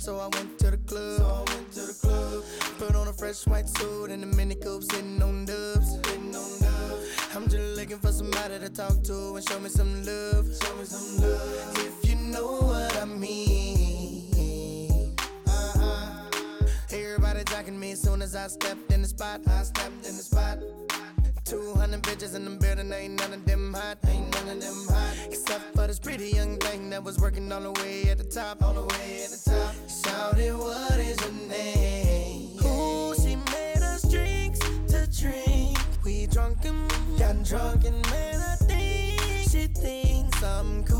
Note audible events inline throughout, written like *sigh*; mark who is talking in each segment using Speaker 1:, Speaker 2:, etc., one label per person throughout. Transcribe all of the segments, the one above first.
Speaker 1: girl last night, so I went to the club. So I went to the club. Put on a fresh white suit and a mini coupe, sitting on dubs. Sitting on dubs. I'm just looking for somebody to talk to and show me some love. Show me some love. If you know what I mean. Uh-huh. Everybody jocking me as soon as I stepped in the spot. I stepped in the spot. 200 bitches in the building, ain't none of them hot, ain't none of them hot. Except for this pretty young thing that was working all the way at the top, all the way at the top. Shouted, what is your name? Ooh, she made us drinks to drink. We drunk and got drunk and man, I think she thinks I'm cool.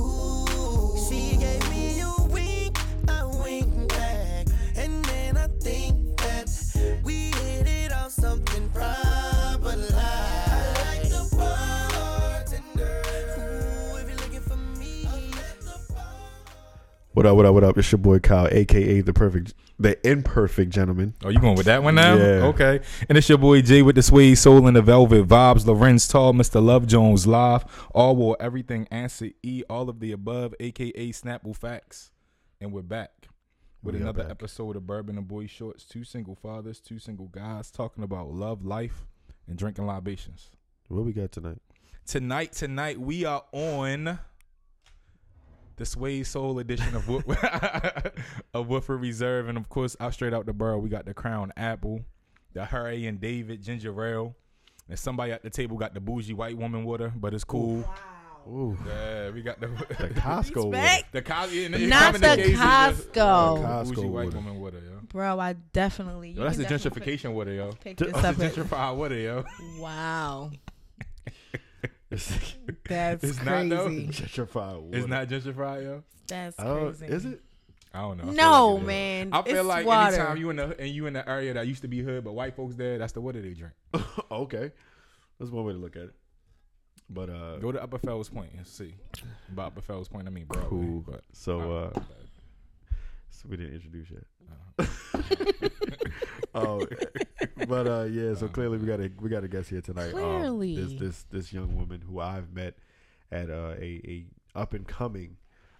Speaker 2: What up? What up? What up? It's your boy Kyle, aka the perfect, the imperfect gentleman.
Speaker 3: Oh, you going with that one now?
Speaker 2: Yeah.
Speaker 3: Okay. And it's your boy Jay with the suede soul and the velvet vibes. Lorenz Tall, Mr. Love Jones live. All war everything answer E, all of the above, aka Snapple Facts. And we're back with
Speaker 2: We
Speaker 3: another
Speaker 2: back.
Speaker 3: episode of Bourbon and Boy Shorts. Two single fathers, two single guys talking about love, life, and drinking libations.
Speaker 2: What we got tonight?
Speaker 3: Tonight, tonight we are on the Sway Soul edition of Wood- *laughs* of Woodford Reserve, and of course, out straight out the borough, we got the Crown Apple, the Harry and David Ginger Ale, and somebody at the table got the bougie white woman water, but it's cool.
Speaker 2: Ooh,
Speaker 3: Yeah, we got the
Speaker 2: the *laughs* Costco water.
Speaker 3: The Co- yeah,
Speaker 4: Not
Speaker 3: come in
Speaker 4: the
Speaker 3: cases
Speaker 4: Costco.
Speaker 3: Uh, bougie
Speaker 2: Costco
Speaker 3: white woman water, yo.
Speaker 4: Bro, I definitely.
Speaker 3: Yo, that's the
Speaker 4: you can definitely
Speaker 3: gentrification water, yo.
Speaker 4: Pick, pick this
Speaker 3: That's
Speaker 4: up.
Speaker 3: the
Speaker 4: at-
Speaker 3: gentrified water, yo.
Speaker 4: wow,
Speaker 2: It's,
Speaker 4: that's
Speaker 3: It's not, though.
Speaker 4: crazy.
Speaker 2: gentrified water.
Speaker 3: It's not gentrified, yo.
Speaker 4: That's
Speaker 2: I don't-
Speaker 4: crazy.
Speaker 2: is it?
Speaker 3: I don't know. I feel
Speaker 4: No,
Speaker 3: like it is.
Speaker 4: man.
Speaker 3: I feel
Speaker 4: it's
Speaker 3: like
Speaker 4: water.
Speaker 3: anytime you in the and you in the area that used to be hood, but white folks there, that's the water they drink. *laughs*
Speaker 2: okay, that's one way to look at it. But uh,
Speaker 3: Go to Upper Fells Point and see. By Upper Fells Point, I mean Broadway.
Speaker 2: cool.
Speaker 3: But
Speaker 2: So uh, we didn't introduce yet.
Speaker 3: uh,
Speaker 2: Oh, *laughs* but uh, yeah. So clearly we got a we got a guest here tonight. Um,
Speaker 4: Clearly.
Speaker 2: this this this young woman who I've met at uh, a a up and coming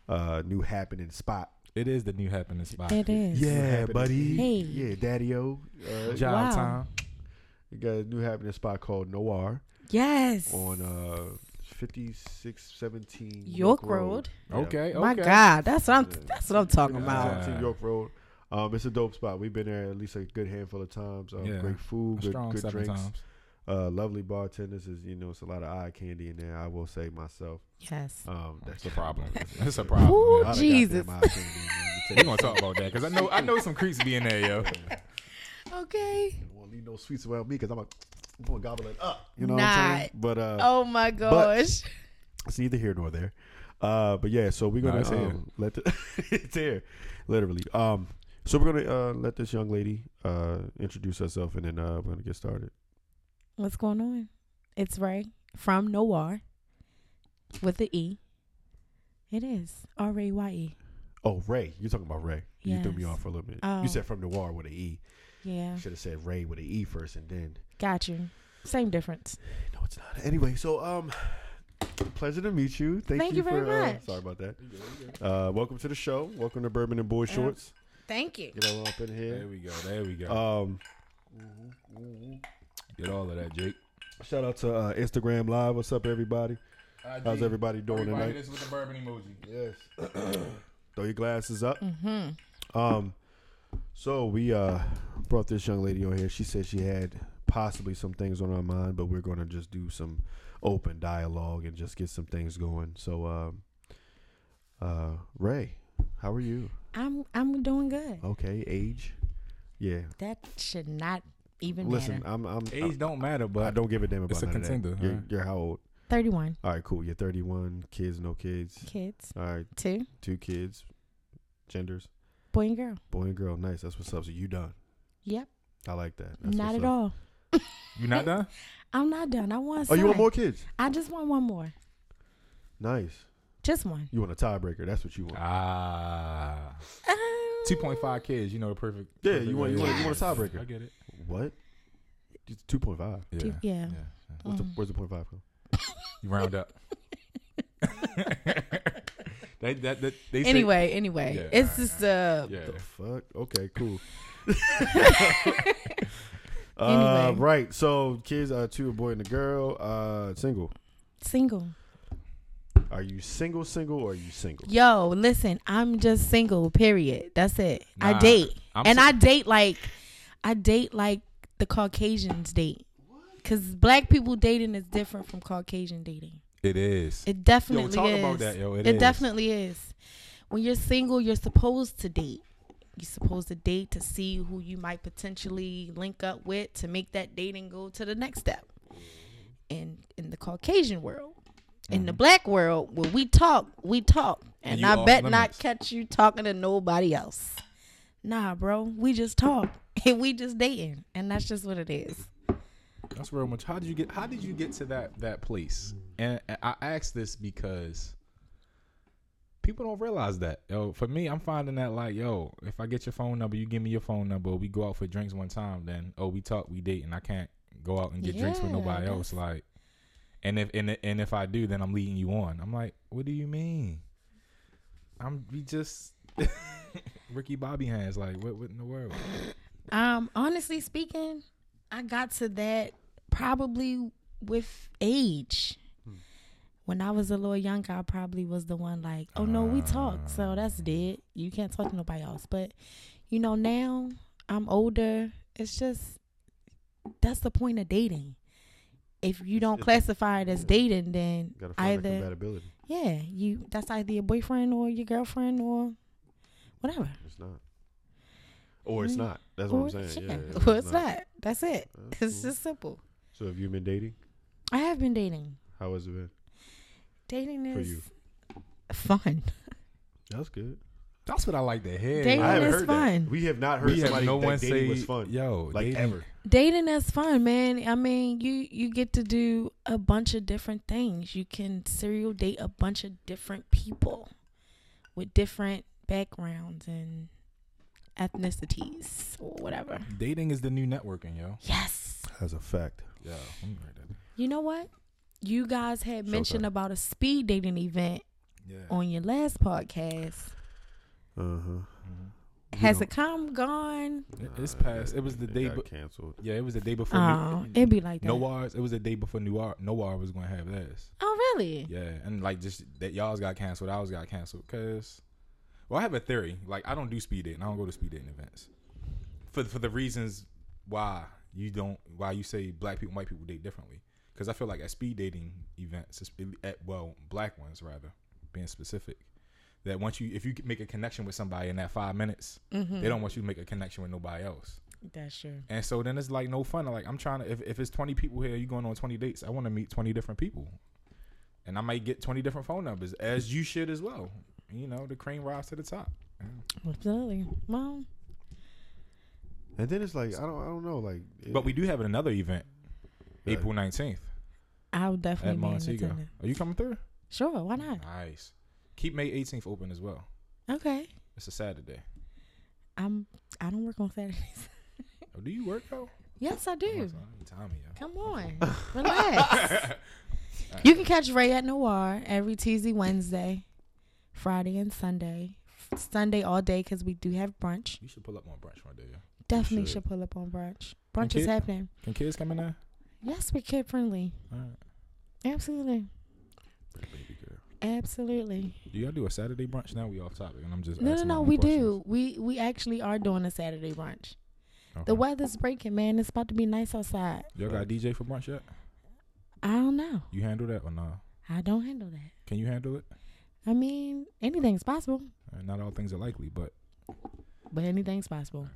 Speaker 2: uh, new happening spot.
Speaker 3: it is the new happening spot.
Speaker 4: It is.
Speaker 2: Yeah, buddy.
Speaker 4: Hey.
Speaker 2: Yeah, Daddy O. Uh,
Speaker 3: Job
Speaker 4: Wow.
Speaker 3: time.
Speaker 2: you got a new happening spot called Noir
Speaker 4: Yes.
Speaker 2: on uh 5617
Speaker 4: York Road.
Speaker 2: Yeah.
Speaker 3: Okay, okay.
Speaker 4: My God, that's what I'm.
Speaker 2: Yeah.
Speaker 4: That's what I'm talking about.
Speaker 2: 5617 York Road. Um, it's a dope spot. We've been there at least a good handful of times. Um,
Speaker 3: Yeah.
Speaker 2: Great food,
Speaker 3: A
Speaker 2: good, good drinks.
Speaker 3: times.
Speaker 2: Uh, lovely bartenders. Is you know, it's a lot of eye candy in there. I will say myself.
Speaker 4: Yes.
Speaker 2: Um,
Speaker 3: That's a problem. That's a problem.
Speaker 4: Ooh,
Speaker 2: A
Speaker 3: yeah.
Speaker 4: Jesus.
Speaker 2: goddamn eye candy in there, let me tell
Speaker 3: We
Speaker 2: you.
Speaker 3: gonna talk about that because I know I know some creeps be in there, yo. *laughs*
Speaker 4: Okay.
Speaker 2: I won't leave no sweets around me because I'm, a, I'm gonna gobble it up. You know what I'm saying? But uh,
Speaker 4: Oh my gosh. *laughs*
Speaker 2: it's neither here nor there. Uh, but yeah, so we're gonna
Speaker 3: it's here.
Speaker 2: um, let the *laughs* it's here, literally. Um, so we're gonna uh, let this young lady uh, introduce herself, and then uh, we're gonna get started.
Speaker 4: What's going on? It's Ray from Noir with the E. It is R A Y E.
Speaker 2: Oh, Ray, you're talking about Ray. You threw me off for a little bit.
Speaker 4: Oh.
Speaker 2: You said from Noir with an E.
Speaker 4: Yeah,
Speaker 2: Should have said Ray with an E first, and then.
Speaker 4: Got you. Same difference.
Speaker 2: No, it's not. Anyway, so um, pleasure to meet you. Thank,
Speaker 4: Thank you
Speaker 2: for,
Speaker 4: very
Speaker 2: uh,
Speaker 4: much.
Speaker 2: sorry about that. Uh, welcome to the show. Welcome to Bourbon and Boy Shorts.
Speaker 4: Thank you.
Speaker 2: Get all up in here.
Speaker 3: There we go. There we go.
Speaker 2: Um,
Speaker 3: Get all of that, Jake.
Speaker 2: shout out to uh, Instagram Live. What's up, everybody? How's everybody doing
Speaker 3: Everybody,
Speaker 2: tonight?
Speaker 3: this with the bourbon emoji.
Speaker 2: Yes. *clears throat* Throw your glasses up.
Speaker 4: Mm-hmm.
Speaker 2: Um, so we uh brought this young lady on here. She said she had possibly some things on our mind, but we're gonna just do some open dialogue and just get some things going. So, um, uh, Ray, how are you?
Speaker 4: I'm I'm doing good.
Speaker 2: Okay, age, yeah.
Speaker 4: That should not even
Speaker 2: Listen,
Speaker 4: matter.
Speaker 2: I'm I'm
Speaker 3: Age don't matter, but
Speaker 2: I don't give a damn about
Speaker 3: it's a
Speaker 2: none of that. You're,
Speaker 3: huh?
Speaker 2: you're how old?
Speaker 4: Thirty-one
Speaker 2: All right, cool. You're 31. Kids, no kids.
Speaker 4: kids,
Speaker 2: All right,
Speaker 4: two
Speaker 2: two kids. Genders,
Speaker 4: boy and girl.
Speaker 2: boy and girl. Nice. That's what's up. So you done?
Speaker 4: Yep,
Speaker 2: I like that. That's
Speaker 4: not at
Speaker 2: up.
Speaker 4: all.
Speaker 3: You not done. *laughs*
Speaker 4: I'm not done. I want.
Speaker 2: Oh, you want more kids?
Speaker 4: I just want one more.
Speaker 2: Nice.
Speaker 4: Just one.
Speaker 2: You want a tiebreaker? That's what you want.
Speaker 3: Ah,
Speaker 4: Um,
Speaker 3: two point five kids. You know the perfect.
Speaker 2: Yeah,
Speaker 3: perfect
Speaker 2: you want- you
Speaker 3: way.
Speaker 2: want- you want a tiebreaker.
Speaker 3: I get it.
Speaker 2: What? Two point five.
Speaker 3: Yeah.
Speaker 4: Two- yeah.
Speaker 2: What's the
Speaker 4: Mm.
Speaker 2: where's the point five come?
Speaker 3: You round up. *laughs* That, that, that, they say-
Speaker 4: Anyway, anyway,
Speaker 3: Yeah,
Speaker 4: it's
Speaker 3: alright,
Speaker 4: just uh,
Speaker 3: yeah.
Speaker 2: The fuck? Okay, cool. *laughs* uh,
Speaker 4: Anyway.
Speaker 2: right. So kids are two, a boy and a girl. Uh, single.
Speaker 4: single.
Speaker 2: Are you single, single, or are you single?
Speaker 4: Yo, listen, I'm just single. Period. That's it. I date,
Speaker 3: I'm
Speaker 4: and
Speaker 3: si-
Speaker 4: I date like, I date like the Caucasians date. Cause black people dating is different from Caucasian dating.
Speaker 3: It is.
Speaker 4: It
Speaker 3: Yo,
Speaker 4: definitely
Speaker 3: talk
Speaker 4: is.
Speaker 3: about that, yo.
Speaker 4: It,
Speaker 3: It, is.
Speaker 4: definitely is. When you're single, you're supposed to date. You're supposed to date to see who you might potentially link up with to make that dating go to the next step. And in the Caucasian world, in the mm-hmm. black world, when we talk, we talk, and
Speaker 3: you
Speaker 4: I bet not catch you talking to nobody else. Nah, bro, we just talk *laughs* and we just dating, and that's just what it is.
Speaker 3: That's real much. How did you get? How did you get to that that place? And and I ask this because people don't realize that. Yo, for me, I'm finding that like, yo, if I get your phone number, you give me your phone number, we go out for drinks one time, then oh, we talk, we date, and I can't go out and get drinks with nobody else. Like, and if and and if I do, then I'm leading you on. I'm like, what do you mean? I'm we just *laughs* Ricky Bobby hands. Like, what what in the world?
Speaker 4: Um, honestly speaking, I got to that probably with age. When I was a little younger, I probably was the one like, "Oh no, we talk, so that's dead. You can't talk to nobody else." But you know, now I'm older. It's just that's the point of dating. If you don't
Speaker 2: It's-
Speaker 4: classify it as dating, then either yeah, you that's either your boyfriend or your girlfriend or whatever.
Speaker 2: It's not. Or it's
Speaker 4: Mm.
Speaker 2: not. That's
Speaker 4: or
Speaker 2: what I'm saying.
Speaker 4: yeah,
Speaker 2: Yeah,
Speaker 4: or it's not. That's it.
Speaker 2: That's
Speaker 4: It's
Speaker 2: cool.
Speaker 4: just simple.
Speaker 2: So have you been dating?
Speaker 4: I have been dating.
Speaker 2: How has it been?
Speaker 4: Dating
Speaker 2: For
Speaker 4: is
Speaker 2: you.
Speaker 4: fun. *laughs*
Speaker 2: That's good.
Speaker 3: That's what I like to hear.
Speaker 4: Dating
Speaker 2: I haven't
Speaker 4: is
Speaker 2: heard
Speaker 4: fun.
Speaker 2: that. We have not heard
Speaker 3: we have
Speaker 2: somebody
Speaker 3: no
Speaker 2: that
Speaker 3: one
Speaker 2: dating
Speaker 3: say
Speaker 2: was fun.
Speaker 3: Yo,
Speaker 2: like
Speaker 3: dating-
Speaker 2: ever.
Speaker 4: Dating is fun, man. I mean, you you get to do a bunch of different things. You can serial date a bunch of different people with different backgrounds and ethnicities or whatever.
Speaker 3: Dating is the new networking, yo.
Speaker 4: Yes.
Speaker 2: As a fact.
Speaker 3: Yo, I'm right there.
Speaker 4: You know what? You guys had mentioned
Speaker 2: Showtime.
Speaker 4: about a speed dating event
Speaker 3: Yeah.
Speaker 4: on your last podcast.
Speaker 2: Uh huh.
Speaker 4: Has it come gone?
Speaker 3: It- it's past. It was the day.
Speaker 2: got
Speaker 3: Be-
Speaker 2: canceled.
Speaker 3: yeah, it was the day before.
Speaker 4: Oh,
Speaker 3: New-
Speaker 4: it'd be like that.
Speaker 3: Noir's. It was the day before Noir. Noir was gonna have theirs.
Speaker 4: Oh, really?
Speaker 3: Yeah, and like just that y'all's got canceled. Ours got canceled because. Well, I have a theory. Like I don't do speed dating. I don't go to speed dating events. For for the reasons why you don't why you say black people white people date differently. Because I feel like at speed dating events, at well black ones rather, being specific, that once you if you make a connection with somebody in that five minutes,
Speaker 4: Mm-hmm.
Speaker 3: they don't want you to make a connection with nobody else.
Speaker 4: That's true.
Speaker 3: And so then it's like no fun. Like I'm trying to if, if it's 20 people here, you going on 20 dates. I want to meet 20 different people, and I might get 20 different phone numbers, as you should as well. You know, the cream rise to the top.
Speaker 4: Absolutely. Well,
Speaker 2: And then it's like I don't I don't know like.
Speaker 3: But we do have another event,
Speaker 2: Yeah.
Speaker 3: April 19th
Speaker 4: I'll
Speaker 3: at
Speaker 4: definitely be in
Speaker 3: Montego. Are you coming through?
Speaker 4: Sure, why not?
Speaker 3: Nice. Keep May 18th open as well.
Speaker 4: Okay.
Speaker 3: It's a Saturday.
Speaker 4: I'm. I don't work on Saturdays. *laughs*
Speaker 3: Oh, do you work though?
Speaker 4: yes, I do.
Speaker 3: Tommy.
Speaker 4: Come on, *laughs* relax. *laughs* you can catch Ray at Noir every Tuesday, Wednesday, Friday, and Sunday. Sunday all day because we do have brunch.
Speaker 3: You should pull up on brunch one day.
Speaker 4: Definitely
Speaker 2: should.
Speaker 4: should pull up on brunch. Brunch is happening.
Speaker 3: Can kids come in there?
Speaker 4: Yes, we're kid friendly.
Speaker 3: All right.
Speaker 4: Absolutely,
Speaker 2: baby girl.
Speaker 3: Do
Speaker 4: absolutely.
Speaker 3: y'all do a Saturday brunch now? We off topic, and I'm just
Speaker 4: No, no, no. We
Speaker 3: questions.
Speaker 4: do. We we actually are doing a Saturday brunch. The weather's breaking, man. It's about to be nice outside.
Speaker 3: Y'all got a DJ for brunch yet?
Speaker 4: I don't know.
Speaker 3: You handle that or no?
Speaker 4: I don't handle that.
Speaker 3: Can you handle it?
Speaker 4: I mean, anything's possible,
Speaker 3: Uh, not all things are likely, but
Speaker 4: but anything's possible.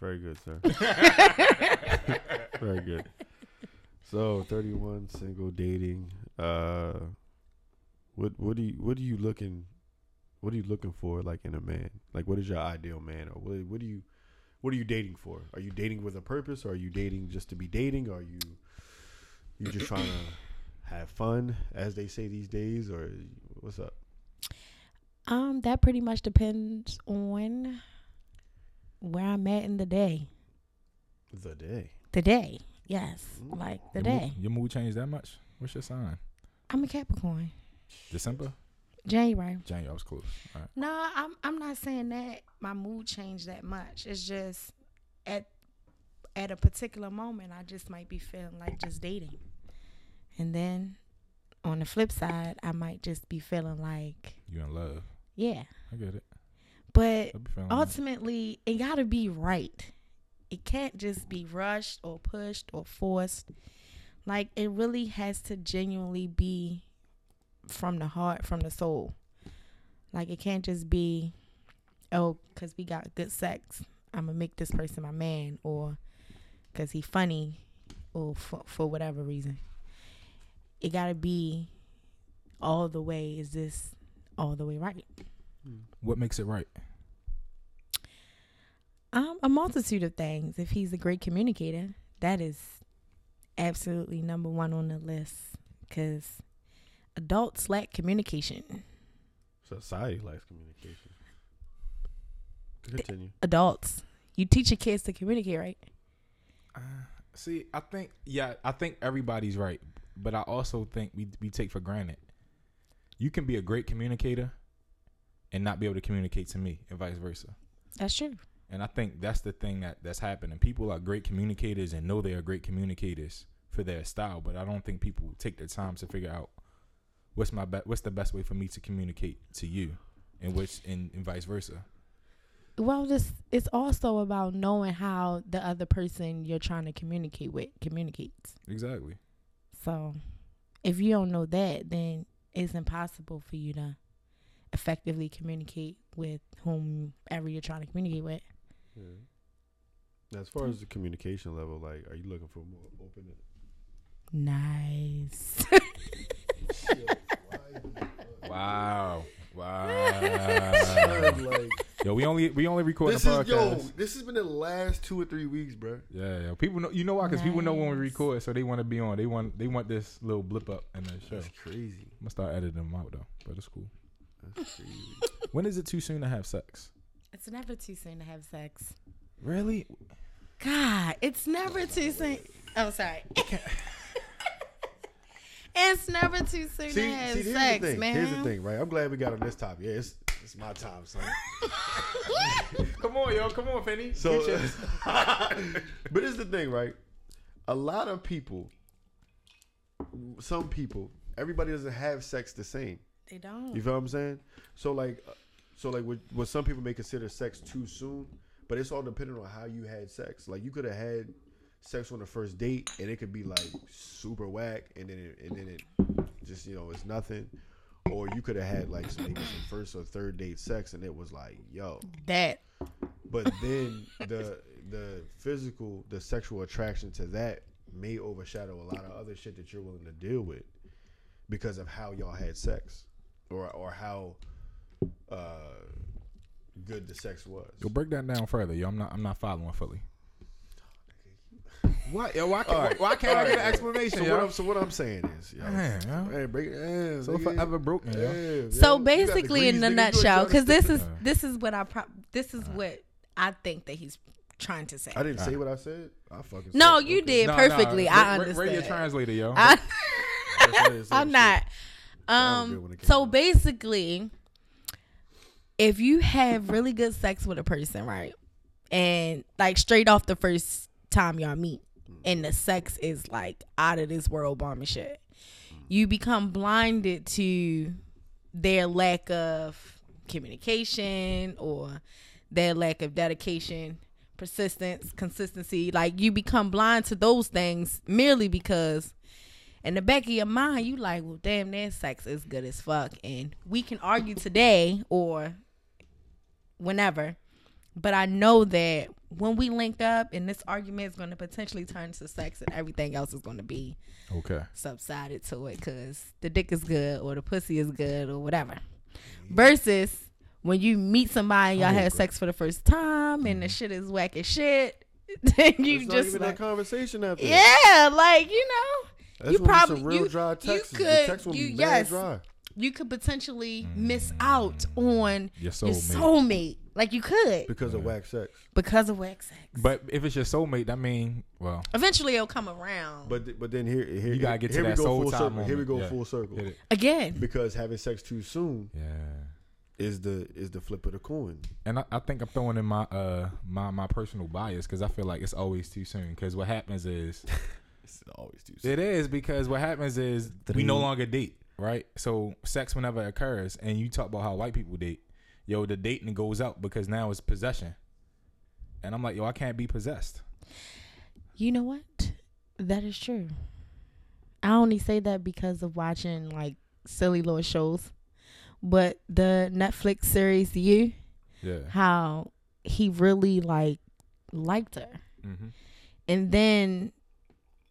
Speaker 2: Very good, sir. *laughs* Very good. So, 31, single, dating. Uh, what what do you what are you looking what are you looking for like in a man? Like, what is your ideal man, or what what do you what are you dating for? Are you dating with a purpose, or are you dating just to be dating? Or are you you just trying to have fun, as they say these days, or what's up?
Speaker 4: Um, that pretty much depends on where I'm at in the day.
Speaker 2: The day.
Speaker 4: The day, yes,
Speaker 2: Mm.
Speaker 4: like the
Speaker 3: your mood-
Speaker 4: day.
Speaker 3: your mood changed that much? What's your sign?
Speaker 4: I'm a Capricorn.
Speaker 3: December.
Speaker 4: January.
Speaker 3: January, I was close. All right.
Speaker 4: No, I'm I'm not saying that my mood changed that much. It's just at at a particular moment I just might be feeling like just dating. And then on the flip side, I might just be feeling like,
Speaker 3: you're in love?
Speaker 4: yeah.
Speaker 3: I get it.
Speaker 4: But
Speaker 3: I be feeling that.
Speaker 4: ultimately it gotta be right. It can't just be rushed or pushed or forced. Like it really has to genuinely be from the heart, from the soul. Like it can't just be, oh, cause we got good sex, I'm gonna make this person my man, or cause he funny, or for for whatever reason. It gotta be all the way. Is this all the way right?
Speaker 3: What makes it right?
Speaker 4: Um, a multitude of things. If he's a great communicator, that is absolutely number one on the list. Cause adults lack communication.
Speaker 2: Society lacks communication. Continue.
Speaker 4: Adults, you teach your kids to communicate, right?
Speaker 3: Uh, see, I think yeah, I think everybody's right, but I also think we we take for granted. You can be a great communicator and not be able to communicate to me, and vice versa.
Speaker 4: That's true.
Speaker 3: And I think that's the thing that that's happening. People are great communicators and know they are great communicators for their style, but I don't think people take the time to figure out what's my be- what's the best way for me to communicate to you, and which and, and vice versa.
Speaker 4: Well, this it's also about knowing how the other person you're trying to communicate with communicates.
Speaker 3: Exactly.
Speaker 4: So, if you don't know that, then it's impossible for you to effectively communicate with whomever you're trying to communicate with.
Speaker 2: As far as the communication level, like, are you looking for more open?
Speaker 4: Nice. *laughs*
Speaker 3: Wow. Wow.
Speaker 2: like,
Speaker 3: yo, we only we only record
Speaker 2: this
Speaker 3: the
Speaker 2: is yo.
Speaker 3: podcast.
Speaker 2: This has been the last two or three weeks, bro.
Speaker 3: Yeah, yeah. People know you know why? Because people know when we record, so they want to be on. They want they want this little blip up in the show.
Speaker 2: That's crazy.
Speaker 3: I'm gonna start editing them out though, but it's cool.
Speaker 2: That's crazy.
Speaker 3: When is it too soon to have sex?
Speaker 4: it's never too soon to have sex.
Speaker 3: Really?
Speaker 4: God, it's never too soon. Oh, sorry. *laughs* it's never too soon
Speaker 2: see,
Speaker 4: to have
Speaker 2: see, here's
Speaker 4: sex,
Speaker 2: the thing.
Speaker 4: man.
Speaker 2: Here's the thing, right? I'm glad we got on this topic. Yeah, it's it's my time, son. *laughs*
Speaker 3: Come on, yo. Come on, Penny.
Speaker 2: So, *laughs* but it's the thing, right? A lot of people, some people, everybody doesn't have sex the same.
Speaker 4: They don't.
Speaker 2: You feel what I'm saying? So like, uh, so like, what, what some people may consider sex too soon, but it's all dependent on how you had sex. Like you could have had sex on the first date, and it could be like super whack, and then it, and then it just you know it's nothing. Or you could have had like maybe some first or third date sex, and it was like, yo.
Speaker 4: that.
Speaker 2: But then the the physical, the sexual attraction to that may overshadow a lot of other shit that you're willing to deal with because of how y'all had sex, or or how uh, good the sex was.
Speaker 3: Yo, break that down further, yo. I'm not I'm not following fully. *laughs* What? Yo, why can't,
Speaker 2: All right.
Speaker 3: why can't
Speaker 2: All
Speaker 3: I get an explanation,
Speaker 2: So
Speaker 3: yo?
Speaker 2: what, I'm, so what I'm saying is, yo,
Speaker 3: Man, yo.
Speaker 2: hey, break it down.
Speaker 3: So
Speaker 2: nigga.
Speaker 3: forever broken, yo.
Speaker 2: Yeah,
Speaker 4: So
Speaker 2: yo. You
Speaker 4: basically, in
Speaker 2: grease,
Speaker 4: the nutshell, because this is
Speaker 3: Uh. *laughs*
Speaker 4: this is what I pro- this is what I think that he's trying to say.
Speaker 2: I didn't say what I said. I fucking.
Speaker 4: No,
Speaker 2: said-
Speaker 4: you
Speaker 2: okay.
Speaker 4: did
Speaker 3: Nah,
Speaker 4: perfectly.
Speaker 3: nah.
Speaker 4: I
Speaker 3: Ra- ra-
Speaker 4: understand.
Speaker 3: Radio translator, yo.
Speaker 4: I,
Speaker 2: That's what it is. *laughs*
Speaker 4: I'm
Speaker 2: Shit.
Speaker 4: not.
Speaker 2: Sound good when
Speaker 4: Um. So
Speaker 2: out.
Speaker 4: basically, if you have really good sex with a person, right, and like straight off the first time y'all meet, and the sex is like out of this world bomb and shit, you become blinded to their lack of communication or their lack of dedication, persistence, consistency. Like you become blind to those things merely because in the back of your mind, you like, well, damn, that sex is good as fuck, and we can argue today or whenever. But I know that when we link up, and this argument is going to potentially turn to sex, and everything else is going to be
Speaker 3: Okay.
Speaker 4: subsided to it because the dick is good or the pussy is good or whatever. Versus when you meet somebody, and y'all have sex for the first time, and the shit is whack as shit. *laughs* Then you
Speaker 2: It's
Speaker 4: just like,
Speaker 2: that conversation after.
Speaker 4: yeah, like you know.
Speaker 2: That's
Speaker 4: you
Speaker 2: it's
Speaker 4: probably
Speaker 2: some real
Speaker 4: you,
Speaker 2: dry
Speaker 4: you could
Speaker 2: text will
Speaker 4: you
Speaker 2: be
Speaker 4: yes
Speaker 2: dry.
Speaker 4: you could potentially miss out on
Speaker 3: Your
Speaker 4: your
Speaker 3: soulmate.
Speaker 4: soulmate. Like you could
Speaker 2: because of wax sex.
Speaker 4: because of wax sex.
Speaker 3: But if it's your soulmate, that mean well,
Speaker 4: Eventually, it'll come around.
Speaker 2: But th- but then here here
Speaker 3: You gotta get to
Speaker 2: here
Speaker 3: that
Speaker 2: we
Speaker 3: soul
Speaker 2: full
Speaker 3: tie
Speaker 2: circle. Here we go
Speaker 3: Yeah.
Speaker 2: full circle.
Speaker 4: Again,
Speaker 2: Because having sex too soon
Speaker 3: Yeah.
Speaker 2: is the is the flip of the coin.
Speaker 3: And I, I think I'm throwing in my uh my my personal bias because I feel like it's always too soon. Because what happens is *laughs*
Speaker 2: It's always too soon.
Speaker 3: it is because what happens is we no longer date, right? So sex whenever it occurs, and you talk about how white people date, yo, the dating goes out because now it's possession, and I'm like, yo, I can't be possessed.
Speaker 4: you know what? That is true. I only say that because of watching like silly little shows. But the Netflix series You,
Speaker 3: Yeah.
Speaker 4: how he really like liked her.
Speaker 3: Mm-hmm.
Speaker 4: And then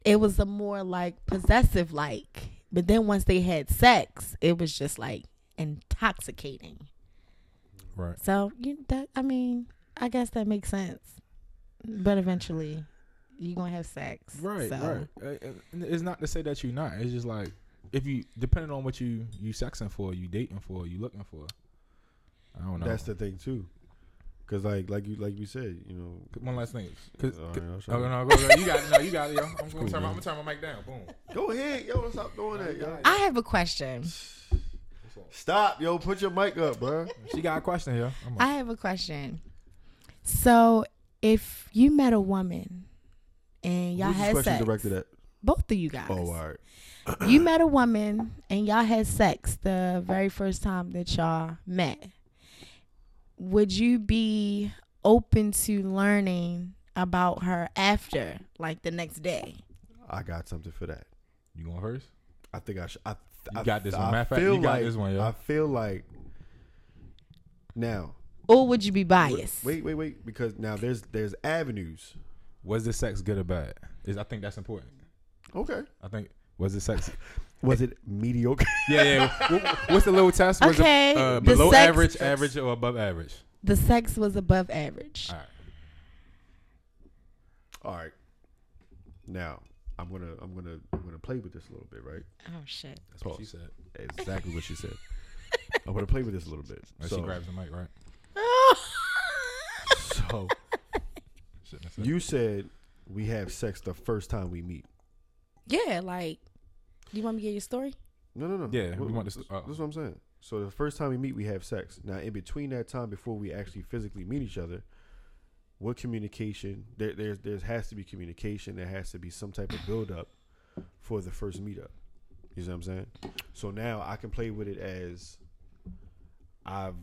Speaker 4: it was a more like possessive like. But then once they had sex, it was just like intoxicating.
Speaker 3: Right.
Speaker 4: So you that I mean, I guess that makes sense. But eventually you're gonna have sex.
Speaker 3: Right.
Speaker 4: So
Speaker 3: Right. Uh, uh, It's not to say that you're not. It's just like if you depending on what you you sexing for, you dating for, you looking for. I don't know.
Speaker 2: That's the thing too. Cause like like you like we said, you know.
Speaker 3: one last thing. Uh, cause,
Speaker 2: All right,
Speaker 3: cause-
Speaker 2: I'll
Speaker 3: oh,
Speaker 2: you.
Speaker 3: no, go, go, you got it. No, you got it, yo. *laughs* I'm gonna,
Speaker 2: cool,
Speaker 3: turn, my,
Speaker 2: man.
Speaker 3: I'm gonna turn my mic down. Boom.
Speaker 2: Go ahead, yo. Stop doing that, yo.
Speaker 4: I have a question. *sighs*
Speaker 2: Stop, yo. Put your mic up, bro.
Speaker 3: She got a question here. I'm
Speaker 4: have a question. So if you met a woman and y'all
Speaker 2: Who's
Speaker 4: had
Speaker 2: question
Speaker 4: sex,
Speaker 2: directed at?
Speaker 4: both of you guys.
Speaker 2: Oh, all right.
Speaker 4: you met a woman and y'all had sex the very first time that y'all met. Would you be open to learning about her after, like the next day?
Speaker 2: I got something for that.
Speaker 3: You going first?
Speaker 2: I think I should. I,
Speaker 3: You
Speaker 2: I,
Speaker 3: got this one. Matter of fact, you got
Speaker 2: like,
Speaker 3: this one, yo.
Speaker 2: I feel like now.
Speaker 4: Or would you be biased?
Speaker 2: Wait, wait, wait. Because now there's there's avenues.
Speaker 3: Was the sex good or bad? Is I think that's important.
Speaker 2: Okay.
Speaker 3: I think was the sex? *laughs*
Speaker 2: Was it mediocre? *laughs*
Speaker 3: yeah, yeah. What's the little test? Was
Speaker 4: Okay,
Speaker 3: it uh,
Speaker 4: the
Speaker 3: below
Speaker 4: sex-
Speaker 3: average, average, or above average?
Speaker 4: The sex was above average.
Speaker 3: All right.
Speaker 2: All right. Now I'm gonna I'm gonna I'm gonna play with this a little bit, right?
Speaker 4: Oh shit.
Speaker 3: That's what she said.
Speaker 2: Exactly what she said. *laughs* I'm gonna play with this a little bit.
Speaker 3: Like
Speaker 2: So,
Speaker 3: she grabs the mic, right? *laughs*
Speaker 2: so
Speaker 3: Shouldn't have said.
Speaker 2: you said we have sex the first time we meet.
Speaker 4: yeah, like, do you want me to get your story?
Speaker 2: No, no, no.
Speaker 3: Yeah, we
Speaker 2: What-
Speaker 3: want this-
Speaker 2: This,
Speaker 3: uh,
Speaker 2: this is what I'm saying. So the first time we meet, we have sex. Now, in between that time, before we actually physically meet each other, what communication? There, there's, there has to be communication. There has to be some type of build up for the first meetup. You see what I'm saying? So now I can play with it as I've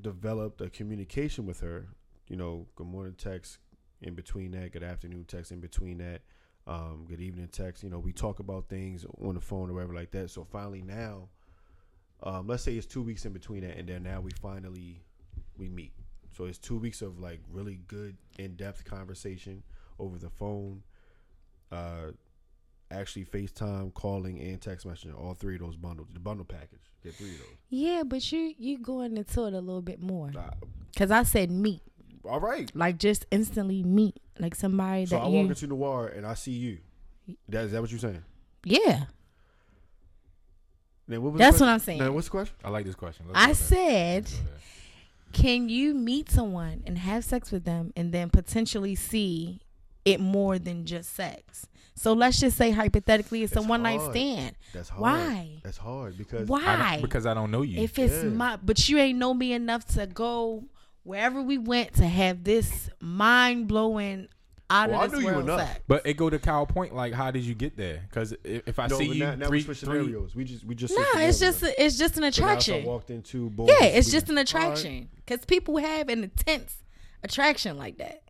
Speaker 2: developed a communication with her. You know, good morning text in between that, good afternoon text in between that, um, good evening text. You know, we talk about things on the phone or whatever like that. So finally now, um, let's say it's two weeks in between that, and then now we finally we meet. So it's two weeks of like really good in depth conversation over the phone. Uh, actually FaceTime, calling, and text messaging. All three of those bundles. The bundle package. Get three of those.
Speaker 4: Yeah, but you you going into it a little bit more.
Speaker 2: Uh,
Speaker 4: Cause I said meet,
Speaker 2: all right.
Speaker 4: like just instantly meet, like somebody that
Speaker 2: So
Speaker 4: that
Speaker 2: I
Speaker 4: you.
Speaker 2: walk into Noir and I see you. That is that what you're saying?
Speaker 4: yeah,
Speaker 2: Then what was
Speaker 4: That's what? I'm saying.
Speaker 2: Now, what's the question?
Speaker 3: I like this question. Let's
Speaker 4: I said,
Speaker 3: Let's go there.
Speaker 4: can you meet someone and have sex with them and then potentially see it more than just sex? So let's just say hypothetically it's,
Speaker 2: It's
Speaker 4: a one night stand.
Speaker 2: That's hard.
Speaker 4: Why?
Speaker 2: That's hard because
Speaker 3: I
Speaker 4: Why?
Speaker 3: don't- because I don't know you.
Speaker 4: if it's
Speaker 2: Yeah.
Speaker 4: my, but you ain't know me enough to go wherever we went to have this mind blowing out
Speaker 2: Well,
Speaker 4: of this
Speaker 2: knew you enough.
Speaker 4: sex.
Speaker 3: but it go to Kyle point. Like, how did you get there? Because if, if I
Speaker 2: no,
Speaker 3: see
Speaker 2: but
Speaker 3: you
Speaker 2: now, now
Speaker 3: three,
Speaker 2: we switch
Speaker 3: three,
Speaker 2: scenarios. We just we just
Speaker 4: No,
Speaker 2: switch
Speaker 4: it's just a, it's just an
Speaker 2: So I
Speaker 4: attraction.
Speaker 2: walked into boom.
Speaker 4: Yeah, it's just an attraction because people have an intense attraction like that.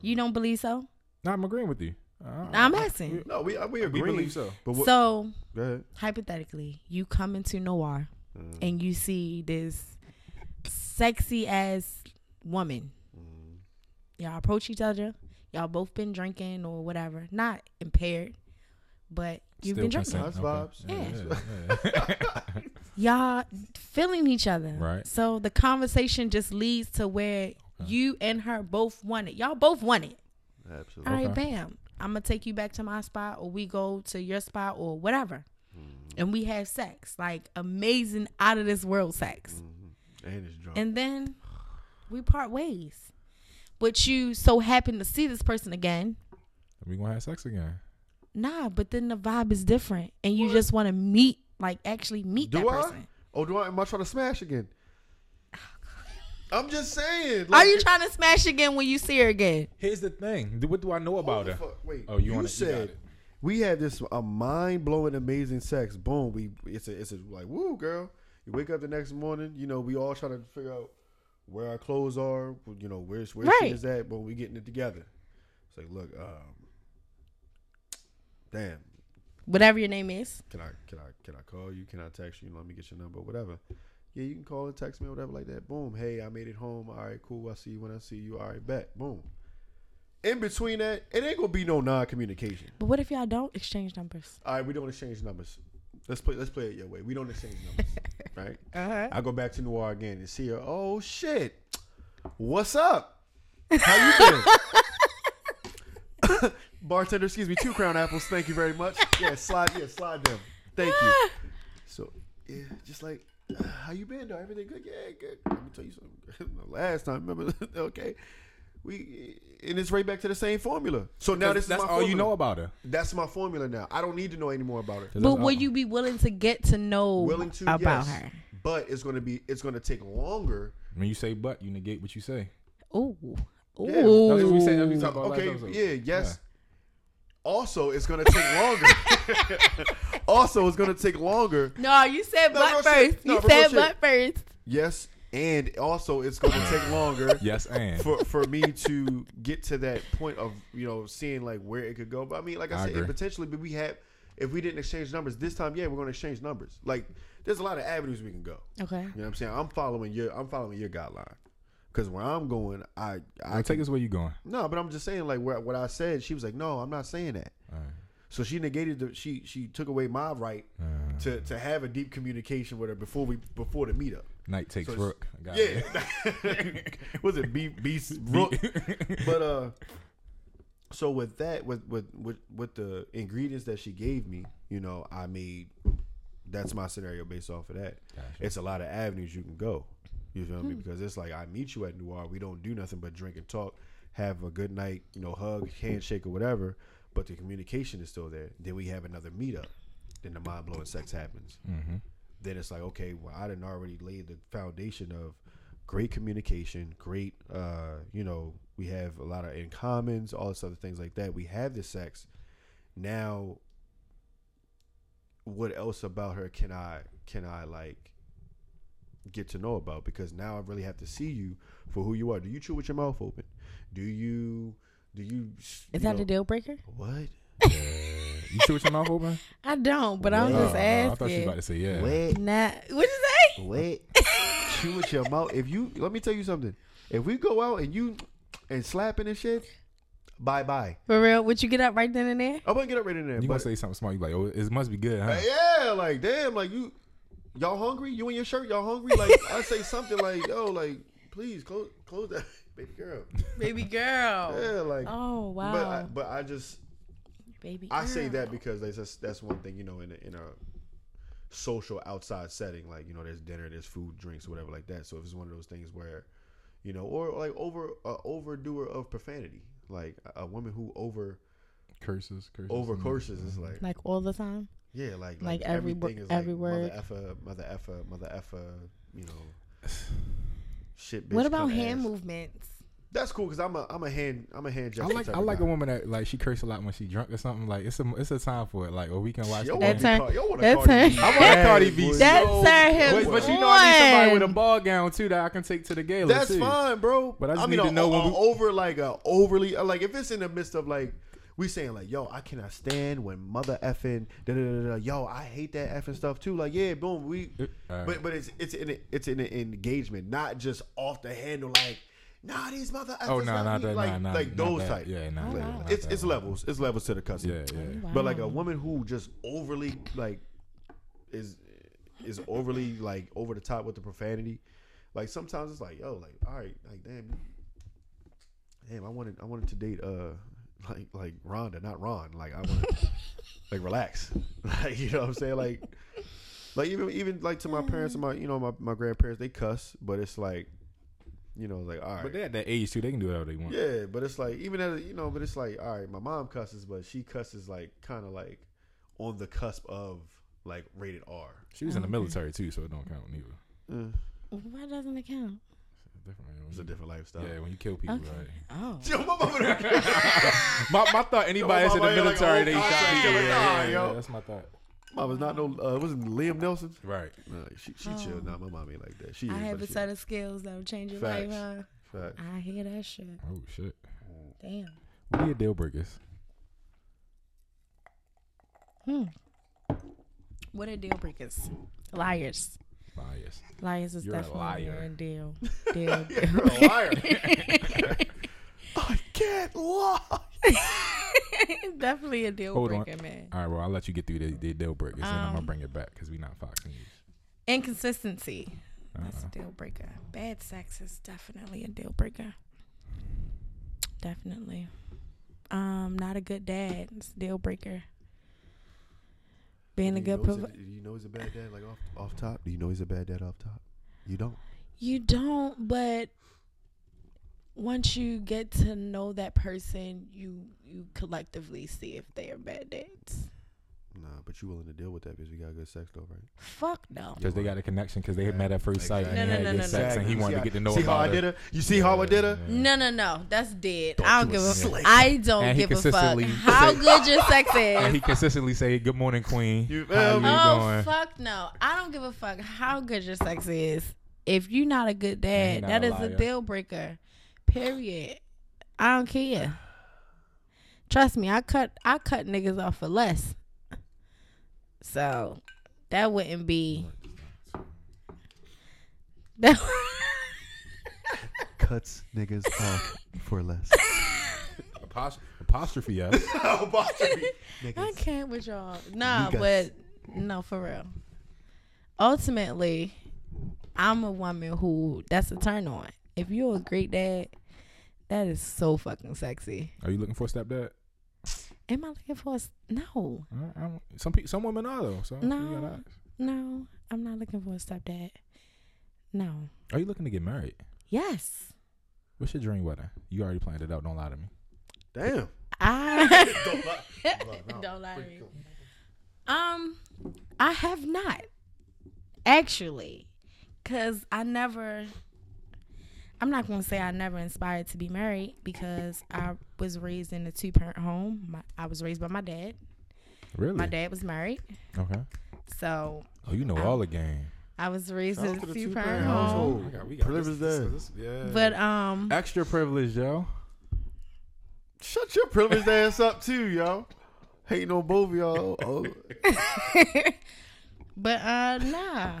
Speaker 4: You don't believe so?
Speaker 3: no, I'm agreeing with you. Uh,
Speaker 4: I'm asking.
Speaker 2: No, we we
Speaker 3: we
Speaker 2: agree.
Speaker 3: believe so.
Speaker 2: But what?
Speaker 4: So
Speaker 2: go ahead.
Speaker 4: hypothetically, you come into Noir
Speaker 2: Mm.
Speaker 4: and you see this sexy ass woman.
Speaker 2: Mm.
Speaker 4: Y'all approach each other. Y'all both been drinking or whatever, not impaired, but you've
Speaker 3: Still
Speaker 4: been drinking.
Speaker 3: consent.
Speaker 2: Nice
Speaker 3: Okay.
Speaker 2: vibes.
Speaker 3: Yeah, yeah, *laughs*
Speaker 4: Y'all feeling each other.
Speaker 3: Right.
Speaker 4: So the conversation just leads to where you and her both want it. Y'all both want it.
Speaker 2: Absolutely.
Speaker 4: All right,
Speaker 3: Okay.
Speaker 4: bam. I'm gonna take you back to my spot, or we go to your spot, or whatever. and we have sex, like amazing, out of this world sex,
Speaker 2: Mm-hmm. And it's drunk.
Speaker 4: and then we part ways. But you so happen to see this person again.
Speaker 3: We gonna have sex again.
Speaker 4: Nah, but then the vibe is different, and you just want to meet, like actually meet
Speaker 2: do
Speaker 4: that
Speaker 2: I?
Speaker 4: person.
Speaker 2: Oh, do I? Am I trying to smash again? *sighs* I'm just saying.
Speaker 4: Are you trying to smash again when you see her again?
Speaker 3: Here's the thing. What do I know about her?
Speaker 2: fuck- Wait.
Speaker 3: Oh, you
Speaker 2: you
Speaker 3: wanna- you got
Speaker 2: said
Speaker 3: it.
Speaker 2: we had this a mind blowing, amazing sex. Boom. We it's a it's a like woo girl. You wake up the next morning. You know we all trying to figure out where our clothes are. You know where's where
Speaker 4: Right.
Speaker 2: shit is at. But we getting it together. It's like look, um, damn.
Speaker 4: Whatever your name is.
Speaker 2: Can I can I can I call you? Can I text you? Let me get your number, whatever. Yeah, you can call and text me, or whatever, like that. Boom. Hey, I made it home. All right, cool. I see you when I see you. All right, bet. Boom. In between that, it ain't gonna be no non-communication.
Speaker 4: But what if y'all don't exchange numbers?
Speaker 2: All right, we don't exchange numbers. Let's play. Let's play it your way. We don't exchange numbers, *laughs* right?
Speaker 4: Uh-huh.
Speaker 2: I go back to Noir again and see her. Oh shit, what's up? How you been? *laughs* Bartender, excuse me, two crown apples. Thank you very much. Yeah, slide. Yeah, slide them. Thank you. *laughs* So yeah, just like uh, how you been? Though everything good? Yeah, good. Let me tell you something. Last time, remember? okay, we and it's right back to the same formula. So now this
Speaker 3: that's
Speaker 2: is my
Speaker 3: all you know about her.
Speaker 2: That's my formula now. I don't need to know any more about her.
Speaker 4: But
Speaker 3: all-
Speaker 4: will you be willing to get to know
Speaker 2: Willing to
Speaker 4: about
Speaker 2: yes,
Speaker 4: her?
Speaker 2: but it's gonna be it's gonna take longer.
Speaker 3: When you say but, you negate what you say.
Speaker 4: Oh, Ooh.
Speaker 2: Yeah,
Speaker 3: That's we said. That's we talked about
Speaker 2: Okay,
Speaker 3: last episode.
Speaker 2: yeah, yes. Also, it's gonna take longer. *laughs* also, it's gonna take longer.
Speaker 4: No, you said
Speaker 2: No,
Speaker 4: butt
Speaker 2: real shit.
Speaker 4: first.
Speaker 2: No,
Speaker 4: you
Speaker 2: but
Speaker 4: said
Speaker 2: shit.
Speaker 4: butt first.
Speaker 2: Yes, and also it's gonna take longer *laughs*
Speaker 3: Yes, and
Speaker 2: for for me to get to that point of you know seeing like where it could go. But I mean, like I,
Speaker 3: I
Speaker 2: said,
Speaker 3: agree.
Speaker 2: potentially, but we have if we didn't exchange numbers this time, yeah, we're gonna exchange numbers. Like, there's a lot of avenues we can go.
Speaker 4: Okay.
Speaker 2: You know what I'm saying? I'm following your I'm following your guideline. Cause where I'm going, I I
Speaker 3: I take us where you going.
Speaker 2: no, but I'm just saying like where, what I said. She was like, no, I'm not saying that.
Speaker 3: All right.
Speaker 2: So she negated the she she took away my right
Speaker 3: Uh,
Speaker 2: to to have a deep communication with her before we before the meetup.
Speaker 3: Night takes
Speaker 2: So
Speaker 3: rook. I got
Speaker 2: Yeah,
Speaker 3: it. *laughs*
Speaker 2: was it B beast rook? *laughs* But uh, so with that with with with with the ingredients that she gave me, you know, I made that's my scenario based off of that.
Speaker 3: Gotcha.
Speaker 2: It's a lot of avenues you can go. You feel
Speaker 3: Hmm.
Speaker 2: me? Because it's like I meet you at Noir, we don't do nothing but drink and talk, have a good night, you know, hug, handshake, or whatever. But the communication is still there. Then we have another meetup. Then the mind blowing sex happens.
Speaker 3: Mm-hmm.
Speaker 2: Then it's like, okay, well, I didn't already laid the foundation of great communication, great, uh, you know, we have a lot of in commons, all this other things like that. We have the sex. Now, what else about her can I can I like get to know about? Because now I really have to see you for who you are. Do you chew with your mouth open? Do you do you?
Speaker 4: Is
Speaker 2: you
Speaker 4: that
Speaker 2: know-
Speaker 4: a deal breaker?
Speaker 2: What? *laughs*
Speaker 3: You chew with your mouth open? *laughs*
Speaker 4: I don't, but I'm
Speaker 2: Well,
Speaker 4: just
Speaker 3: Oh, I thought you
Speaker 4: asking.
Speaker 3: was about to say yeah.
Speaker 2: What?
Speaker 4: Nah, what you say?
Speaker 2: Wait, chew *laughs* with your mouth. If you let me tell you something. If we go out and you and slapping and shit, bye bye.
Speaker 4: For real? Would you get up right then and there?
Speaker 2: I'm gonna get up right in there.
Speaker 3: You gonna say something smart? You like, oh, it must be good, huh?
Speaker 2: yeah, like damn, like you, y'all hungry? You in your shirt? Y'all hungry? Like *laughs* I say something like, yo, like please close close that, baby girl.
Speaker 4: Baby girl.
Speaker 2: Yeah, like.
Speaker 4: Oh wow.
Speaker 2: But I, but I just
Speaker 4: Baby
Speaker 2: I say that because that's just, that's one thing you know in a, in a social outside setting like you know there's dinner there's food drinks whatever like that so if it's one of those things where you know or like over uh, overdoer of profanity like a, a woman who over
Speaker 3: Curses, curses.
Speaker 2: over curses is like
Speaker 4: like all the time.
Speaker 2: yeah like
Speaker 4: Like every wo-
Speaker 2: everything is
Speaker 4: every
Speaker 2: like
Speaker 4: word.
Speaker 2: mother effer mother effer mother effer you know *sighs* shit bitch,
Speaker 4: what about hand
Speaker 2: ass.
Speaker 4: movements?
Speaker 2: That's cool because I'm a I'm a hand I'm a hand
Speaker 3: I like
Speaker 2: type
Speaker 3: I
Speaker 2: of
Speaker 3: like
Speaker 2: guy.
Speaker 3: a woman that like she curse a lot when she drunk or something. Like it's a it's a time for it. Like or we can watch.
Speaker 2: Yo
Speaker 3: the
Speaker 4: That
Speaker 2: want
Speaker 3: game.
Speaker 2: a
Speaker 4: turn-
Speaker 2: Car- yo want a
Speaker 4: that
Speaker 2: Cardi
Speaker 4: turn-
Speaker 2: B.
Speaker 3: I want a Cardi B.
Speaker 2: boy.
Speaker 4: That
Speaker 2: Yo,
Speaker 4: turn him
Speaker 3: But, but you know I need somebody with a ball gown too that I can take to the gala.
Speaker 2: That's
Speaker 3: too.
Speaker 2: fine, bro.
Speaker 3: But I just
Speaker 2: mean,
Speaker 3: need to
Speaker 2: a-
Speaker 3: know when
Speaker 2: a-
Speaker 3: we-
Speaker 2: over like a overly uh, like if it's in the midst of like we saying like yo I cannot stand when mother effing da da da da yo I hate that effing stuff too like yeah boom we
Speaker 3: Alright.
Speaker 2: but but it's it's in it's in an engagement not just off the handle like nah these mother
Speaker 3: Oh no,
Speaker 2: not
Speaker 3: not that.
Speaker 2: like
Speaker 3: nah, nah,
Speaker 2: like
Speaker 3: not
Speaker 2: those
Speaker 3: that.
Speaker 2: type
Speaker 3: Yeah, nah,
Speaker 4: Oh,
Speaker 3: nah,
Speaker 4: wow.
Speaker 3: not
Speaker 2: it's
Speaker 3: that
Speaker 2: it's
Speaker 3: one.
Speaker 2: levels it's levels to the cussing
Speaker 3: Yeah, yeah.
Speaker 2: but like a woman who just overly like is is overly like over the top with the profanity. Like sometimes it's like, yo, like all right, like damn, damn, I wanted I wanted to date uh like like Rhonda, not Ron. Like I wanted *laughs* like relax. *laughs* like you know what I'm saying? Like like even even like to my parents and my you know my, my grandparents they cuss, but it's like you know like all right.
Speaker 3: But they're at that age too. They can do whatever they want.
Speaker 2: yeah, but it's like even at you know, but it's like all right, my mom cusses, but she cusses like kind of like on the cusp of like rated R.
Speaker 3: She was in the
Speaker 4: Okay.
Speaker 3: military too, so it don't count neither.
Speaker 2: Uh,
Speaker 4: Why doesn't it count?
Speaker 3: Different.
Speaker 2: it's a different lifestyle.
Speaker 3: Yeah, when you kill people,
Speaker 4: Okay.
Speaker 3: right? *laughs*
Speaker 4: Oh.
Speaker 2: Yo, my *laughs*
Speaker 3: my, my thought anybody that's in the
Speaker 2: mama ain't like a
Speaker 3: military, they shot
Speaker 2: contract
Speaker 3: people. Yeah, yeah, yeah, that's my thought.
Speaker 2: Mama's not no uh, wasn't Liam Neeson.
Speaker 3: Right.
Speaker 2: Nah, she she
Speaker 4: Oh.
Speaker 2: chill. Nah, my mom ain't like that. She
Speaker 4: I have a
Speaker 2: she-
Speaker 4: set of skills that will change your
Speaker 2: Facts.
Speaker 4: life, huh?
Speaker 2: Fact.
Speaker 4: I hear that shit.
Speaker 3: Oh shit.
Speaker 4: Damn.
Speaker 3: What are your deal breakers?
Speaker 4: Hmm. What are deal breakers? Liars.
Speaker 3: Liars.
Speaker 4: Liars is
Speaker 3: You're a liar.
Speaker 4: a deal. *laughs* Deal.
Speaker 2: You're a liar. *laughs* *laughs* I can't lie. *laughs*
Speaker 4: definitely a deal
Speaker 3: Hold on.
Speaker 4: breaker, man.
Speaker 3: All right, well, I'll let you get through the, the deal breakers, and I'm gonna
Speaker 4: Um,
Speaker 3: bring it back because we're not Fox News.
Speaker 4: Inconsistency. That's
Speaker 3: Uh-uh.
Speaker 4: a deal breaker. Bad sex is definitely a deal breaker. Definitely. Um, not a good dad. It's a deal breaker. Being a good
Speaker 2: know he's
Speaker 4: provider.
Speaker 2: Do you know he's a bad dad? Like off off top? Do you know he's a bad dad off top? You don't.
Speaker 4: You don't, but once you get to know that person, you you collectively see if they are bad dads.
Speaker 2: Nah, but you willing to deal with that because we got good sex though, right?
Speaker 4: Fuck no.
Speaker 3: Because they got a connection because they had
Speaker 2: Yeah,
Speaker 3: met at first sight and
Speaker 4: No,
Speaker 3: they
Speaker 4: no, no, no,
Speaker 3: sex
Speaker 4: no.
Speaker 3: and he wanted to get to know
Speaker 2: see
Speaker 3: about
Speaker 2: how I did her. You see how I did her?
Speaker 3: Yeah.
Speaker 4: No, no, no. That's dead.
Speaker 2: Thought
Speaker 4: I don't give a.
Speaker 2: was slick.
Speaker 4: I don't
Speaker 3: And he
Speaker 4: give a fuck *laughs* how good your sex is. *laughs*
Speaker 3: And
Speaker 4: is.
Speaker 3: he consistently say, "Good morning, Queen.
Speaker 2: You
Speaker 3: How
Speaker 2: feel
Speaker 3: you
Speaker 2: me?
Speaker 4: Oh
Speaker 3: doing?"
Speaker 4: fuck no! I don't give a fuck how good your sex is. If you're not a good dad,
Speaker 3: that is
Speaker 4: that
Speaker 3: a
Speaker 4: is a
Speaker 3: liar.
Speaker 4: deal breaker. Period. I don't care. Trust me, I cut I cut niggas off for less. So that wouldn't be. That *laughs*
Speaker 2: Cuts niggas off for less.
Speaker 3: Apostrophe, *laughs* apostrophe yes.
Speaker 4: I can't with y'all. Nah,
Speaker 2: Niggas.
Speaker 4: but no, for real. Ultimately, I'm a woman who that's a turn on. If you're a great dad, that is so fucking sexy.
Speaker 3: Are you looking for a stepdad?
Speaker 4: Am I looking for a s- no?
Speaker 3: I- I don't- Some people, some women are though. So you
Speaker 4: No.
Speaker 3: gotta ask.
Speaker 4: No, I'm not looking for a stepdad. No.
Speaker 3: Are you looking to get married?
Speaker 4: Yes.
Speaker 3: What's your dream wedding? You already planned it out. Don't lie to me.
Speaker 2: Damn.
Speaker 4: I *laughs* *laughs*
Speaker 2: Don't lie.
Speaker 4: Don't lie to me. Um, I have not actually, cause I never. I'm not gonna say I never inspired to be married because I was raised in a two parent home. My, I was raised by my dad.
Speaker 3: Really?
Speaker 4: My dad was married,
Speaker 3: Okay.
Speaker 4: so
Speaker 3: Oh, you know all the game.
Speaker 4: I was raised
Speaker 2: Shout
Speaker 4: in a two
Speaker 2: two-parent
Speaker 4: parent home.
Speaker 3: We got- we got
Speaker 2: Privilege
Speaker 3: this-
Speaker 2: there.
Speaker 3: this- this- yeah.
Speaker 4: But um,
Speaker 3: extra privilege, yo.
Speaker 2: Shut your privileged ass up too, yo. Hating on both y'all. Oh, *laughs*
Speaker 4: but uh, nah.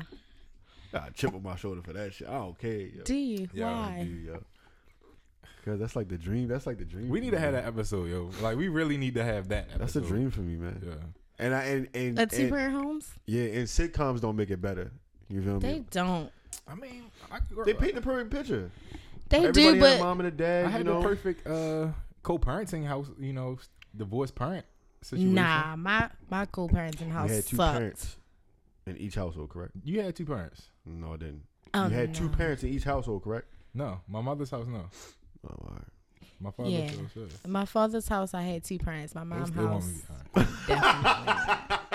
Speaker 2: I chip on my shoulder for that shit. I don't care, yo.
Speaker 4: Do you?
Speaker 3: Yeah,
Speaker 4: Why?
Speaker 2: Dude, yo. Cause that's like the dream. That's like the dream.
Speaker 3: We need
Speaker 2: me,
Speaker 3: to have
Speaker 2: man.
Speaker 3: that episode, yo. Like we really need to have that. Episode.
Speaker 2: That's a dream for me, man.
Speaker 3: Yeah.
Speaker 2: And I and and,
Speaker 4: A two parent homes?
Speaker 2: yeah, and sitcoms don't make it better. You feel
Speaker 4: They
Speaker 2: me?
Speaker 4: They don't.
Speaker 3: I mean, I could,
Speaker 2: They paint the perfect picture.
Speaker 4: They
Speaker 2: Everybody
Speaker 4: do,
Speaker 2: had a
Speaker 4: but
Speaker 2: mom and a dad.
Speaker 3: I had
Speaker 2: you know,
Speaker 3: the perfect uh, co-parenting house. You know, divorced parent situation.
Speaker 4: nah, my my co-parenting house
Speaker 2: we had two
Speaker 4: sucked.
Speaker 2: parents in each household, correct?
Speaker 3: You had two parents.
Speaker 2: No, I didn't.
Speaker 4: Oh,
Speaker 2: you had two parents in each household, correct?
Speaker 3: No, my mother's house. No,
Speaker 2: Oh, all right.
Speaker 3: my father's
Speaker 4: Yeah.
Speaker 3: house. Yeah.
Speaker 4: In my father's house, I had two parents. My mom's house,
Speaker 3: me- all right.
Speaker 4: definitely,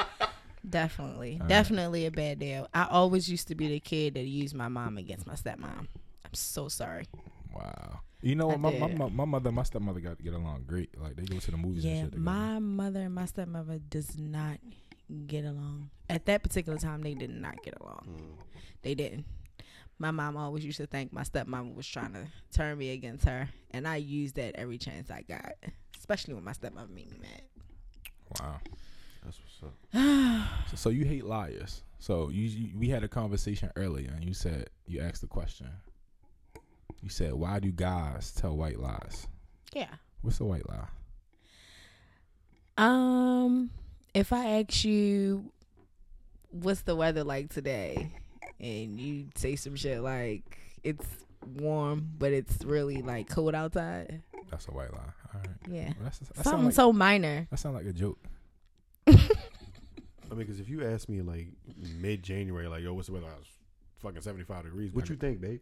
Speaker 4: definitely,
Speaker 3: All right.
Speaker 4: definitely a bad deal. I always used to be the kid that used my mom against my stepmom. I'm so sorry.
Speaker 3: Wow. You know what? My, my, my, my mother, and my stepmother got to get along great. Like they go to the movies and
Speaker 4: Yeah,
Speaker 3: shit. together.
Speaker 4: my mother and my stepmother does not get along. At that particular time, they did not get along.
Speaker 2: Mm.
Speaker 4: They didn't. My mom always used to think my stepmom was trying to turn me against her, and I used that every chance I got, especially when my stepmom made me mad.
Speaker 3: Wow.
Speaker 2: That's what's up. *sighs*
Speaker 3: So, so you hate liars. So you, you we had a conversation earlier, and you said you asked the question. You said, "Why do guys tell white lies?"
Speaker 4: Yeah.
Speaker 3: What's a white lie?
Speaker 4: Um, if I ask you, what's the weather like today, and you say some shit like it's warm, but it's really like cold outside.
Speaker 3: That's a white lie. All right.
Speaker 4: Yeah.
Speaker 3: Well, that's, that
Speaker 4: Something
Speaker 3: like
Speaker 4: so minor.
Speaker 3: that sounds like a joke.
Speaker 2: I mean, because if you ask me in like mid January, like, yo, what's the weather? It's fucking seventy five degrees. What you think, babe?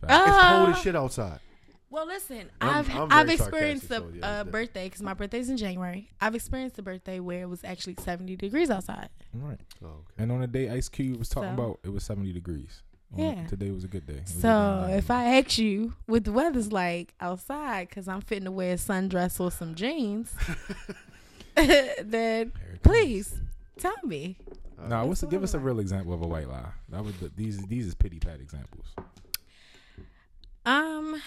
Speaker 3: Facts.
Speaker 2: It's cold
Speaker 4: Uh,
Speaker 2: as shit outside.
Speaker 4: Well, listen,
Speaker 2: I'm-
Speaker 4: I've
Speaker 2: I'm
Speaker 4: I've experienced a
Speaker 2: so yeah,
Speaker 4: uh, birthday because my birthday's in January. I've experienced a birthday where it was actually seventy degrees outside.
Speaker 3: Right.
Speaker 2: Oh, okay.
Speaker 3: And on the day Ice Cube was talking
Speaker 4: So?
Speaker 3: about, it was 70 degrees. On-
Speaker 4: Yeah.
Speaker 3: Today was a good day. It was a good
Speaker 4: So
Speaker 3: day.
Speaker 4: if I ask you what the weather's like outside, because I'm fitting to wear a sundress or some jeans, *laughs* then
Speaker 3: Here it comes.
Speaker 4: please tell me.
Speaker 3: Nah, what's
Speaker 4: That's
Speaker 3: give us a real example of a white lie. That was the, these these is pity pat examples.
Speaker 4: Um,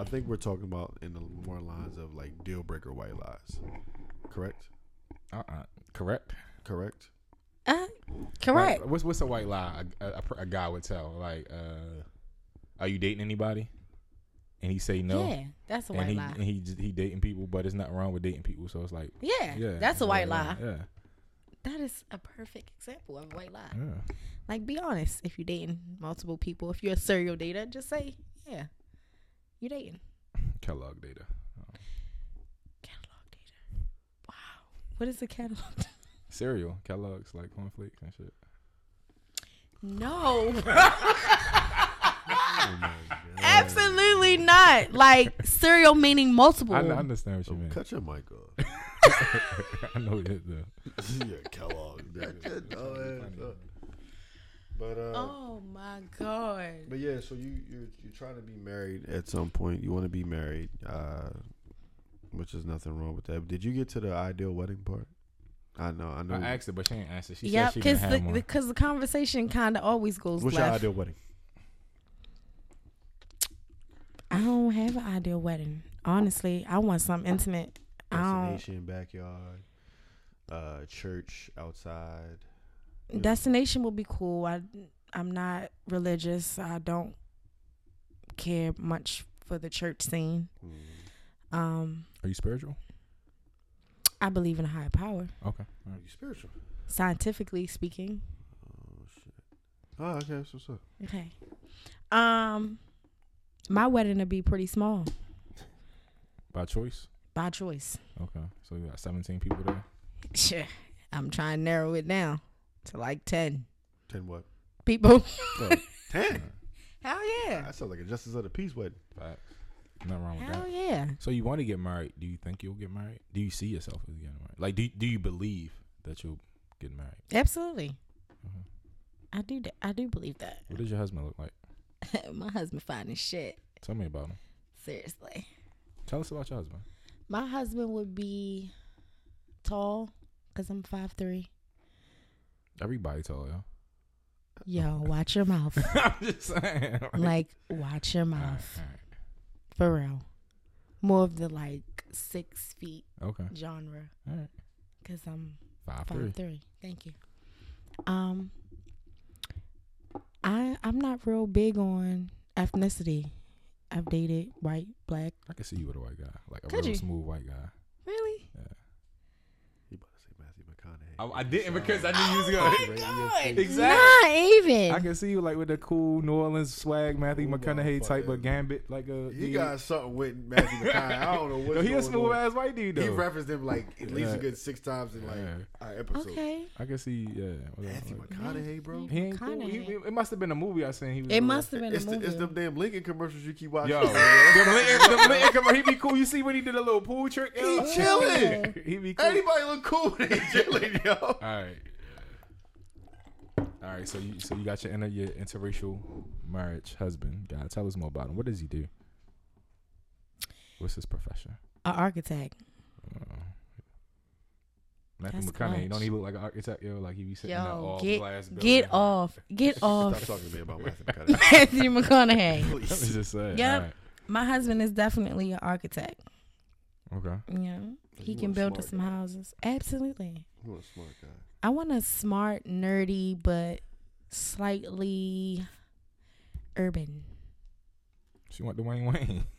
Speaker 2: I think we're talking about in the more lines of like deal breaker white lies. Correct.
Speaker 3: Uh uh Correct.
Speaker 2: Correct.
Speaker 4: uh, correct.
Speaker 3: Like, what's what's a white lie a, a, a guy would tell? Like, uh, are you dating anybody? And he say no.
Speaker 4: Yeah, that's a
Speaker 3: and
Speaker 4: white
Speaker 3: he
Speaker 4: lie.
Speaker 3: and he he dating people, but it's not wrong with dating people. So it's like,
Speaker 4: yeah,
Speaker 3: yeah,
Speaker 4: that's a white
Speaker 3: yeah,
Speaker 4: lie.
Speaker 3: Yeah,
Speaker 4: That is a perfect example of a white lie.
Speaker 3: yeah.
Speaker 4: Like, be honest. If you're dating multiple people, if you're a serial dater, just say, yeah, you're dating.
Speaker 3: Kellogg data.
Speaker 4: Catalog dater. Wow. What is a catalog? *laughs*
Speaker 3: Cereal, Kellogg's like cornflakes and shit.
Speaker 4: no, *laughs*
Speaker 2: Oh
Speaker 4: absolutely not. Like cereal meaning multiple.
Speaker 3: I, I understand what
Speaker 2: Oh,
Speaker 3: you mean.
Speaker 2: cut your mic off. *laughs*
Speaker 3: I know it though.
Speaker 2: yeah, Kellogg. Oh, yeah, uh, But uh,
Speaker 4: Oh my god.
Speaker 2: but yeah, so you you're you're trying to be married at some point. You want to be married, uh, which is nothing wrong with that. Did you get to the ideal wedding part? I know, I know.
Speaker 3: I asked her, but she ain't answer. She
Speaker 4: Yeah,
Speaker 3: said she didn't
Speaker 4: because
Speaker 3: have
Speaker 4: the because the conversation kind of always goes
Speaker 2: What's your ideal wedding?
Speaker 4: I don't have an ideal wedding. Honestly, I want something intimate. I don't.
Speaker 2: Destination, backyard, uh, church outside.
Speaker 4: Destination will be cool. I I'm not religious. I don't care much for the church scene.
Speaker 2: Hmm.
Speaker 4: Um,
Speaker 3: Are you spiritual?
Speaker 4: I believe in a higher power,
Speaker 3: Okay.
Speaker 2: Are you spiritual?
Speaker 4: scientifically speaking.
Speaker 2: Oh shit. Oh, okay. That's what's up.
Speaker 4: Okay. Um, my wedding would be pretty small
Speaker 3: By choice.
Speaker 4: by choice.
Speaker 3: Okay. So you got 17 people there. *laughs*
Speaker 4: Sure. I'm trying to narrow it down to like ten
Speaker 2: Ten what?
Speaker 4: people. *laughs*
Speaker 2: ten.
Speaker 4: Hell yeah.
Speaker 2: That sounds like a justice of the peace wedding.
Speaker 3: Facts. Nothing wrong with that.
Speaker 4: Hell
Speaker 3: that.
Speaker 4: yeah.
Speaker 3: So you want to get married? Do you think you'll get married? Do you see yourself as getting married? Like, do do you believe that you'll get married?
Speaker 4: Absolutely.
Speaker 3: Mhm.
Speaker 4: I do. th- I do believe that.
Speaker 3: What does your husband look like? *laughs*
Speaker 4: my husband fine as shit.
Speaker 3: Tell me about him.
Speaker 4: Seriously.
Speaker 3: Tell us about your husband.
Speaker 4: My husband would be tall because I'm five three.
Speaker 3: Everybody tell yo.
Speaker 4: Yo, *laughs* watch your mouth. *laughs*
Speaker 3: I'm just saying.
Speaker 4: like, watch your
Speaker 3: All right,
Speaker 4: mouth.
Speaker 3: all right.
Speaker 4: For real. More of the like six feet
Speaker 3: Okay.
Speaker 4: genre
Speaker 3: All right.
Speaker 4: because I'm
Speaker 3: Five,
Speaker 4: five
Speaker 3: three.
Speaker 4: three. Thank you. Um, I I'm not real big on ethnicity. I've dated white, black.
Speaker 3: I can see you with a white guy, like a
Speaker 4: Could
Speaker 3: real
Speaker 4: you?
Speaker 3: smooth white guy.
Speaker 4: Really?
Speaker 2: You about to say Matthew McConaughey?
Speaker 3: I, I didn't because I knew you was oh gonna. *laughs*
Speaker 2: God.
Speaker 3: Exactly.
Speaker 4: Not even.
Speaker 3: I can see you like with the cool New Orleans swag, Matthew
Speaker 2: Oh,
Speaker 3: McConaughey type of gambit, like a.
Speaker 2: He
Speaker 3: dude.
Speaker 2: got something with Matthew *laughs* McConaughey. I don't know what's
Speaker 3: Yo, he a smooth ass white dude though.
Speaker 2: He referenced him like at least
Speaker 3: Yeah.
Speaker 2: a good six times in like
Speaker 3: Yeah.
Speaker 2: our episode.
Speaker 4: okay.
Speaker 3: I can see, yeah. what else?
Speaker 2: Matthew
Speaker 3: Like-
Speaker 2: McConaughey, bro.
Speaker 3: He ain't cool. He,
Speaker 4: McConaughey.
Speaker 3: it must have been a movie I seen. He was
Speaker 4: It
Speaker 3: in.
Speaker 4: must have been
Speaker 2: It's
Speaker 4: a
Speaker 2: the, it's them damn Lincoln commercials you keep watching.
Speaker 3: Yo, *laughs* them Lincoln, them Lincoln commercial, he be cool. You see when he did a little pool trick?
Speaker 2: He chilling.
Speaker 3: he be cool.
Speaker 2: Anybody look cool when they chilling, yo. *laughs*
Speaker 3: All right. All right. So you so you got your inter your interracial marriage husband. God, tell us more about him. What does he do? What's his profession?
Speaker 4: An architect.
Speaker 3: Uh, Matthew
Speaker 4: That's
Speaker 3: McConaughey.
Speaker 4: clutch.
Speaker 3: Don't he look like an architect? Yo, like he be sitting in that
Speaker 4: Yo,
Speaker 3: all
Speaker 4: get
Speaker 3: glass building.
Speaker 4: get off, get *laughs*
Speaker 2: Stop
Speaker 4: off,
Speaker 2: talking to me about Matthew *laughs* McConaughey.
Speaker 4: Matthew McConaughey.
Speaker 3: I was
Speaker 2: Please.
Speaker 3: just saying.
Speaker 4: Yep.
Speaker 3: All right.
Speaker 4: My husband is definitely an architect.
Speaker 3: Okay.
Speaker 4: Yeah, he
Speaker 2: You
Speaker 4: can build us some
Speaker 2: guy.
Speaker 4: houses. Absolutely.
Speaker 2: You a smart guy.
Speaker 4: I want a smart, nerdy, but slightly urban.
Speaker 3: She want Dwayne Wayne. *laughs*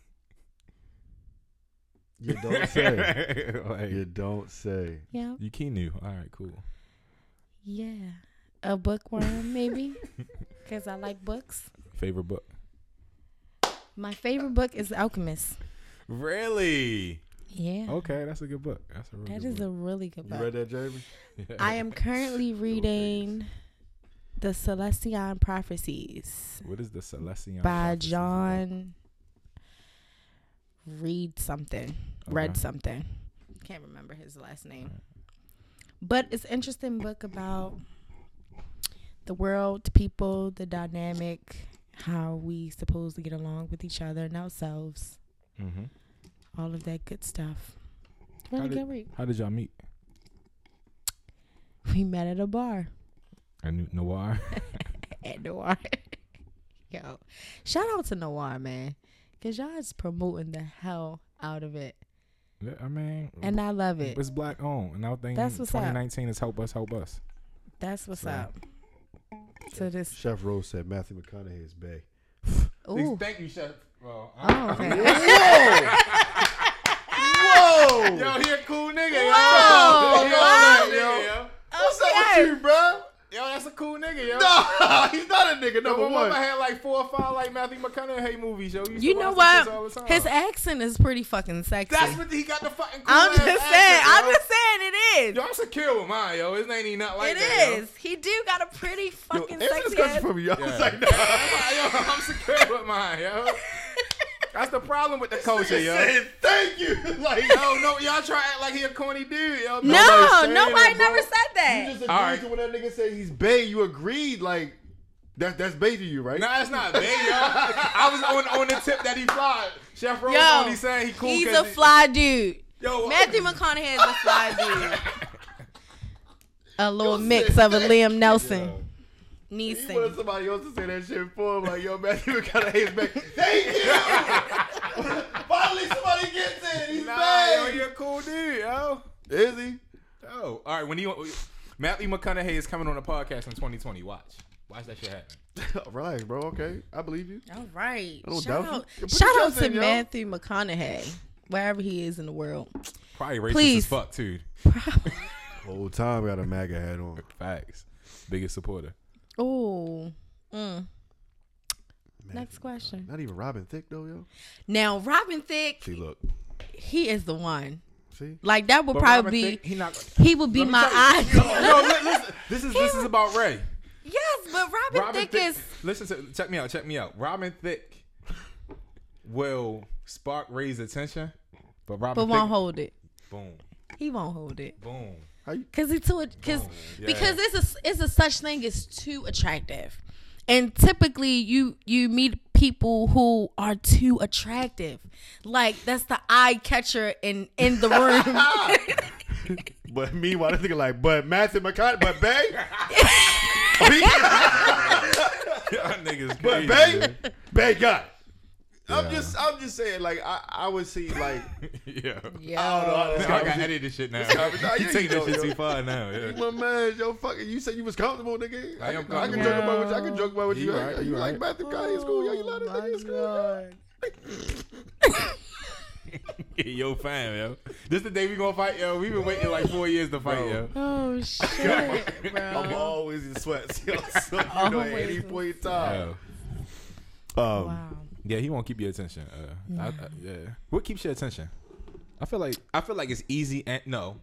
Speaker 2: You don't say.
Speaker 3: like,
Speaker 2: you don't say.
Speaker 4: Yeah,
Speaker 3: you knew. All right, cool.
Speaker 4: yeah. A bookworm, maybe, *laughs* because I like books.
Speaker 3: Favorite book?
Speaker 4: My favorite book is The Alchemist.
Speaker 3: Really?
Speaker 4: Yeah.
Speaker 3: Okay, that's a good book. That's a really
Speaker 4: That
Speaker 3: good
Speaker 4: is
Speaker 3: book.
Speaker 4: a really good
Speaker 2: You read that, Jamie? *laughs*
Speaker 4: I am currently reading The Celestine Prophecies
Speaker 3: What is the Celestine?
Speaker 4: by
Speaker 3: Prophecies
Speaker 4: John Read something. Read
Speaker 3: Okay.
Speaker 4: something. Can't remember his last name. But it's an interesting book about the world, people, the dynamic, how we supposed to get along with each other and ourselves.
Speaker 3: about?
Speaker 4: All of that good stuff.
Speaker 3: How
Speaker 4: Really
Speaker 3: did-
Speaker 4: good read.
Speaker 3: How did y'all meet?
Speaker 4: We met at a bar.
Speaker 3: I knew Noir. *laughs*
Speaker 4: at Noir. *laughs* Yo, shout out to Noir, man. Cause y'all is promoting the hell out of it.
Speaker 3: Yeah, I mean,
Speaker 4: And I love it.
Speaker 3: it's black owned, and I think
Speaker 4: That's what's up.
Speaker 3: 2019 is help us, help us.
Speaker 4: That's what's
Speaker 3: So-
Speaker 4: up. So this
Speaker 2: Chef Rose said Matthew McConaughey is Bay.
Speaker 4: ooh.
Speaker 3: Thank you, Chef. Well,
Speaker 4: Oh, okay.
Speaker 2: Whoa!
Speaker 3: yo, he a cool nigga.
Speaker 4: Whoa,
Speaker 3: yo,
Speaker 4: wow.
Speaker 3: yo, yo, yo.
Speaker 2: What's up with you, bro?
Speaker 3: Yo, that's a cool nigga, yo.
Speaker 2: No, *laughs* he's not a nigga.
Speaker 3: Yo,
Speaker 2: Number
Speaker 3: my mama
Speaker 2: one.
Speaker 3: had like four or five like Matthew McConaughey movies, yo.
Speaker 4: You know what?
Speaker 3: shits all the time.
Speaker 4: His accent is pretty fucking sexy.
Speaker 3: That's what he got the fucking cool
Speaker 4: I'm
Speaker 3: ass
Speaker 4: just saying.
Speaker 3: accent,
Speaker 4: I'm just saying it is.
Speaker 3: Yo, I'm secure with mine, yo. His name ain't not like
Speaker 4: it
Speaker 3: that, yo.
Speaker 4: He do got a pretty fucking
Speaker 2: Answer this
Speaker 4: sexy
Speaker 2: question
Speaker 4: ass.
Speaker 2: for me. I
Speaker 3: Yeah.
Speaker 2: was like, nah.
Speaker 3: yo, I'm secure with mine, yo. *laughs* That's the problem with the culture, yo.
Speaker 2: Saying thank you. *laughs* Like,
Speaker 3: Yo, no, y'all try to act like he a corny dude, yo.
Speaker 4: No,
Speaker 2: Nobody's saying
Speaker 4: nobody
Speaker 2: that,
Speaker 4: never said that.
Speaker 2: you just agreed
Speaker 3: All right.
Speaker 2: to when that nigga said he's Bay. You agreed, like that. That's Bay to you, right?
Speaker 3: Nah, that's not big, yo. I was on on the tip that he fly. Chef Rose
Speaker 4: Yo,
Speaker 3: only saying he cool.
Speaker 4: He's
Speaker 3: 'cause
Speaker 4: a
Speaker 3: he-
Speaker 4: fly dude.
Speaker 3: Yo,
Speaker 4: Matthew McConaughey is a fly dude. *laughs* A little
Speaker 2: Yo,
Speaker 4: mix of a. Liam Nelson.
Speaker 2: Yo. He wanted
Speaker 4: Neeson.
Speaker 2: somebody else to say that shit for him. Like, yo, Matthew McConaughey is Bay. Thank you. *laughs* Finally, somebody gets it. He's
Speaker 3: Nah, yo,
Speaker 2: Bay.
Speaker 3: he a cool dude, yo.
Speaker 2: Is he?
Speaker 3: Oh, all right. When he uh, Matthew McConaughey is coming on a podcast in 2020, watch, watch that shit happen. *laughs*
Speaker 2: Relax, bro. Okay, I believe you.
Speaker 4: All right. Shout
Speaker 2: doubt
Speaker 4: out, shout out to
Speaker 2: in, yo.
Speaker 4: Matthew McConaughey, wherever he is in the world.
Speaker 3: Probably racist
Speaker 4: Please.
Speaker 3: as fuck too.
Speaker 2: Whole time got a MAGA hat on.
Speaker 3: Facts. Biggest supporter.
Speaker 4: Oh. Mm. Next question.
Speaker 2: Not even Robin Thicke though, yo.
Speaker 4: Now, Robin Thicke,
Speaker 2: See, look.
Speaker 4: he is the one.
Speaker 2: See.
Speaker 4: Like that would
Speaker 3: But
Speaker 4: probably
Speaker 3: Robin
Speaker 4: be.
Speaker 3: Thicke, he not.
Speaker 4: he would be my
Speaker 3: tell you-
Speaker 4: eye.
Speaker 3: Yo, li- *laughs* listen, this is this is about Ray.
Speaker 4: yes, but Robin,
Speaker 3: Robin
Speaker 4: Thicke,
Speaker 3: Thicke.
Speaker 4: is.
Speaker 3: Listen to check me out. Check me out. Robin Thicke will spark Ray's attention, but Robin
Speaker 4: But
Speaker 3: Thicke,
Speaker 4: won't hold it.
Speaker 3: boom,
Speaker 4: He won't hold it.
Speaker 3: boom.
Speaker 2: How you?
Speaker 4: Cause it's too cause oh,
Speaker 3: yeah.
Speaker 4: because it's a it's a such thing as too attractive. And typically you you meet people who are too attractive. Like that's the eye catcher in in the room. *laughs*
Speaker 2: But meanwhile, they're thinking like, but Matthew McConaughey, but Bay, *laughs* *laughs* oh,
Speaker 3: Y'all niggas
Speaker 2: but
Speaker 3: crazy.
Speaker 2: Bay. Bay got. it. I'm
Speaker 3: Yeah.
Speaker 2: just, I'm just saying, like, I, I would see, like, *laughs*
Speaker 3: yeah.
Speaker 2: I don't know this
Speaker 3: I
Speaker 2: guy
Speaker 3: got
Speaker 2: was-
Speaker 3: edit this shit now.
Speaker 2: Nah,
Speaker 3: You
Speaker 2: you
Speaker 3: take this shit too far now. Yeah.
Speaker 2: my man, yo, fucking, you said you was comfortable, nigga. I,
Speaker 3: I am
Speaker 2: can, I can
Speaker 3: comfortable.
Speaker 2: joke about with you. I can joke about with
Speaker 3: You
Speaker 2: you.
Speaker 3: right,
Speaker 2: you
Speaker 3: you
Speaker 2: like
Speaker 3: right.
Speaker 2: Matthew McConaughey in school? Yo, you love this nigga in school? *laughs*
Speaker 3: yo, fam, yo. This the day we gonna fight, yo. We been waiting like four years to fight,
Speaker 2: Bro.
Speaker 3: yo.
Speaker 4: oh shit,
Speaker 2: I'm always in sweats, yo. So, you *laughs* know, at any point in time.
Speaker 3: Yo.
Speaker 2: Um,
Speaker 4: Wow.
Speaker 3: Yeah, he won't keep your attention. Uh, I, I, yeah. What keeps your attention? I feel like I feel like it's easy and no,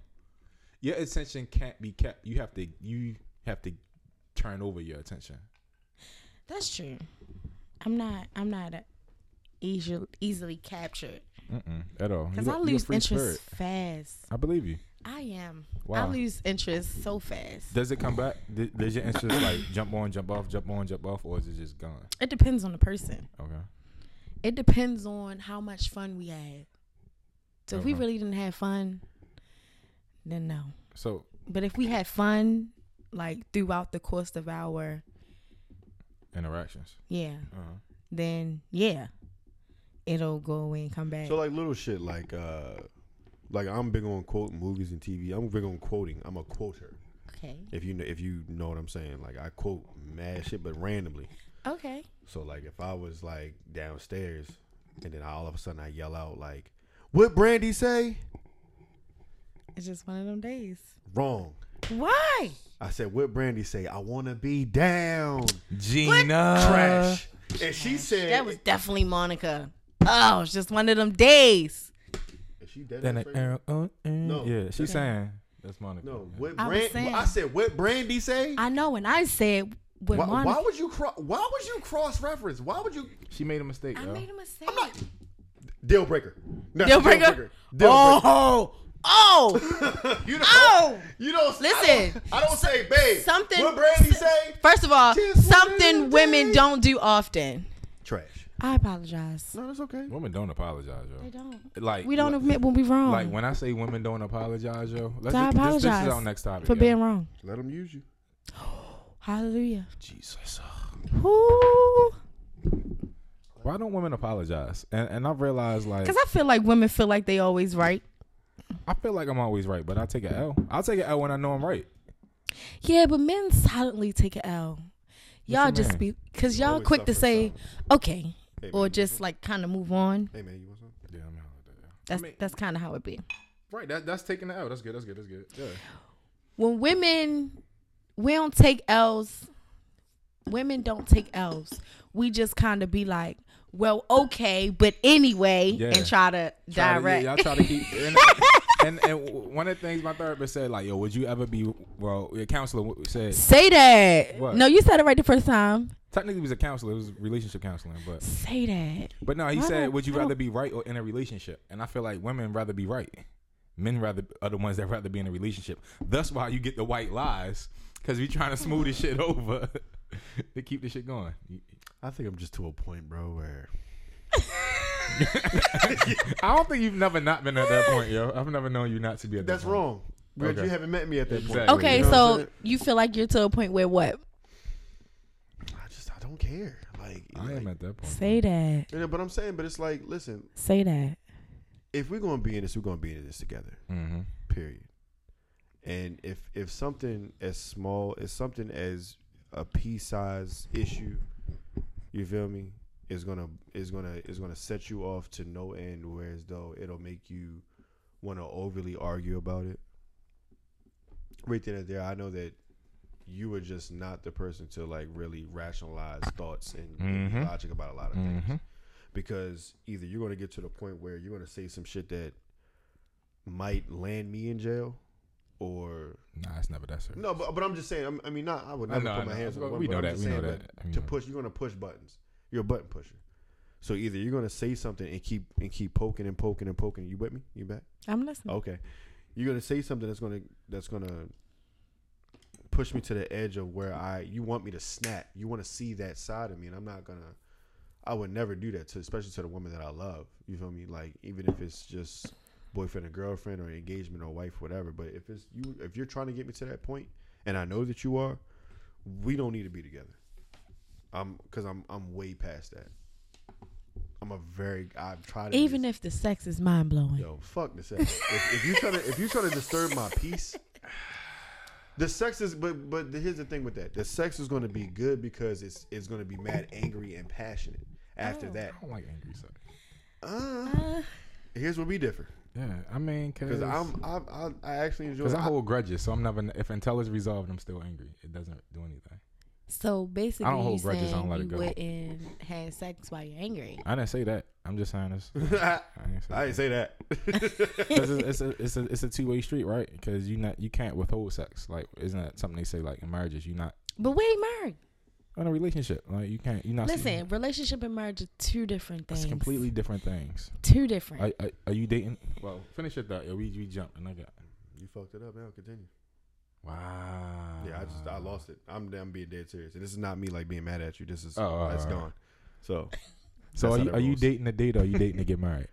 Speaker 3: your attention can't be kept. You have to you have to turn over your attention.
Speaker 4: That's true. I'm not I'm not easily easily captured.
Speaker 3: Mm-mm, at all.
Speaker 4: Because I
Speaker 3: a- you a
Speaker 4: lose interest
Speaker 3: spirit.
Speaker 4: fast.
Speaker 3: I believe you.
Speaker 4: I am.
Speaker 3: Wow.
Speaker 4: I lose interest so fast.
Speaker 3: Does it come back? Does your interest like jump on, jump off, jump on, jump off, or is it just gone?
Speaker 4: It depends on the person.
Speaker 3: Okay.
Speaker 4: It depends on how much fun we had. So if we really didn't have fun, then no.
Speaker 3: So
Speaker 4: But if we had fun, like throughout the course of our
Speaker 3: interactions.
Speaker 4: yeah,
Speaker 3: Uh-huh.
Speaker 4: then yeah, it'll go away and come back.
Speaker 2: So like little shit like uh like I'm big on quoting movies and TV. I'm big on quoting. I'm a quoter.
Speaker 4: okay,
Speaker 2: If you know, if you know what I'm saying, like I quote mad shit, but randomly.
Speaker 4: okay.
Speaker 2: So like if I was like downstairs and then all of a sudden I yell out like, "What Brandy say?"
Speaker 4: It's just one of them days.
Speaker 2: Wrong.
Speaker 4: Why?
Speaker 2: I said, "What Brandy say?" I want to be down.
Speaker 3: Gina.
Speaker 2: Trash. And she said,
Speaker 4: That was definitely Monica. Oh, it's just one of them days.
Speaker 2: and she dead.
Speaker 3: Then
Speaker 2: ass
Speaker 3: the arrow, uh, uh,
Speaker 2: No.
Speaker 3: yeah, she's
Speaker 4: Yeah.
Speaker 3: saying that's Monica.
Speaker 2: No,
Speaker 3: yeah.
Speaker 2: what
Speaker 4: I was
Speaker 2: brand? I said what Brandy say?
Speaker 4: I know when I said with
Speaker 2: why,
Speaker 4: Monica,
Speaker 2: why would you cross? Why would you cross reference? Why would you?
Speaker 3: she made a mistake.
Speaker 4: I
Speaker 3: yo.
Speaker 4: made a mistake.
Speaker 2: I'm not deal breaker. That's
Speaker 4: Deal
Speaker 2: a
Speaker 4: breaker?
Speaker 2: Deal
Speaker 4: oh, oh,
Speaker 2: breaker. *laughs* you *laughs* know,
Speaker 4: oh.
Speaker 2: you don't
Speaker 4: Listen.
Speaker 2: I don't, I don't say babe.
Speaker 4: Something-
Speaker 2: What Brandy say?
Speaker 4: First of all, something women
Speaker 2: day.
Speaker 4: don't do often.
Speaker 2: Trash.
Speaker 4: I apologize.
Speaker 2: No, that's okay.
Speaker 3: Women don't apologize, yo.
Speaker 4: They don't.
Speaker 3: Like
Speaker 4: We don't
Speaker 3: like,
Speaker 4: admit when we wrong.
Speaker 3: like when I say women don't apologize, yo. Let's
Speaker 4: So I
Speaker 3: this, this, this is
Speaker 4: apologize
Speaker 3: our next topic.
Speaker 4: for
Speaker 3: yo.
Speaker 4: being wrong.
Speaker 2: Let them use you.
Speaker 4: Hallelujah.
Speaker 3: Jesus.
Speaker 4: Ooh.
Speaker 3: Why don't women apologize? And and I've realized like
Speaker 4: Cause I feel like women feel like they always right.
Speaker 3: I feel like I'm always right, but I take an L. I'll take an L when I know I'm right.
Speaker 4: Yeah, but men silently take a L. Y'all just
Speaker 3: mean?
Speaker 4: be, cause y'all quick to say,
Speaker 2: silently.
Speaker 4: okay,
Speaker 2: Hey,
Speaker 4: or
Speaker 2: man,
Speaker 4: just like kind of move on.
Speaker 2: Hey man, you want something?
Speaker 3: Yeah, I mean, I like that, yeah.
Speaker 4: That's
Speaker 3: I mean,
Speaker 4: that's kind of how it be.
Speaker 3: right. That that's taking the L. That's good. That's good. That's good. Yeah.
Speaker 4: When women, we don't take L's. Women don't take L's. We just kind of be like, well, okay, but anyway,
Speaker 3: Yeah.
Speaker 4: and try to
Speaker 3: Try to-
Speaker 4: direct.
Speaker 3: yeah, y'all try to keep. And, and and one of the things my therapist said, like, yo, would you ever be? Well, your counselor said
Speaker 4: Say that.
Speaker 3: What?
Speaker 4: No, you said it right the first time.
Speaker 3: technically he was a counselor. It was relationship counseling, but
Speaker 4: Say that.
Speaker 3: but no, he
Speaker 4: I
Speaker 3: said, would you rather be right or in a relationship? And I feel like women rather be right. Men rather are the ones that rather be in a relationship. That's why you get the white lies because we trying to smooth this shit over *laughs* to keep the shit going.
Speaker 2: I think I'm just to a point, bro, where *laughs*
Speaker 3: I don't think you've never not been at that point, yo. I've never known you not to be at that
Speaker 2: that's
Speaker 3: point.
Speaker 2: wrong. But
Speaker 3: Okay.
Speaker 2: you haven't met me at that point.
Speaker 4: Okay,
Speaker 2: You know
Speaker 4: so you feel like you're to a point where what?
Speaker 2: I just I don't care. Like,
Speaker 3: I
Speaker 2: like-
Speaker 3: am at that point.
Speaker 4: Say that.
Speaker 2: you know, but I'm saying, but it's like, listen,
Speaker 4: Say that.
Speaker 2: if we're gonna be in this, we're gonna be in this together.
Speaker 3: Mm-hmm.
Speaker 2: Period. And if if something as small as something as a pea size issue, you feel me, is gonna is gonna is gonna set you off to no end. Whereas though it'll make you want to overly argue about it. Right then and there, I know that you were just not the person to like really rationalize thoughts and,
Speaker 3: Mhm.
Speaker 2: logic about a lot of things
Speaker 3: Mm-hmm.
Speaker 2: because either you're going to get to the point where you're going to say some shit that might land me in jail or
Speaker 3: Nah, it's never that serious.
Speaker 2: no but, but i'm just saying I'm, i mean not i would
Speaker 3: I
Speaker 2: never
Speaker 3: know, I
Speaker 2: put my
Speaker 3: know.
Speaker 2: hands on
Speaker 3: We know that, we know that. I mean,
Speaker 2: to push you're going to push buttons you're a button pusher so either you're going to say something and keep and keep poking and poking and poking you with me you back
Speaker 4: I'm listening.
Speaker 2: okay you're going to say something that's going to that's going to push me to the edge of where i you want me to snap you want to see that side of me and i'm not going to I would never do that to, especially to the woman that I love. You feel me? Like even if it's just boyfriend or girlfriend or engagement or wife, whatever. But if it's you, if you're trying to get me to that point, and I know that you are, we don't need to be together. I'm because I'm I'm way past that. I'm a very I've tried. to
Speaker 4: Even if the sex is mind blowing.
Speaker 2: yo fuck the sex. if, if you trying to if you trying to disturb my peace, the sex is. But but here's the thing with that: the sex is going to be good because it's it's going to be mad angry and passionate. After
Speaker 4: Oh.
Speaker 2: that,
Speaker 3: I don't like angry sex.
Speaker 2: uh,
Speaker 4: Uh,
Speaker 2: here's where we differ.
Speaker 3: Yeah, I mean, cause,
Speaker 2: I'm, I, I, I actually enjoy.
Speaker 3: cause I
Speaker 2: I,
Speaker 3: hold grudges, so I'm never. If until it's resolved, I'm still angry. It doesn't do anything.
Speaker 4: so basically,
Speaker 3: I don't hold grudges, I don't let it go.
Speaker 4: wouldn't have sex while you're angry.
Speaker 3: I didn't say that. I'm just saying this. *laughs*
Speaker 2: I,
Speaker 3: I didn't say
Speaker 2: I didn't say that. *laughs*
Speaker 3: 'Cause it's, it's a it's a it's a two way street, right? Because you not you can't withhold sex. Like, isn't that something they say like in marriages? You not
Speaker 4: But wait, married.
Speaker 3: In a relationship. Like you can't. You not.
Speaker 4: Listen, relationship and marriage are two different things.
Speaker 3: it's completely different things.
Speaker 4: two different.
Speaker 3: Are, are, are you dating? Well, finish it though. Yeah, we we jumped and I got.
Speaker 2: you fucked it up. Now continue.
Speaker 3: Wow.
Speaker 2: Yeah, I just I lost it. I'm I'm being dead serious, and this is not me like being mad at you. This is
Speaker 3: Oh,
Speaker 2: that's
Speaker 3: oh.
Speaker 2: gone. So *laughs*
Speaker 3: So are you, are you dating to date or are you dating to get *laughs* married?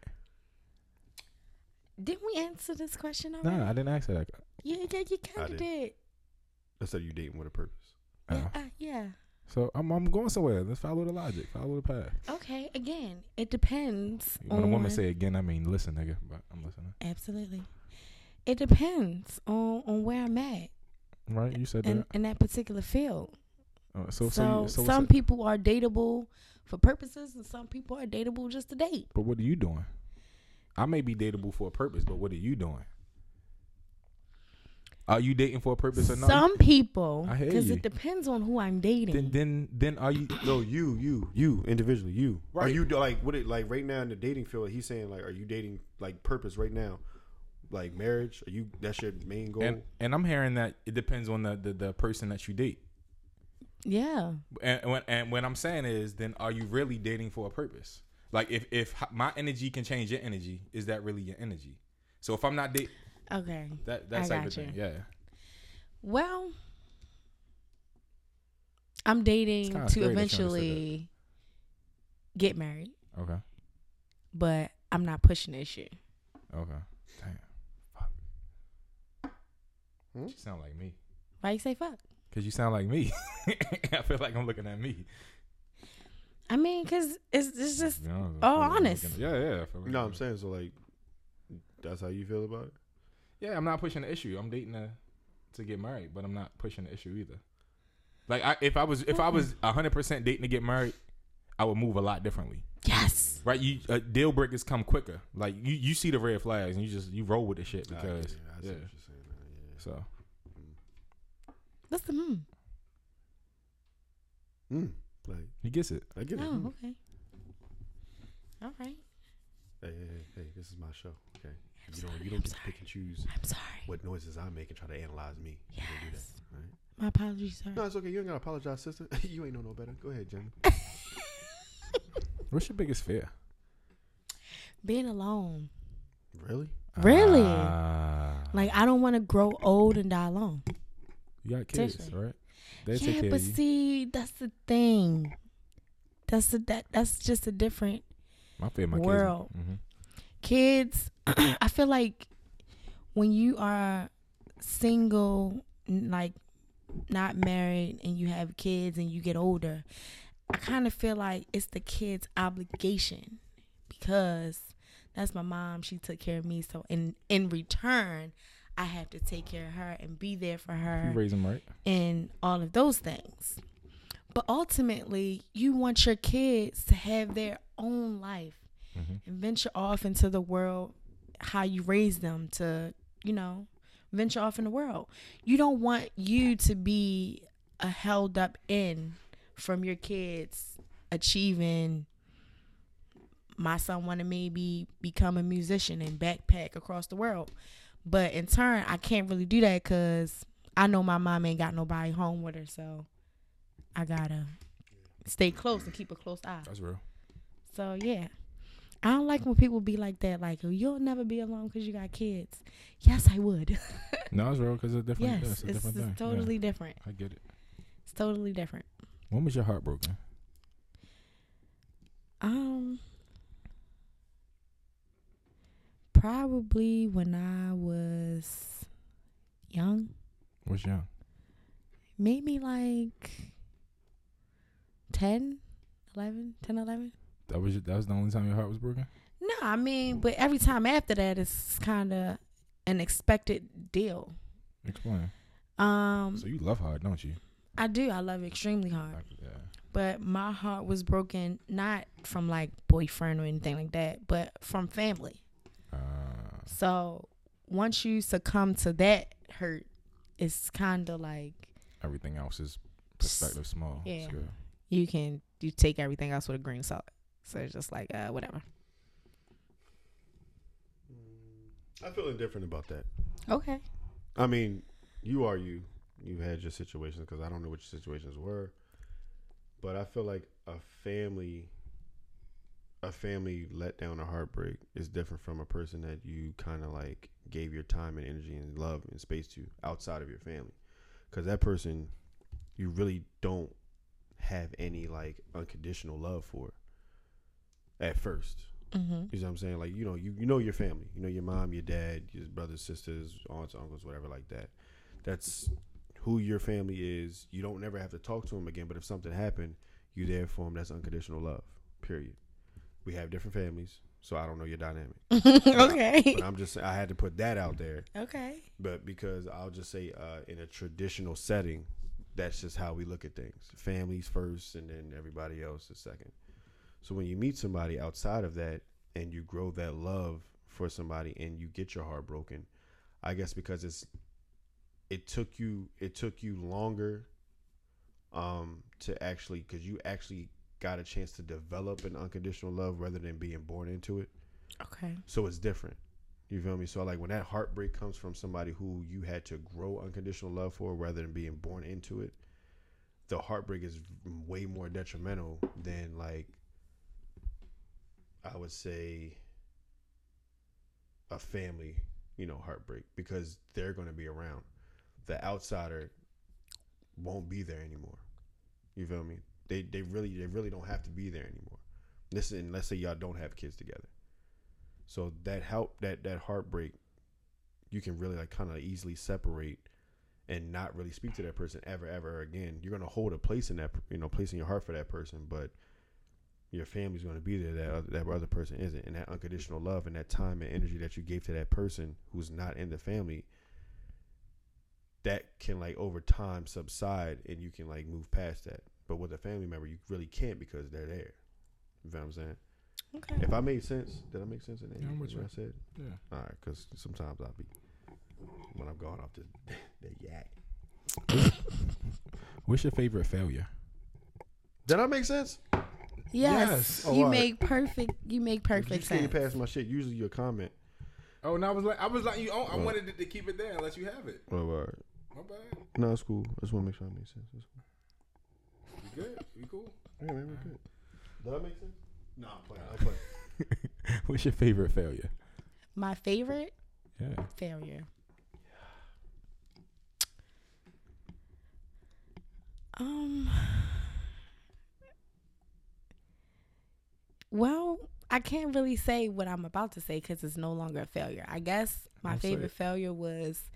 Speaker 4: Didn't we answer this question already?
Speaker 3: No, I didn't ask that.
Speaker 4: Yeah, yeah, you kind
Speaker 2: did.
Speaker 4: of did.
Speaker 2: that's how you dating with a purpose.
Speaker 3: Oh.
Speaker 4: Yeah, uh, yeah.
Speaker 3: So I'm I'm going somewhere. Let's follow the logic. Follow the path.
Speaker 4: Okay. Again, it depends.
Speaker 3: When a woman say again, I mean listen, nigga. But I'm listening.
Speaker 4: absolutely, it depends on on where I'm at
Speaker 3: Right? You said
Speaker 4: in,
Speaker 3: that.
Speaker 4: in that particular field.
Speaker 3: Uh, so
Speaker 4: So,
Speaker 3: so, so
Speaker 4: some people are dateable for purposes, and some people are dateable just to date.
Speaker 3: But what are you doing? I may be dateable for a purpose, but what are you doing? Are you dating for a purpose or not?
Speaker 4: Some people, because it depends on who I'm dating.
Speaker 3: then then then are you?
Speaker 2: No, you, you, you individually, you. Are you like what? It like right now in the dating field? He's saying like, are you dating like purpose right now? Like marriage? Are you? That's your main goal?
Speaker 3: And and I'm hearing that it depends on the the, the person that you date.
Speaker 4: yeah.
Speaker 3: And when and what I'm saying is, then are you really dating for a purpose? Like if if my energy can change your energy, is that really your energy? So if I'm not dating,
Speaker 4: Okay.
Speaker 3: that that's
Speaker 4: I
Speaker 3: everything.
Speaker 4: got
Speaker 3: Yeah.
Speaker 4: Well, I'm dating
Speaker 3: kinda
Speaker 4: to
Speaker 3: scary that you understood
Speaker 4: eventually get married,
Speaker 3: Okay.
Speaker 4: but I'm not pushing this shit.
Speaker 3: Okay. Damn. Fuck.
Speaker 2: Hmm?
Speaker 3: You sound like me.
Speaker 4: Why you say fuck?
Speaker 3: Cause you sound like me. *laughs* I feel like I'm looking at me.
Speaker 4: I mean, cause it's it's just
Speaker 3: You know,
Speaker 4: Oh, honest.
Speaker 3: looking- Yeah, yeah. Like-
Speaker 2: no, I'm saying so. Like, that's how you feel about it.
Speaker 3: Yeah, I'm not pushing the issue. I'm dating to to get married, but I'm not pushing the issue either. Like I, if I was if I was 100 percent dating to get married, I would move a lot differently.
Speaker 4: yes.
Speaker 3: Right? You uh, deal breakers come quicker. Like you you see the red flags and you just you roll with the shit
Speaker 2: I get
Speaker 3: because.
Speaker 2: I see
Speaker 3: yeah.
Speaker 2: what you're saying. yeah.
Speaker 3: So
Speaker 4: What's the hmm?
Speaker 2: Mm, like
Speaker 3: he gets it.
Speaker 2: I get it.
Speaker 4: Oh,
Speaker 2: Mm.
Speaker 4: okay. All right.
Speaker 2: Hey, hey, hey, hey, this is my show. Okay,
Speaker 4: I'm
Speaker 2: you don't
Speaker 4: sorry,
Speaker 2: you don't
Speaker 4: I'm
Speaker 2: get to
Speaker 4: sorry.
Speaker 2: pick and choose
Speaker 4: I'm sorry.
Speaker 2: what noises I make and try to analyze me. You don't do that.
Speaker 4: Yes.
Speaker 2: Right?
Speaker 4: My apologies, sir.
Speaker 2: No, it's okay. You ain't gotta apologize, sister. *laughs* you ain't know no better. Go ahead, Jenny. *laughs*
Speaker 3: What's your biggest fear?
Speaker 4: Being alone.
Speaker 2: Really?
Speaker 4: Really?
Speaker 3: Ah.
Speaker 4: Like I don't want to grow old and die alone.
Speaker 3: you got kids,
Speaker 4: Potentially.
Speaker 3: right? They take
Speaker 4: yeah,
Speaker 3: care
Speaker 4: but
Speaker 3: of you.
Speaker 4: see, that's the thing. That's the, that that's just a different
Speaker 3: my fear, my
Speaker 4: world.
Speaker 3: kids. hmm
Speaker 4: kids. *clears throat* I feel like when you are single, like not married, and you have kids and you get older, I kind of feel like it's the kids' obligation because that's my mom. She took care of me, so in in return, I have to take care of her and be there for her
Speaker 3: You raise them right.
Speaker 4: and all of those things. But ultimately, you want your kids to have their own life
Speaker 3: hmm
Speaker 4: and venture off into the world how you raise them to, you know, venture off in the world. You don't want you to be a held up in from your kids achieving my son want to maybe become a musician and backpack across the world. But in turn, I can't really do that because I know my mom ain't got nobody home with her. So I got to stay close and keep a close eye.
Speaker 3: That's real.
Speaker 4: So yeah, I don't like when people be like that. Like you'll never be alone because you got kids. Yes, I would. *laughs*
Speaker 3: No, it's real because it's different.
Speaker 4: yes,
Speaker 3: it's a
Speaker 4: it's,
Speaker 3: different
Speaker 4: it's
Speaker 3: thing. Yeah,
Speaker 4: totally different.
Speaker 3: I get it.
Speaker 4: It's totally different.
Speaker 3: When was your heart broken?
Speaker 4: Um, probably when I was young,
Speaker 3: Was young?
Speaker 4: maybe like 10, 11, 10, 11.
Speaker 3: That was your, that was the only time your heart was broken.
Speaker 4: No, I mean, but every time after that, it's kind of an expected deal.
Speaker 3: Explain.
Speaker 4: Um,
Speaker 3: So you love hard, don't you?
Speaker 4: I do. I love extremely hard.
Speaker 3: Yeah.
Speaker 4: But my heart was broken not from like boyfriend or anything like that, but from family.
Speaker 3: Uh,
Speaker 4: So once you succumb to that hurt, it's kind of like
Speaker 3: everything else is perspective small.
Speaker 4: Yeah.
Speaker 3: good.
Speaker 4: you can you take everything else with a grain of salt. So it's just like uh, whatever.
Speaker 2: I feel indifferent about that.
Speaker 4: Okay.
Speaker 2: I mean, you are you. You had your situations because I don't know what your situations were, but I feel like a family, a family letdown or heartbreak is different from a person that you kind of like gave your time and energy and love and space to outside of your family, because that person, you really don't have any like unconditional love for. At first,
Speaker 4: Mm-hmm.
Speaker 2: you know what I'm saying? Like, you know, you, you know your family. You know your mom, your dad, your brothers, sisters, aunts, uncles, whatever like that. That's who your family is. You don't never have to talk to them again, but if something happened, you there for them. That's unconditional love. Period. We have different families, so I don't know your dynamic. *laughs*
Speaker 4: okay.
Speaker 2: But I'm just I had to put that out there.
Speaker 4: Okay.
Speaker 2: But because I'll just say uh, in a traditional setting, that's just how we look at things. Families first and then everybody else is second. So when you meet somebody outside of that and you grow that love for somebody and you get your heart broken, I guess because it's it took you it took you longer um to actually because you actually got a chance to develop an unconditional love rather than being born into it.
Speaker 4: Okay.
Speaker 2: so it's different. You feel me? So like when that heartbreak comes from somebody who you had to grow unconditional love for rather than being born into it the heartbreak is way more detrimental than like i would say a family you know heartbreak because they're going to be around. The outsider won't be there anymore. You feel me? They they really they really don't have to be there anymore. Listen let's say y'all don't have kids together. So that help that that heartbreak you can really like kind of easily separate and not really speak to that person ever ever again. You're going to hold a place in that you know place in your heart for that person but your family's going to be there that other, that other person isn't. And that unconditional love and that time and energy that you gave to that person who's not in the family that can like over time subside and you can like move past that. But with a family member you really can't because they're there. You know what i'm saying?
Speaker 4: Okay.
Speaker 2: if i made sense did i make sense in that?
Speaker 3: Yeah,
Speaker 2: what i said?
Speaker 3: Yeah.
Speaker 2: all right because sometimes i'll be when i'm going off the, *laughs* the yak.
Speaker 3: What's your favorite failure?
Speaker 2: did i make sense
Speaker 4: Yes.
Speaker 3: Yes.
Speaker 2: Oh,
Speaker 4: you
Speaker 2: all right.
Speaker 4: make perfect. You make
Speaker 2: if you
Speaker 4: perfect
Speaker 2: skate
Speaker 4: sense.
Speaker 2: past my shit usually your comment
Speaker 3: Oh, and I was like, I was like, you. I
Speaker 2: What?
Speaker 3: wanted to, to keep it there unless you have it.
Speaker 2: oh, all right.
Speaker 3: My bad.
Speaker 2: no it's cool i just want to make sure i make sense It's cool.
Speaker 3: We good? We cool?
Speaker 2: yeah man we're good Does that make sense no i'm playing i'm playing *laughs*
Speaker 3: What's your favorite failure?
Speaker 4: My favorite
Speaker 3: Yeah.
Speaker 4: failure. Um. Well, I can't really say what I'm about to say because it's no longer a failure. I guess my
Speaker 3: Don't
Speaker 4: favorite
Speaker 3: it.
Speaker 4: failure was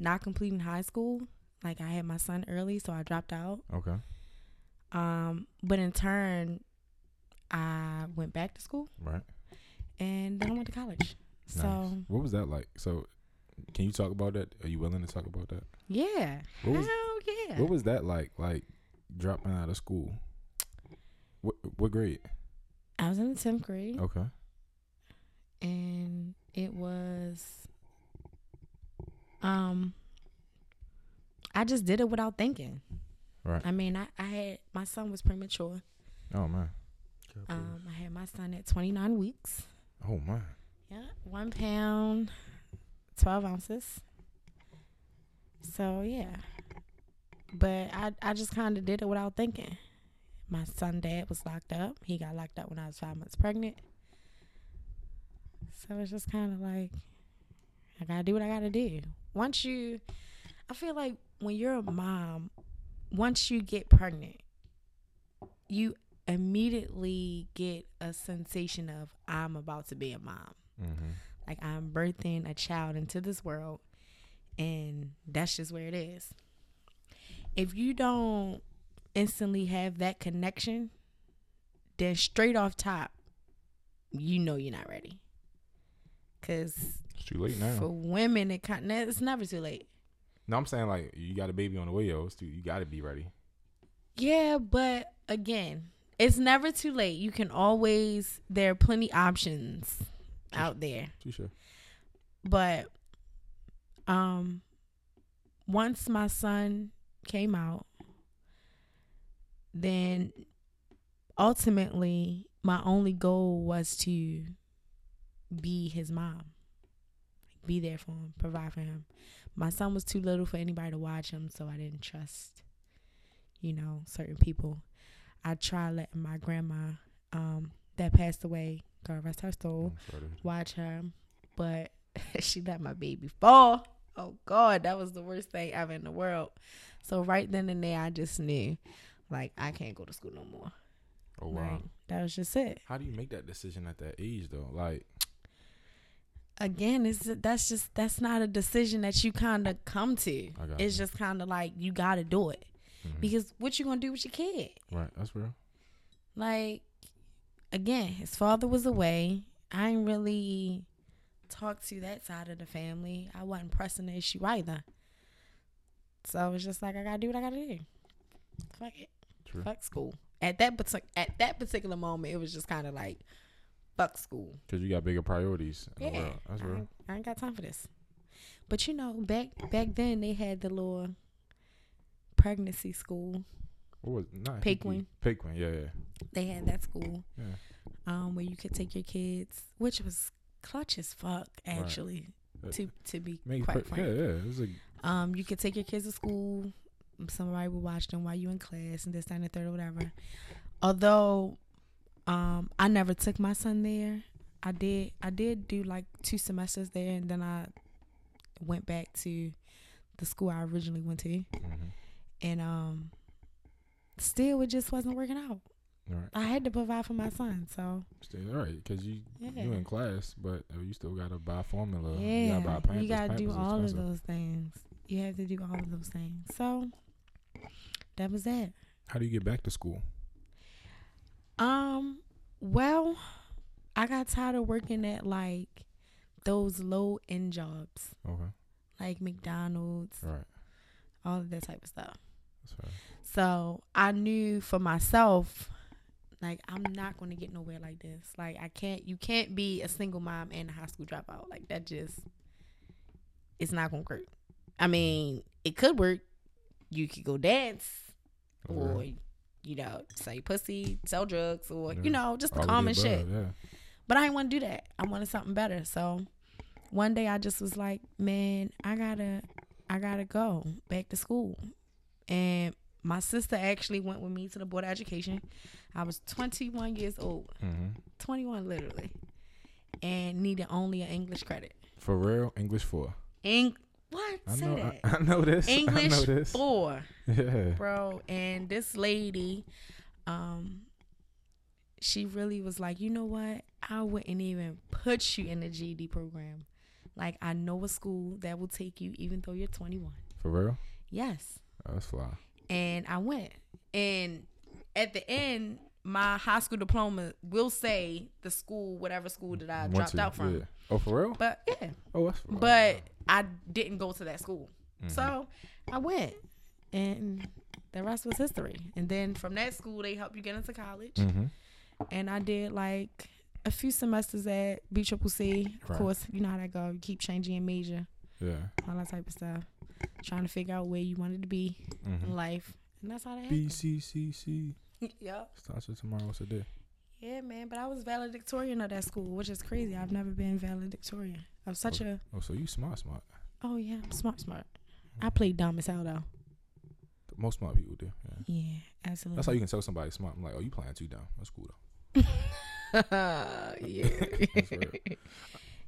Speaker 4: not completing high school. Like I had my son early, so I dropped out.
Speaker 3: Okay.
Speaker 4: Um, but in turn, I went back to school
Speaker 3: Right.
Speaker 4: and then I went to college. So
Speaker 3: what was that like? So, can you talk about that? Are you willing to talk about that?
Speaker 4: yeah,
Speaker 3: What was-
Speaker 4: hell yeah.
Speaker 3: What was that like? Like dropping out of school. What what grade?
Speaker 4: I was in the tenth grade,
Speaker 3: Okay.
Speaker 4: and it was, um, I just did it without thinking.
Speaker 3: Right.
Speaker 4: I mean, I, I had my son was premature.
Speaker 3: Oh man.
Speaker 4: Um, I had my son at twenty nine weeks.
Speaker 3: Oh man.
Speaker 4: Yeah, one pound, twelve ounces. So yeah, but I I just kind of did it without thinking. My son dad was locked up. He got locked up when I was five months pregnant. So it's just kind of like I gotta do what I gotta do. Once you, I feel like when you're a mom, once you get pregnant, you immediately get a sensation of I'm about to be a mom.
Speaker 3: Mm-hmm.
Speaker 4: Like I'm birthing a child into this world, and that's just where it is. If you don't instantly have that connection, then straight off top, you know you're not ready. Cause
Speaker 3: It's too late now.
Speaker 4: for women, it kind it's never too late.
Speaker 3: no, I'm saying like you got a baby on the way, yo. It's too, you got to be ready.
Speaker 4: Yeah, but again, it's never too late. You can always there are plenty options out there.
Speaker 3: Too sure.
Speaker 4: But um once my son came out, then ultimately my only goal was to be his mom. Be there for him, provide for him. My son was too little for anybody to watch him, so I didn't trust, you know, certain people. I tried letting my grandma, um, that passed away, God rest her soul,
Speaker 3: I'm sorry to-
Speaker 4: watch her, but *laughs* she let my baby fall. Oh God, that was the worst thing ever in the world. So right then and there, I just knew, like, I can't go to school no more.
Speaker 3: Oh wow.
Speaker 4: Like, that was just it.
Speaker 3: How do you make that decision at that age though? Like,
Speaker 4: Again, it's that's just that's not a decision that you kind of come to. It's
Speaker 3: you.
Speaker 4: just kind of like you got to do it
Speaker 3: mhm.
Speaker 4: because what you gonna do with your kid?
Speaker 3: right, that's real.
Speaker 4: Like, again, his father was away. I ain't really talked to that side of the family. I wasn't pressing the issue either. So it's just like I gotta do what I gotta do. Fuck it.
Speaker 3: True.
Speaker 4: Fuck school. At that partic- at that particular moment, it was just kind of like, fuck school.
Speaker 3: Because you got bigger priorities in the
Speaker 4: Yeah,
Speaker 3: world. That's
Speaker 4: I
Speaker 3: real.
Speaker 4: ain't, I ain't got time for this. But you know, back back then they had the little pregnancy school.
Speaker 3: What was not
Speaker 4: Paquin.
Speaker 3: Paquin, yeah, yeah.
Speaker 4: They had that school
Speaker 3: Yeah.
Speaker 4: um, where you could take your kids, which was clutch as fuck, actually.
Speaker 3: Uh,
Speaker 4: To to be
Speaker 3: Make
Speaker 4: quite
Speaker 3: per-
Speaker 4: frank,
Speaker 3: yeah, yeah. It was like
Speaker 4: um, you could take your kids to school. Somebody would watch them while you in class and this, that, and the third, or whatever. Although, um, I never took my son there. I did. I did do like two semesters there, and then I went back to the school I originally went to,
Speaker 3: mhm.
Speaker 4: and um, still it just wasn't working out.
Speaker 3: right.
Speaker 4: I had to provide for my son, so
Speaker 3: Stay all right because you
Speaker 4: yeah.
Speaker 3: you in class, but uh, you still gotta buy formula.
Speaker 4: Yeah,
Speaker 3: you gotta buy Pampers.
Speaker 4: you gotta do all of those things. You have to do all of those things. So that was that.
Speaker 3: How do you get back to school?
Speaker 4: Um, well, I got tired of working at like those low end jobs,
Speaker 3: Okay,
Speaker 4: like McDonald's,
Speaker 3: all right.
Speaker 4: all of that type of stuff.
Speaker 3: That's fair.
Speaker 4: So I knew for myself, like I'm not going to get nowhere like this. Like I can't, you can't be a single mom and a high school dropout. Like that just, it's not going to work. I mean, it could work. You could go dance, or you know, say pussy, sell drugs, or
Speaker 3: Yeah.
Speaker 4: you know, just the
Speaker 3: All of the
Speaker 4: common shit.
Speaker 3: Yeah.
Speaker 4: But I didn't want to do that. I wanted something better. So one day I just was like, man, I gotta, I gotta go back to school. And my sister actually went with me to the board of education. I was 21 years old,
Speaker 3: Mm-hmm.
Speaker 4: 21 literally, and needed only an English credit.
Speaker 3: For real, English four.
Speaker 4: Eng- what?
Speaker 3: I
Speaker 4: Say
Speaker 3: know.
Speaker 4: that.
Speaker 3: I, *laughs* I know this. I
Speaker 4: English
Speaker 3: know this.
Speaker 4: four.
Speaker 3: Yeah.
Speaker 4: bro and this lady um she really was like you know what i wouldn't even put you in the ged program like i know a school that will take you even though you're 21
Speaker 3: For real.
Speaker 4: yes
Speaker 3: Oh, that's fly.
Speaker 4: and i went and at the end my high school diploma will say the school whatever school that i
Speaker 3: Went
Speaker 4: dropped
Speaker 3: to-
Speaker 4: out from
Speaker 3: Yeah. Oh, for real?
Speaker 4: but yeah
Speaker 3: Oh, that's fly.
Speaker 4: but i didn't go to that school
Speaker 3: Mhm.
Speaker 4: so I went, and the rest was history. And then from that school, they help you get into college.
Speaker 3: Mm-hmm.
Speaker 4: And I did like a few semesters at B Triple C. Of
Speaker 3: Right.
Speaker 4: course, you know how that go. You keep changing your major,
Speaker 3: Yeah.
Speaker 4: all that type of stuff. Trying to figure out where you wanted to be in
Speaker 3: Mm-hmm.
Speaker 4: life, and that's how that happened. *laughs*
Speaker 3: BCCC.
Speaker 4: yep.
Speaker 3: Starts with tomorrow. What's the day?
Speaker 4: Yeah, man. But I was valedictorian of that school, which is crazy. I've never been valedictorian. I'm such a.
Speaker 3: Oh, so you smart, smart.
Speaker 4: Oh yeah, I'm smart, smart. I played dumb as hell though.
Speaker 3: Most smart people do. Yeah.
Speaker 4: Yeah, absolutely.
Speaker 3: That's how you can tell somebody smart. I'm like, oh, you playing too dumb. That's cool though. *laughs* *laughs*
Speaker 4: yeah.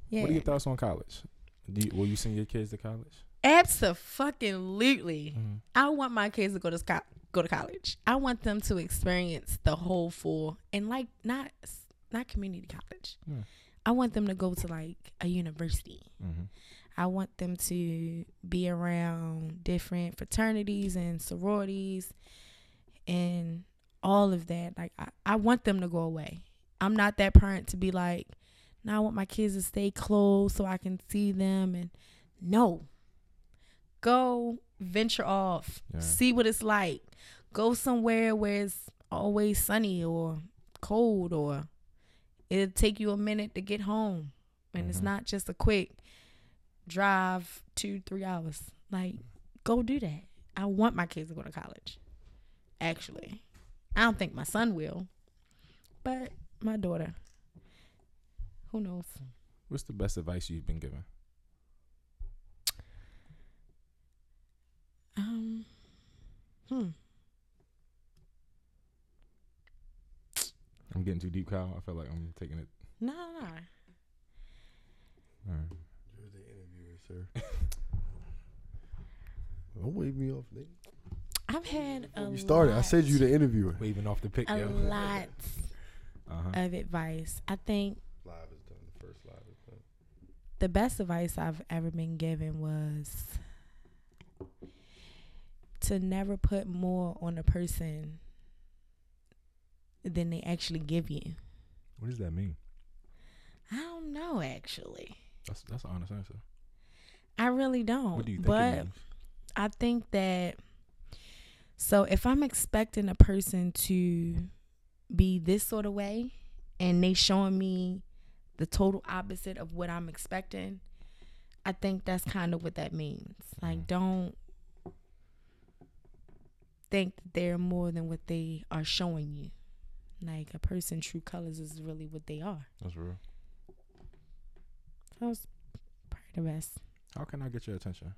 Speaker 4: Yeah.
Speaker 3: What are your thoughts on college? Do you, will you send your kids to college?
Speaker 4: Absolutely.
Speaker 3: Mm-hmm.
Speaker 4: I want my kids to go to sco- go to college. I want them to experience the whole full and like not not community college.
Speaker 3: Yeah.
Speaker 4: I want them to go to like a university.
Speaker 3: Mm-hmm.
Speaker 4: I want them to be around different fraternities and sororities and all of that. Like I, I want them to go away. I'm not that parent to be like, now I want my kids to stay close so I can see them and no. Go venture off.
Speaker 3: Yeah.
Speaker 4: See what it's like. Go somewhere where it's always sunny or cold or it'll take you a minute to get home. And it's
Speaker 3: Mhm.
Speaker 4: not just a quick drive two, three hours. Like, go do that. I want my kids to go to college. Actually, I don't think my son will, but my daughter. Who knows?
Speaker 3: What's the best advice you've been given?
Speaker 4: Um, hmm.
Speaker 3: I'm getting too deep, Kyle. I feel like I'm taking it.
Speaker 4: No, no, no.
Speaker 3: All right.
Speaker 2: You're the interviewer, sir. Don't wave me off, nigga.
Speaker 4: I've had a
Speaker 2: You started. I
Speaker 4: lot,
Speaker 2: said you the interviewer.
Speaker 3: Waving off the pick,
Speaker 4: a
Speaker 3: yo.
Speaker 4: lot *laughs*
Speaker 3: Uh-huh.
Speaker 4: of advice. I think
Speaker 2: Live is done. The first live is done.
Speaker 4: the best advice I've ever been given was to never put more on a person than they actually give you.
Speaker 3: What does that mean?
Speaker 4: I don't know actually.
Speaker 3: That's that's an honest answer.
Speaker 4: I really don't.
Speaker 3: What do you think
Speaker 4: but
Speaker 3: it means?
Speaker 4: I think that so if I'm expecting a person to be this sort of way and they showing me the total opposite of what I'm expecting, I think that's kind of what that means. Like,
Speaker 3: Mhm.
Speaker 4: don't think that they're more than what they are showing you. Like, a person true colors is really what they are.
Speaker 3: That's real.
Speaker 4: So it's probably the best.
Speaker 3: How can I get your attention?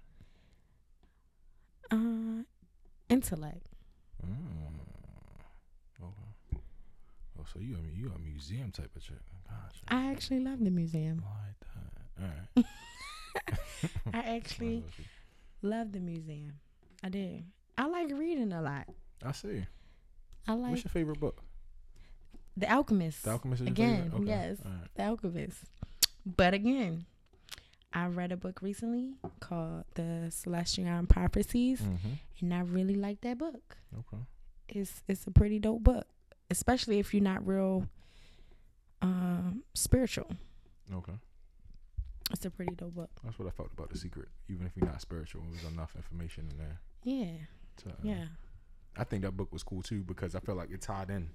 Speaker 4: Uh, intellect.
Speaker 3: Mm. Okay. Oh, so you I mean you a museum type of chick? Gotcha.
Speaker 4: I actually love the museum.
Speaker 3: like that. All right. *laughs*
Speaker 4: I actually love the museum. I do. I like reading a lot.
Speaker 3: I see.
Speaker 4: I like
Speaker 3: What's your favorite book?
Speaker 4: The Alchemist.
Speaker 3: The Alchemist is
Speaker 4: Again?
Speaker 3: Okay.
Speaker 4: yes.
Speaker 3: Right.
Speaker 4: The Alchemist. But again, I read a book recently called The Celestine Prophecies,
Speaker 3: Mm-hmm.
Speaker 4: and I really like that book.
Speaker 3: Okay.
Speaker 4: It's it's a pretty dope book, especially if you're not real um, spiritual.
Speaker 3: Okay.
Speaker 4: It's a pretty dope book.
Speaker 3: That's what I felt about the secret. Even if you're not spiritual, there's enough information in there.
Speaker 4: Yeah,
Speaker 3: To, uh,
Speaker 4: yeah,
Speaker 3: I think that book was cool too because I felt like it tied in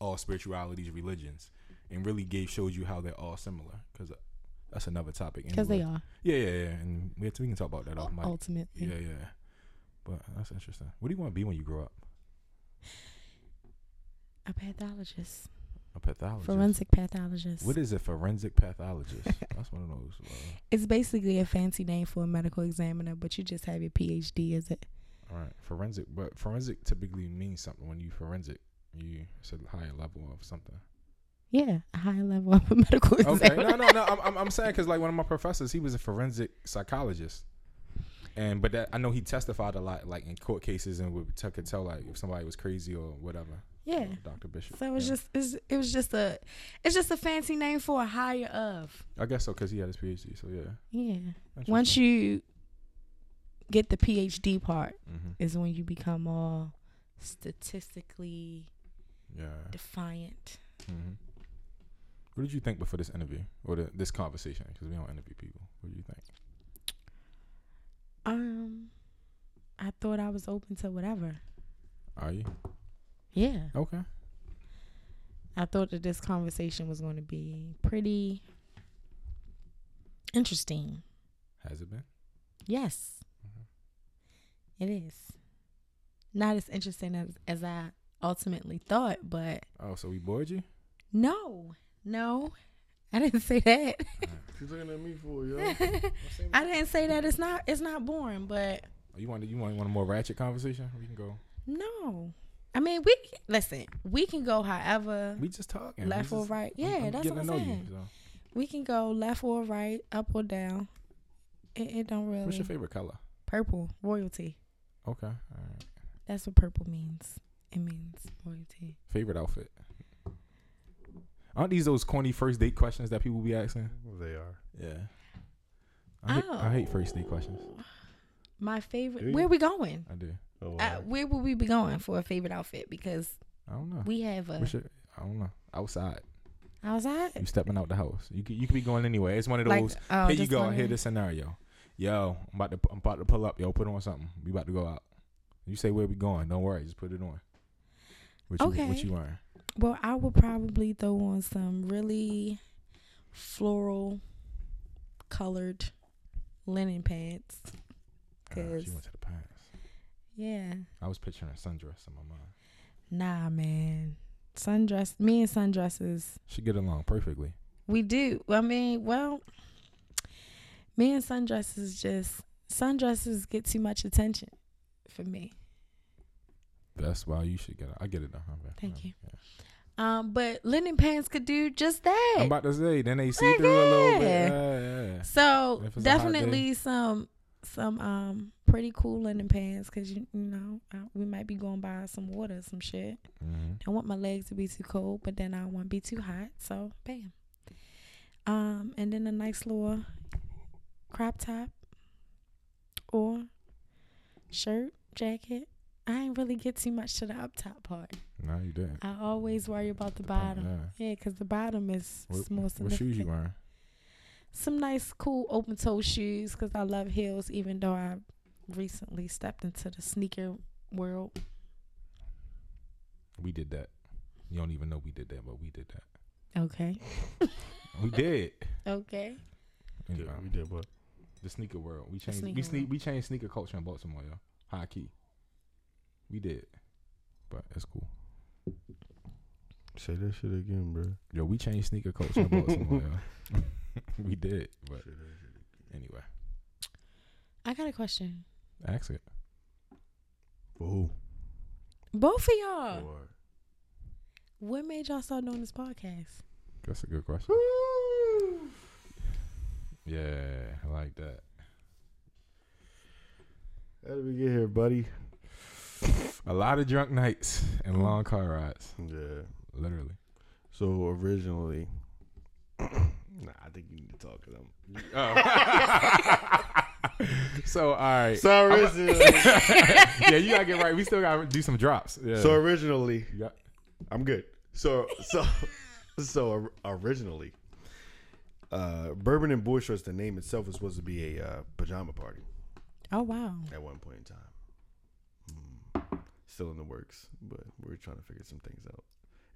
Speaker 3: all spiritualities, religions, and really gave showed you how they're all similar. Because that's another topic.
Speaker 4: because they are
Speaker 3: Yeah, yeah, yeah. And we, have to, we can talk about that off mic.
Speaker 4: ultimately.
Speaker 3: Yeah, yeah. But that's interesting. What do you want to be when you grow up?
Speaker 4: A pathologist,
Speaker 3: A pathologist.
Speaker 4: forensic pathologist.
Speaker 3: What is a forensic pathologist? *laughs* that's one of those. Uh,
Speaker 4: It's basically a fancy name for a medical examiner, but you just have your PhD is it.
Speaker 3: all right, forensic. But forensic typically means something. When you forensic, you it's a higher level of something.
Speaker 4: Yeah, a higher level of a *laughs* medical
Speaker 3: Okay,
Speaker 4: examiner.
Speaker 3: no, no, no. I'm, I'm, I'm saying because like one of my professors, he was a forensic psychologist, and but that I know he testified a lot, like in court cases, and would t- could tell like if somebody was crazy or whatever.
Speaker 4: Yeah.
Speaker 3: Doctor Bishop.
Speaker 4: So it was
Speaker 3: Yeah.
Speaker 4: just it's, it was just a it's just a fancy name for a higher of.
Speaker 3: I guess so because he had his PhD. So yeah.
Speaker 4: Yeah. Once you get the PhD part
Speaker 3: hmm
Speaker 4: is when you become all statistically
Speaker 3: Yeah.
Speaker 4: defiant.
Speaker 3: Mm-hmm. What did you think before this interview or the, this conversation? Because we don't interview people. What do you think?
Speaker 4: Um I thought I was open to whatever.
Speaker 3: Are you
Speaker 4: Yeah.
Speaker 3: okay?
Speaker 4: I thought that this conversation was going to be pretty interesting.
Speaker 3: Has it been?
Speaker 4: Yes.
Speaker 3: Mhm.
Speaker 4: It is. Not as interesting as, as I ultimately thought, but
Speaker 3: Oh, so we bored you?
Speaker 4: no, no, I didn't say that. *laughs*
Speaker 2: She's looking at me for yo. *laughs*
Speaker 4: I didn't say that it's not it's not boring, but
Speaker 3: Oh, you want you want want a more ratchet conversation? We can go.
Speaker 4: no. I mean, we listen. We can go however
Speaker 3: We just talking. We
Speaker 4: left or
Speaker 3: just-
Speaker 4: right.
Speaker 3: I'm-
Speaker 4: Yeah,
Speaker 3: I'm
Speaker 4: that's what I'm saying.
Speaker 3: You, so.
Speaker 4: We can go left or right, up or down. It, it don't really.
Speaker 3: What's your favorite color?
Speaker 4: Purple royalty.
Speaker 3: Okay. All right.
Speaker 4: That's what purple means. It means royalty.
Speaker 3: Favorite outfit? Aren't these those corny first date questions that people be asking?
Speaker 2: They are.
Speaker 3: Yeah. I hate, I hate first date questions.
Speaker 4: My favorite.
Speaker 2: Do you?
Speaker 4: Where we going?
Speaker 3: I do.
Speaker 2: Oh,
Speaker 4: Uh,
Speaker 2: wow.
Speaker 4: where would we be going for a favorite outfit? Because
Speaker 3: I don't know.
Speaker 4: we have a
Speaker 3: What's your, I don't know. Outside.
Speaker 4: outside.
Speaker 3: You stepping out the house. You could, you could be going anywhere. It's one of those.
Speaker 4: Like, oh,
Speaker 3: here you go.
Speaker 4: wondering.
Speaker 3: Here the scenario. Yo, I'm about to I'm about to pull up. Yo, put on something. We about to go out. You say where we going? Don't worry. Just put it on. What you,
Speaker 4: Okay.
Speaker 3: What you wearing?
Speaker 4: Well, I would probably throw on some really floral colored linen pants.
Speaker 3: Uh,
Speaker 4: Cause
Speaker 3: she went to the pants.
Speaker 4: yeah,
Speaker 3: I was picturing a sundress in my mind.
Speaker 4: nah, man. Sundress. Me and sundresses.
Speaker 3: She get along perfectly.
Speaker 4: We do. I mean, well, me and sundresses just sundresses get too much attention for me.
Speaker 3: That's why you should get it. I get it though. Okay.
Speaker 4: Thank you.
Speaker 3: Yeah.
Speaker 4: Um, but linen pants could do just that.
Speaker 3: I'm about to say. Then they see through a little bit.
Speaker 4: Yeah. So
Speaker 3: If it's a hot
Speaker 4: definitely some some um pretty cool linen pants because you you know we might be going by some water some shit.
Speaker 3: hmm
Speaker 4: I want my legs to be too cold, but then I don't want to be too hot. So bam. Um, and then a nice little crop top or shirt jacket. I ain't really get too much to the up top part.
Speaker 3: No, you didn't.
Speaker 4: I always worry about the bottom.
Speaker 3: Yeah.
Speaker 4: Yeah, because the bottom is
Speaker 3: What,
Speaker 4: more
Speaker 3: what shoes you wearing?
Speaker 4: Some nice, cool open toe shoes because I love heels. Even though I recently stepped into the sneaker world.
Speaker 3: We did that. You don't even know we did that, but we did that.
Speaker 4: Okay. *laughs*
Speaker 3: We did.
Speaker 4: Okay.
Speaker 3: Anyway,
Speaker 2: we did what?
Speaker 3: the sneaker world. We changed.
Speaker 4: sneaker
Speaker 3: We sneak.
Speaker 4: world.
Speaker 3: We changed sneaker culture in Baltimore, yo. High key. We did, but it's cool.
Speaker 2: Say that shit again, bro.
Speaker 3: Yo, we changed sneaker culture in Baltimore, *laughs* yo. *laughs* we did, but anyway,
Speaker 4: I got a question.
Speaker 3: ask it.
Speaker 2: For who?
Speaker 4: Both of y'all.
Speaker 2: Or-
Speaker 4: What made y'all start doing this podcast?
Speaker 3: That's a good question. Yeah, I like that.
Speaker 2: How did we get here, buddy?
Speaker 3: A lot of drunk nights and long car rides,
Speaker 2: Yeah.
Speaker 3: literally.
Speaker 2: So originally, *clears throat* nah, I think you need to talk to them. *laughs*
Speaker 3: So all right,
Speaker 2: So originally, *laughs*
Speaker 3: yeah, you gotta get right. We still gotta do some drops. Yeah.
Speaker 2: so originally,
Speaker 3: You got-
Speaker 2: I'm good. So so *laughs* so originally, uh, Bourbon and Boy Shorts. The name itself was supposed to be a uh, pajama party
Speaker 4: Oh wow.
Speaker 2: at one point in time. Still in the works, but we're trying to figure some things out.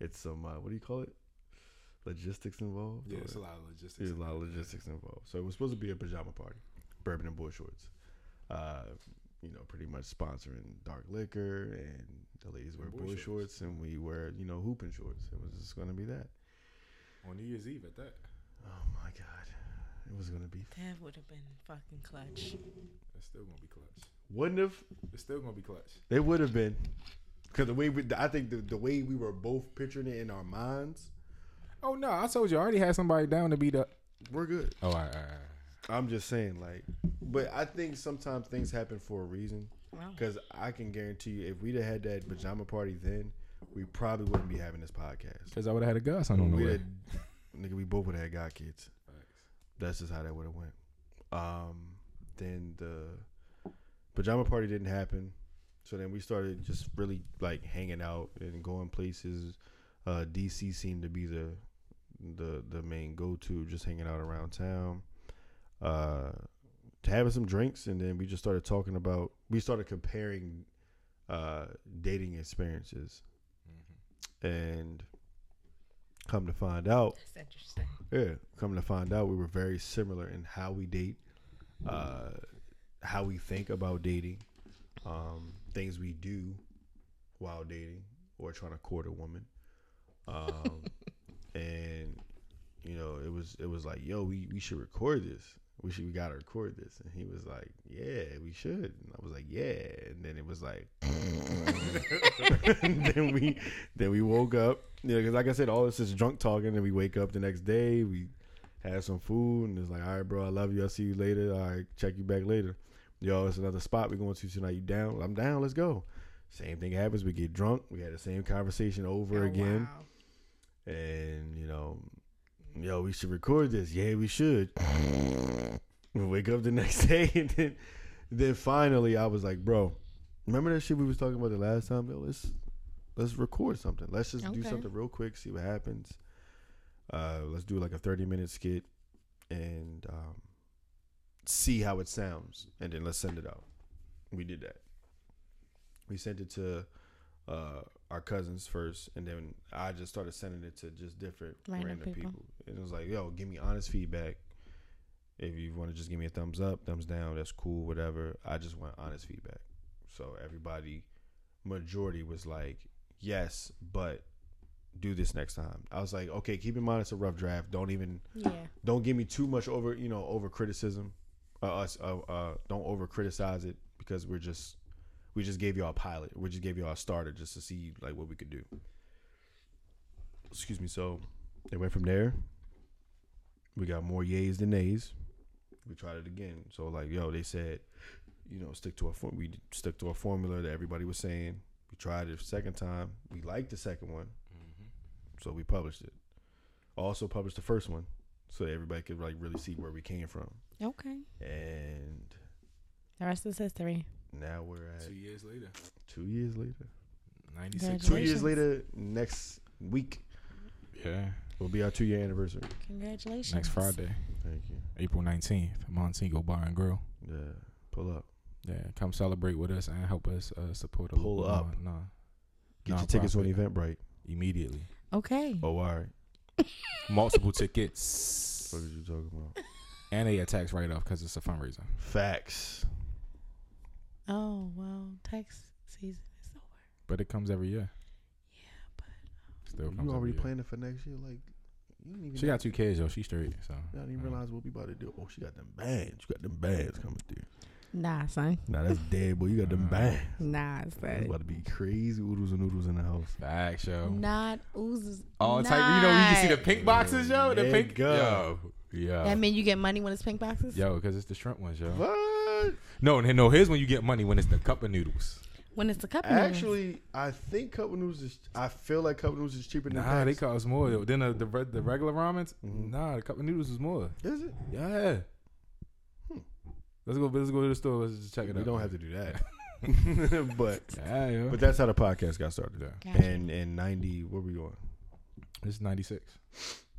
Speaker 2: It's some uh, what do you call it? Logistics involved.
Speaker 3: yeah, it's a lot of logistics.
Speaker 2: There's a lot of logistics involved. So it was supposed to be a pajama party, bourbon and boy shorts. Uh, you know, pretty much sponsoring dark liquor, and the ladies wear
Speaker 3: Boy
Speaker 2: boy,
Speaker 3: shorts.
Speaker 2: shorts. and we wear you know hooping shorts. It was just gonna be that.
Speaker 3: on New Year's Eve at that.
Speaker 2: Oh my god, it was gonna be.
Speaker 4: That would have been fucking clutch.
Speaker 3: It's still gonna be clutch.
Speaker 2: Wouldn't have.
Speaker 3: It's still gonna be clutch.
Speaker 2: It would have been. Cause the way we, I think the, the way we were both picturing it in our minds,
Speaker 3: Oh no, I told you I already had somebody down to beat up.
Speaker 2: we're good.
Speaker 3: Oh, all right, all right, all right.
Speaker 2: I'm just saying, like, but I think sometimes things happen for a reason.
Speaker 4: Wow.
Speaker 2: Because I can guarantee you, if we'd have had that pajama party then, we probably wouldn't be having this podcast.
Speaker 3: Because I would have had a godson on the
Speaker 2: We
Speaker 3: way.
Speaker 2: nigga, we both would have had god kids. That's just how that would have went. Um, then the pajama party didn't happen, so then we started just really like hanging out and going places. Uh, DC seemed to be the the the main go to, just hanging out around town. Uh, having some drinks, and then we just started talking about. We started comparing uh, dating experiences, and come to find out,
Speaker 4: That's interesting.
Speaker 2: yeah, come to find out, we were very similar in how we date, uh, how we think about dating, um, things we do while dating or trying to court a woman, um, *laughs* and you know, it was it was like, yo, we we should record this. We should we gotta record this, and he was like, yeah, we should. And I was like, yeah, and then it was like, *laughs* then we then we woke up, you know, because like I said, all this is drunk talking, and we wake up the next day, we had some food, and it's like, all right, bro, I love you. I'll see you later. All right, check you back later. Yo, it's another spot we're going to tonight. You down? I'm down. Let's go. Same thing happens. We get drunk. We had the same conversation over
Speaker 4: Oh,
Speaker 2: again,
Speaker 4: wow.
Speaker 2: and you know, yo, we should record this. Yeah, we should. we *laughs* wake up the next *laughs* day, and then, then finally, I was like, bro, remember that shit we was talking about the last time? Yo, let's let's record something. Let's just do something real quick, see what happens. Uh, let's do like a thirty minute skit, and um, see how it sounds, and then let's send it out. We did that. We sent it to uh, our cousins first, and then I just started sending it to just different
Speaker 4: Random
Speaker 2: random,
Speaker 4: people.
Speaker 2: people. And it was like, yo, give me honest feedback. If you want to just give me a thumbs up, thumbs down, that's cool, whatever. I just want honest feedback. So everybody, majority was like, yes, but do this next time. I was like, okay, keep in mind it's a rough draft. Don't even
Speaker 4: Yeah.
Speaker 2: don't give me too much over you know over criticism uh, us uh, uh don't over criticize it because we're just we just gave y'all a pilot. We just gave y'all a starter just to see like what we could do. Excuse me so they went from there. We got more yays than nays. We tried it again. So like yo they said you know stick to a form we stuck to a formula that everybody was saying. We tried it a second time. We liked the second one. So we published it. Also published the first one so everybody could like really see where we came from.
Speaker 4: Okay.
Speaker 2: And
Speaker 4: The rest is history.
Speaker 2: now we're at
Speaker 3: Two years later,
Speaker 2: two years later.
Speaker 3: ninety six.
Speaker 2: Two years later, next week
Speaker 3: Yeah,
Speaker 2: will be our two year anniversary.
Speaker 4: Congratulations.
Speaker 3: next Friday,
Speaker 2: Thank you.
Speaker 3: April nineteenth, Montego Bar and Grill.
Speaker 2: Yeah, pull up.
Speaker 3: Yeah, come celebrate with us and help us uh, support. a
Speaker 2: Pull
Speaker 3: local
Speaker 2: up.
Speaker 3: Non, non,
Speaker 2: Get your tickets on
Speaker 3: nonprofit
Speaker 2: Eventbrite.
Speaker 3: immediately.
Speaker 4: Okay.
Speaker 2: Oh, all right.
Speaker 3: Multiple tickets.
Speaker 2: What are you talking about?
Speaker 3: And they get tax write off because it's a fundraiser.
Speaker 2: Facts.
Speaker 4: Oh well, tax season is over.
Speaker 3: But it comes every year.
Speaker 4: Yeah, but um,
Speaker 3: Still comes
Speaker 2: You
Speaker 3: every
Speaker 2: already
Speaker 3: year.
Speaker 2: planning for next year? Like, you don't even.
Speaker 3: She got two kids though. She's straight. So
Speaker 2: I didn't even realize what we about to do. Oh, she got them bands. You got them bands coming through.
Speaker 4: nah, son.
Speaker 2: Nah, that's dead, boy. You got them bands.
Speaker 4: Nah, it's
Speaker 2: It's about to be crazy oodles and noodles in the house.
Speaker 3: Facts, yo.
Speaker 4: Not oozes.
Speaker 3: All type. You know, you can see the pink boxes, yo. The
Speaker 2: There
Speaker 3: pink.
Speaker 2: go.
Speaker 3: Yo. Yeah.
Speaker 4: That mean you get money when it's pink boxes.
Speaker 3: Yo, because it's the shrimp ones, yo.
Speaker 2: What?
Speaker 3: No, no, here's when you get money when it's the cup of noodles.
Speaker 4: When it's the cup of noodles.
Speaker 2: Actually, I think cup of noodles is. I feel like cup of noodles is cheaper than
Speaker 3: Nah, they
Speaker 2: packs.
Speaker 3: cost more though. Than the the, re- the regular ramens.
Speaker 2: Mhm.
Speaker 3: Nah, the cup of noodles is more.
Speaker 2: Is it?
Speaker 3: Yeah.
Speaker 2: Hmm.
Speaker 3: Let's go. Let's go to the store. Let's just check it out.
Speaker 2: We
Speaker 3: out.
Speaker 2: don't have to do that. *laughs* *laughs* but
Speaker 3: Yeah, yo.
Speaker 2: but that's how the podcast got started.
Speaker 3: Yeah.
Speaker 4: Gotcha.
Speaker 2: And in ninety, where we going?
Speaker 3: It's ninety six.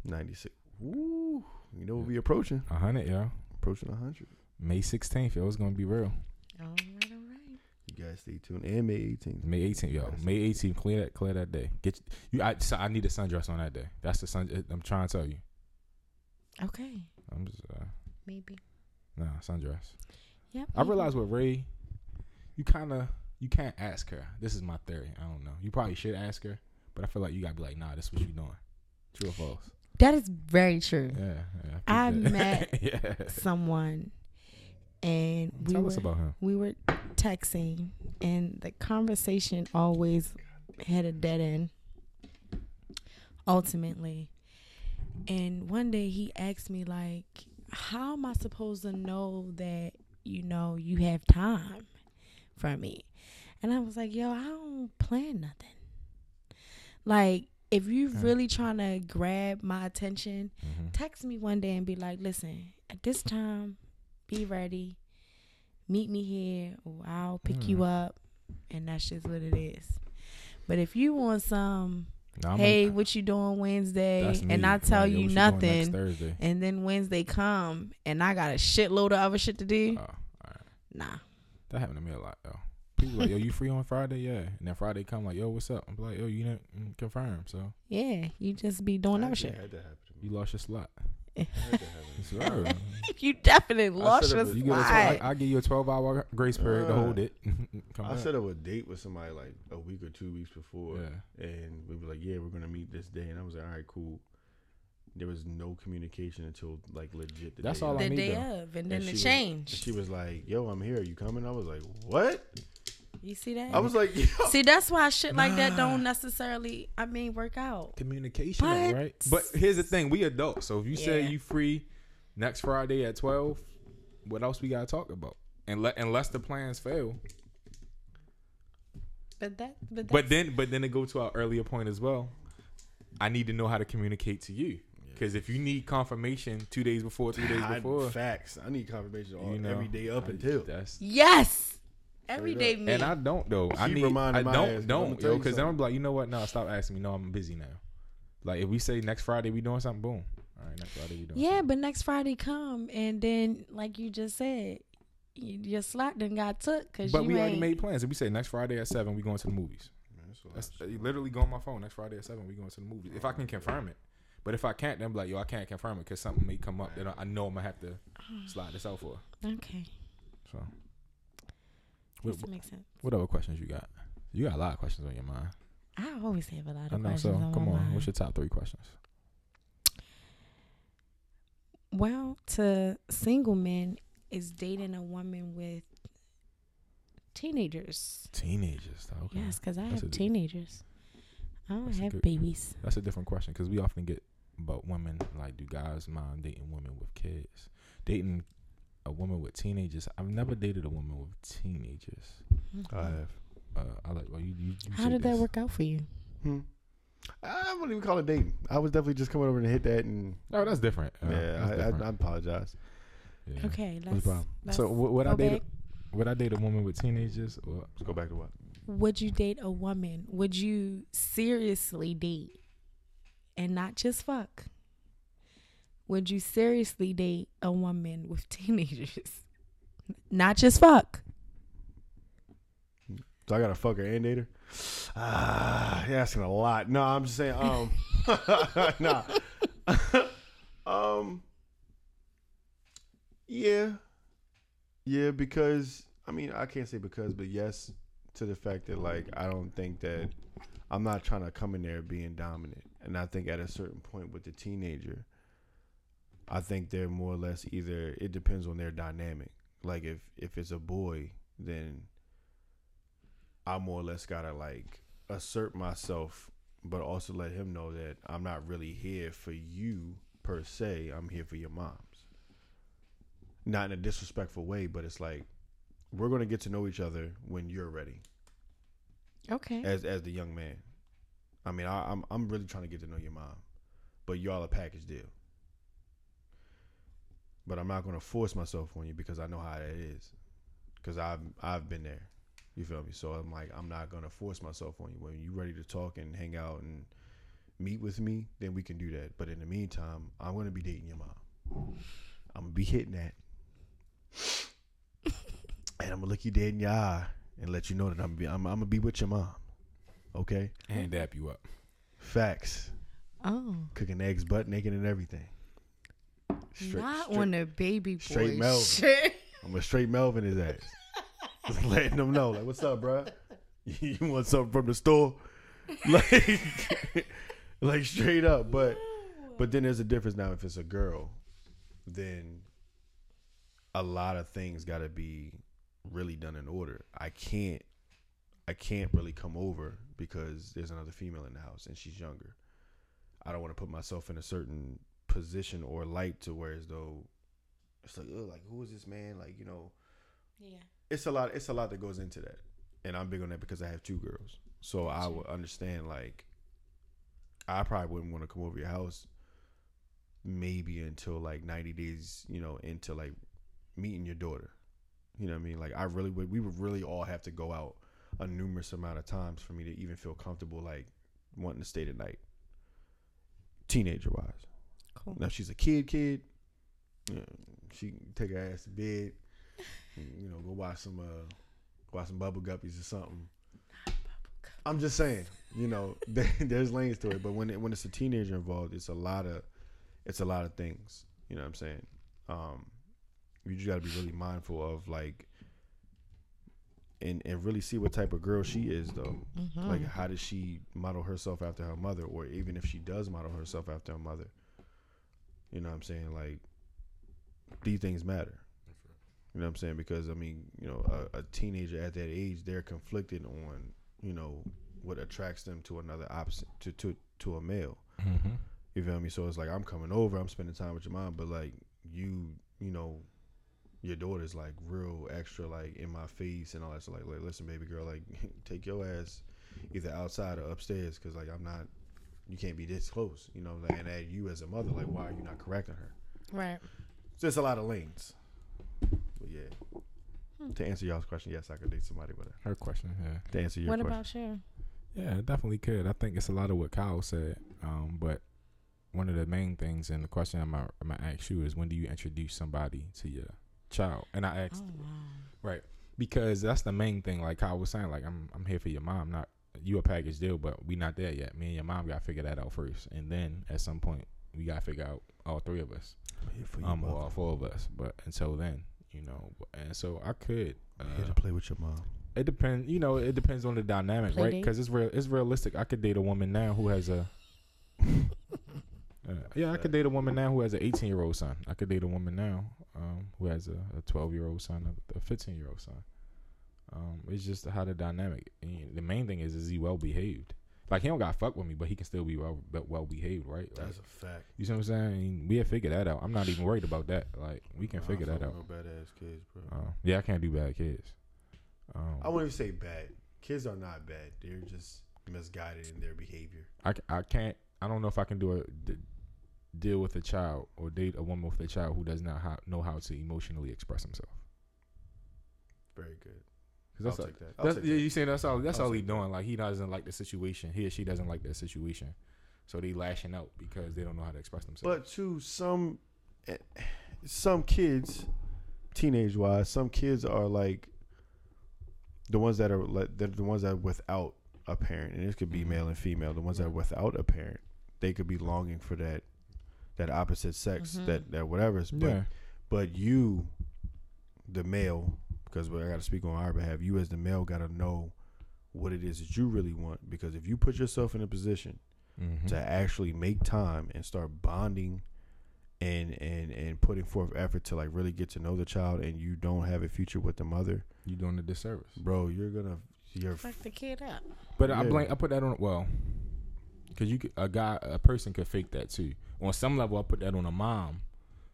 Speaker 2: Ninety six. Ooh, you know what we approaching?
Speaker 3: A hundred, yo.
Speaker 2: Approaching hundred.
Speaker 3: May sixteenth, yo. It's gonna be real.
Speaker 4: All right, all right.
Speaker 2: You guys stay tuned. And May eighteenth.
Speaker 3: May eighteenth, yo. May eighteenth. Clear that. Clear that day. Get you. I. So I need a sundress on that day. That's the sun. I'm trying to tell you.
Speaker 4: Okay,
Speaker 3: I'm just. Uh,
Speaker 4: maybe.
Speaker 3: nah, sundress.
Speaker 4: Yep.
Speaker 3: I realize with Ray, you kind of you can't ask her. This is my theory. I don't know. You probably should ask her, but I feel like you gotta be like, nah, this is what you doing. True or false?
Speaker 4: That is very true.
Speaker 3: Yeah, yeah.
Speaker 4: I
Speaker 3: that.
Speaker 4: met *laughs*
Speaker 3: yeah.
Speaker 4: Someone, and we
Speaker 3: Tell
Speaker 4: were
Speaker 3: us about him.
Speaker 4: we were texting, and the conversation always had a dead end. Ultimately, and one day he asked me like, "How am I supposed to know that you know you have time for me?" And I was like, "Yo, I don't plan nothing. Like, if you
Speaker 3: Okay.
Speaker 4: really trying to grab my attention,
Speaker 3: hmm
Speaker 4: text me one day and be like, listen, at this time, be ready. Meet me here or I'll pick you
Speaker 3: Mm.
Speaker 4: up. And that's just what it is. But if you want some,
Speaker 3: I'm
Speaker 4: hey,
Speaker 3: a-
Speaker 4: what you doing Wednesday? And. I tell
Speaker 3: Like,
Speaker 4: you nothing. And then Wednesday come and I got a shitload of other shit to do.
Speaker 3: Oh, right.
Speaker 4: Nah.
Speaker 3: That happened to me a lot though. People like, yo, you free on Friday? Yeah. And then Friday come like, yo, what's up? I'm like, yo, you didn't mm, confirm, so
Speaker 4: Yeah, you just be doing other
Speaker 2: Actually,
Speaker 4: shit.
Speaker 2: had that to
Speaker 3: you lost your slot. *laughs*
Speaker 2: Had that happen.
Speaker 3: Sure. *laughs*
Speaker 4: you definitely lost
Speaker 2: said
Speaker 4: your
Speaker 2: it was-
Speaker 3: you get a
Speaker 4: slide.
Speaker 3: 12, I, I give you a 12 hour grace period to
Speaker 2: Uh,
Speaker 3: hold it. *laughs* come
Speaker 2: I
Speaker 3: back.
Speaker 2: set up a date with somebody like a week or two weeks before,
Speaker 3: Yeah.
Speaker 2: and we were like, "Yeah, we're gonna meet this day," and I was like, "All right, cool." There was no communication until like legit. The
Speaker 3: That's
Speaker 2: day
Speaker 3: all
Speaker 2: of.
Speaker 3: I
Speaker 4: the
Speaker 3: need,
Speaker 4: day
Speaker 3: though.
Speaker 4: of, and then
Speaker 2: And
Speaker 4: it
Speaker 2: she was-
Speaker 4: changed.
Speaker 2: She was like, "Yo, I'm here. You coming?" I was like, "What?"
Speaker 4: You see that?
Speaker 2: I was like, Yo.
Speaker 4: See, that's why shit like that don't necessarily, I mean, work out.
Speaker 3: communication,
Speaker 4: But-
Speaker 3: though, right? But here's the thing: we adults. So if you say you free next Friday at 12, what else we gotta talk about? And let unless the plans fail.
Speaker 4: But that, but,
Speaker 3: But then, but then to go to our earlier point as well, I need to know how to communicate to you. Because if you need confirmation two days before, three days
Speaker 2: I-
Speaker 3: before,
Speaker 2: facts. I need confirmation all,
Speaker 3: you know,
Speaker 2: every day up
Speaker 3: I-
Speaker 2: until.
Speaker 3: that's
Speaker 4: yes, every
Speaker 2: Straight
Speaker 4: me.
Speaker 3: And I don't though. I
Speaker 2: Keep
Speaker 3: need.
Speaker 2: reminding
Speaker 3: I
Speaker 2: my
Speaker 3: don't.
Speaker 2: ass, 'cause I'ma
Speaker 3: don't
Speaker 2: tell
Speaker 3: yo.
Speaker 2: you
Speaker 3: Because then I'm like, you know what? No, stop asking me. No, I'm busy now. Like if we say next Friday we doing something, boom. All right, next Friday we doing.
Speaker 4: yeah,
Speaker 3: something.
Speaker 4: but next Friday come and then, like you just said, y- your slot then got took because
Speaker 3: But
Speaker 4: you
Speaker 3: we already
Speaker 4: ain't.
Speaker 3: made plans. If we say next Friday at seven, we going to the movies.
Speaker 2: Man, that's what I
Speaker 3: That's
Speaker 2: said.
Speaker 3: uh, literally go on my phone. Next Friday at seven, we going to the movies. If I can confirm it, but if I can't, then I'm like, yo, I can't confirm it because something may come up that I- I know I'm gonna have to *sighs* slide this out for.
Speaker 4: okay,
Speaker 3: So, what,
Speaker 4: makes sense.
Speaker 3: what other questions you got? You got a lot of questions on your mind.
Speaker 4: I always have a lot
Speaker 3: I
Speaker 4: of
Speaker 3: know.
Speaker 4: questions
Speaker 3: So
Speaker 4: on
Speaker 3: come on,
Speaker 4: mind.
Speaker 3: what's your top three questions?
Speaker 4: Well, to single men is dating a woman with teenagers.
Speaker 3: Teenagers. Okay.
Speaker 4: Yes, because I
Speaker 3: That's
Speaker 4: have teenagers. I don't have
Speaker 3: good-
Speaker 4: babies.
Speaker 3: That's a different question because we often get about women like, do guys mind dating women with kids? Dating a woman with teenagers. I've never dated a woman with teenagers.
Speaker 2: I have.
Speaker 3: Uh, I like. Well, you. you, you
Speaker 4: How
Speaker 3: say
Speaker 4: did that work out for you?
Speaker 2: Hmm. I wouldn't even call it dating. I was definitely just coming over and hit that, and
Speaker 3: Oh, that's different. Uh,
Speaker 2: yeah,
Speaker 3: that's
Speaker 2: I,
Speaker 3: different.
Speaker 2: I, I apologize.
Speaker 3: Yeah.
Speaker 4: Okay,
Speaker 3: What's the
Speaker 4: let's.
Speaker 3: problem?
Speaker 4: let's
Speaker 3: So w- would I
Speaker 4: go
Speaker 3: date?
Speaker 4: back.
Speaker 3: A, would I date a woman with teenagers? Or
Speaker 2: Let's go back to what?
Speaker 4: Would you date a woman? Would you seriously date and not just fuck? Would you seriously date a woman with *laughs* teenagers? Not just fuck.
Speaker 2: So I got to fuck her and date her. Ah, you're asking a lot. No, I'm just saying. Um, *laughs* nah. *laughs* um, Yeah. Yeah, because I mean I can't say because, but yes, to the fact that like I don't think that I'm not trying to come in there being dominant. And I think at a certain point with the teenager, I think they're more or less either it depends on their dynamic. Like if if it's a boy, then I more or less gotta like assert myself, but also let him know that I'm not really here for you per se. I'm here for your moms. Not in a disrespectful way, but it's like we're gonna get to know each other when you're ready
Speaker 4: Okay.
Speaker 2: as as the young man. I mean, I, I'm I'm really trying to get to know your mom, but y'all a package deal. But I'm not gonna force myself on you because I know how that is, because I've I've been there. You feel me? So I'm like I'm not gonna force myself on you. When you ready to talk and hang out and meet with me, then we can do that. But in the meantime, I'm gonna be dating your mom. I'm gonna be hitting that, and I'm gonna look you dead in your eye and let you know that I'm be, I'm, I'm gonna be with your mom. Okay.
Speaker 3: And dap you up.
Speaker 2: Facts.
Speaker 4: oh,
Speaker 2: Cooking eggs butt naked and everything. Straight,
Speaker 4: not
Speaker 2: straight-
Speaker 4: on the baby boy
Speaker 2: straight Melvin.
Speaker 4: shit. *laughs*
Speaker 2: I'm a straight Melvin his ass. Just letting them know, like, what's up, bro? *laughs* You want something from the store? *laughs* Like, like straight up. But, but then there's a difference now. If it's a girl, then a lot of things got to be really done in order. I can't, I can't really come over because there's another female in the house and she's younger. I don't want to put myself in a certain position or light to where as though it's like, oh, like who is this man? Like you know,
Speaker 4: Yeah.
Speaker 2: it's a lot. It's a lot that goes into that, and I'm big on that because I have two girls, so I would understand. Like, I probably wouldn't want to come over your house, maybe until like 90 days, you know, into like meeting your daughter. You know what I mean? Like, I really would. We would really all have to go out a numerous amount of times for me to even feel comfortable, like wanting to stay the night, teenager wise.
Speaker 4: Cool.
Speaker 2: Now she's a kid, kid. You know, she can take her ass to bed. You know, go watch some uh, watch some bubble guppies or something. I'm just saying, you know, *laughs* there's lanes to it, but when it, when it's a teenager involved, it's a lot of it's a lot of things. You know what I'm saying? Um, you just got to be really mindful of like, and and really see what type of girl she is, though.
Speaker 4: Mm-hmm.
Speaker 2: Like, how does she model herself after her mother, or even if she does model herself after her mother? You know what I'm saying? Like, these things matter. You know what I'm saying? Because I mean, you know, a, a teenager at that age, they're conflicted on, you know, what attracts them to another opposite to to to a male.
Speaker 3: Mm-hmm.
Speaker 2: You feel me? So it's like I'm coming over, I'm spending time with your mom, but like you, you know, your daughter's like real extra, like in my face and all that. So like, like listen, baby girl, like *laughs* take your ass either outside or upstairs, because like I'm not, you can't be this close, you know. And at you as a mother, like why are you not correcting her?
Speaker 4: Right.
Speaker 2: So it's a lot of lanes. But yeah, to answer y'all's question, yes, I could date somebody with her.
Speaker 3: Her question, yeah.
Speaker 2: To answer your
Speaker 4: What
Speaker 2: question,
Speaker 4: about you?
Speaker 3: Yeah, it definitely could. I think it's a lot of what Kyle said. Um, but one of the main things and the question I'm gonna, I'm gonna ask you is when do you introduce somebody to your child? And I asked
Speaker 4: Oh wow.
Speaker 3: right because that's the main thing. Like Kyle was saying, like I'm I'm here for your mom, not you a package deal, but we not there yet. Me and your mom gotta figure that out first, and then at some point we gotta figure out all three of us,
Speaker 2: I'm for
Speaker 3: um, or all four of us. But until then, you know, and so I could.
Speaker 2: I'm here to
Speaker 3: Uh,
Speaker 2: play with your mom.
Speaker 3: it depends. You know, it depends on the dynamic,
Speaker 4: Play
Speaker 3: right? Because it's real. It's realistic. I could date a woman now who has a. *laughs* Uh, yeah, I could date a woman now who has an 18 year old son. I could date a woman now um, who has a 12 year old son, a 15 year old son. Um, it's just how the dynamic. and The main thing is, is he well behaved? Like he don't got fuck with me, but he can still be well well behaved, right? Like,
Speaker 2: That's a fact.
Speaker 3: you see what I'm saying? We have figured that out. I'm not even worried about that. Like we can
Speaker 2: Nah,
Speaker 3: figure that out.
Speaker 2: No badass kids, bro.
Speaker 3: Uh, yeah, I can't do bad kids. Um,
Speaker 2: I wouldn't even say bad. Kids are not bad. They're just misguided in their behavior.
Speaker 3: I, I can't I don't know if I can do a d- deal with a child or date a woman with a child who does not how, know how to emotionally express himself.
Speaker 2: Very good.
Speaker 3: 'Cause that's
Speaker 2: I'll
Speaker 3: all-
Speaker 2: take that. I'll
Speaker 3: that's
Speaker 2: take
Speaker 3: yeah,
Speaker 2: that.
Speaker 3: you saying that's all that's
Speaker 2: I'll
Speaker 3: all he
Speaker 2: take that.
Speaker 3: doing. Like he doesn't like the situation. He or she doesn't like that situation, so they lashing out because they don't know how to express themselves.
Speaker 2: But to some, eh, some kids, teenage wise, some kids are like the ones that are like the, the ones that are without a parent, and this could be
Speaker 3: Mhm.
Speaker 2: male and female. The ones that are without a parent, they could be longing for that that opposite sex,
Speaker 4: Mhm.
Speaker 2: that that whatever's. But
Speaker 3: yeah,
Speaker 2: But you, the male, because I got to speak on our behalf. You as the male got to know what it is that you really want. Because if you put yourself in a position
Speaker 3: Mhm.
Speaker 2: to actually make time and start bonding and and and putting forth effort to like really get to know the child and you don't have a future with the mother
Speaker 3: you're doing a disservice.
Speaker 2: bro you're gonna you're
Speaker 4: Fuck the kid up.
Speaker 3: But I
Speaker 2: Yeah.
Speaker 3: blame. I put that on. Well, because you could, a guy, a person could fake that too. On some level, I put that on a mom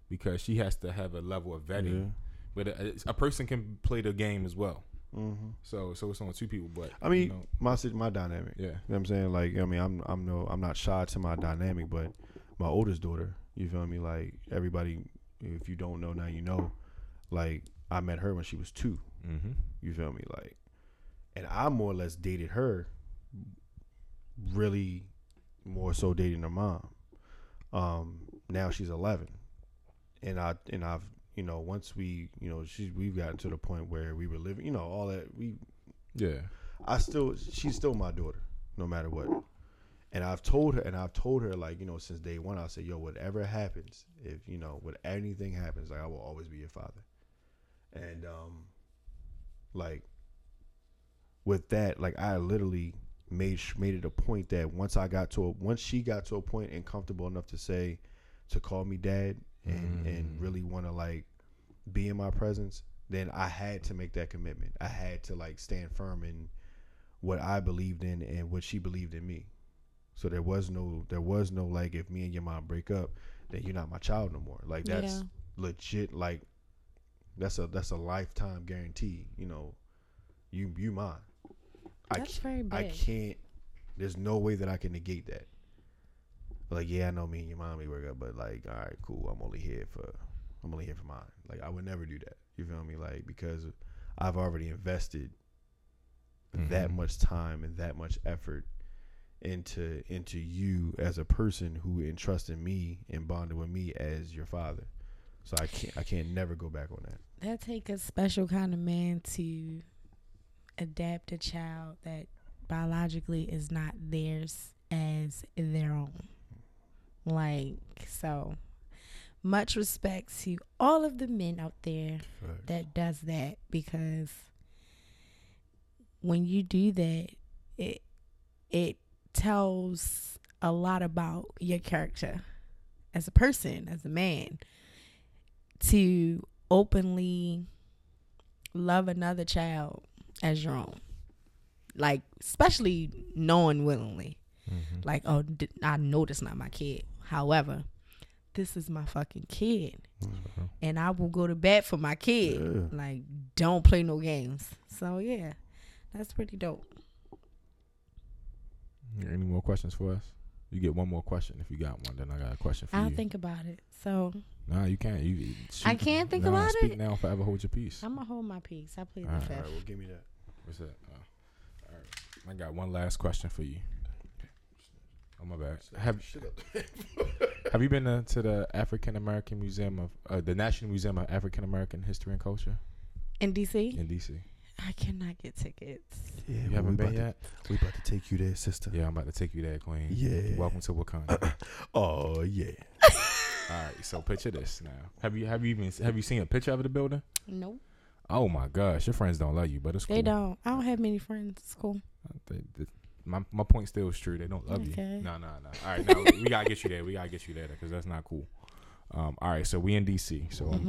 Speaker 3: because she has to have a level of vetting.
Speaker 2: yeah.
Speaker 3: But a, a person can play the game as well.
Speaker 2: hmm
Speaker 3: So, so it's on two people. But
Speaker 2: I mean
Speaker 3: you know,
Speaker 2: my my dynamic
Speaker 3: yeah,
Speaker 2: you know what I'm saying like I mean I'm I'm no I'm not shy to my dynamic but my oldest daughter you feel me like everybody if you don't know now you know like I met her when she was two
Speaker 3: mm-hmm.
Speaker 2: You feel me? Like, and I more or less dated her, really more so dating her mom. Um, now she's 11, and I and I've you know once we you know she's we've gotten to the point where we were living you know all that we
Speaker 3: yeah,
Speaker 2: I still she's still my daughter no matter what. And I've told her and I've told her like, you know, since day one, I said, yo, whatever happens, if you know, what anything happens, like I will always be your father. And um like with that, like I literally made sh- made it a point that once I got to a once she got to a point and comfortable enough to say to call me dad and and
Speaker 3: Mm.
Speaker 2: really want to like be in my presence, then I had to make that commitment. I had to like stand firm in what I believed in and what she believed in me. So there was no there was no like if me and your mom break up, then you're not my child no more. Like that's
Speaker 4: Yeah.
Speaker 2: legit like that's a that's a lifetime guarantee, you know. You you mine.
Speaker 4: That's
Speaker 2: can't,
Speaker 4: very big.
Speaker 2: I can't there's no way that I can negate that. Like, yeah, I know me and your mom we work up, but like, all right, cool. I'm only here for I'm only here for mine. Like I would never do that. You feel me? Like because I've already invested that
Speaker 3: Mhm.
Speaker 2: much time and that much effort into into you as a person who entrusted me and bonded with me as your father. So I can't I can't never go back on that.
Speaker 4: That take a special kind of man to adapt a child that biologically is not theirs as their own. Like so much respect to all of the men out there that does that because when you do that it it tells a lot about your character as a person as a man to openly love another child as your own. Like especially knowing willingly.
Speaker 3: Mhm.
Speaker 4: like oh d- i know this not my kid however this is my fucking kid mm-hmm. and I will go to bat for my kid.
Speaker 2: Yeah.
Speaker 4: Like, don't play no games. So yeah, that's pretty dope.
Speaker 3: Any more questions for us? You get one more question if you got one. Then I got a question for you.
Speaker 4: I'll think about it. So
Speaker 3: Nah, you can't. You. you
Speaker 4: I can't think
Speaker 3: nah,
Speaker 4: about
Speaker 3: speak
Speaker 4: it?
Speaker 3: now, forever hold your peace.
Speaker 4: I'm gonna hold my peace. I plead the
Speaker 3: Alright.
Speaker 2: All
Speaker 4: fifth.
Speaker 2: right, well, give me that.
Speaker 3: What's that? Oh. All right. I got one last question for you. Oh my bad. Have *laughs* Have you been to, to the African American Museum of uh, the National Museum of African American History and Culture
Speaker 4: In DC,
Speaker 3: in DC?
Speaker 4: I cannot get tickets.
Speaker 2: Yeah,
Speaker 3: You
Speaker 2: well,
Speaker 3: haven't been yet?
Speaker 2: To, we about to take you there, sister.
Speaker 3: Yeah, I'm about to take you there, Queen.
Speaker 2: Yeah.
Speaker 3: Welcome to Wakanda. *laughs*
Speaker 2: Oh yeah. *laughs*
Speaker 3: All right, so picture this now. Have you have you even have you seen a picture of the building?
Speaker 4: Nope,
Speaker 3: Oh my gosh, your friends don't love you, but it's cool.
Speaker 4: they don't. I don't have many friends. It's cool.
Speaker 3: They- they- my my point still is true. They don't love
Speaker 4: Okay.
Speaker 3: you. No, no, no. All right, now we gotta get you there. We gotta get you there because that's not cool. Um, all right, so we in DC. So um,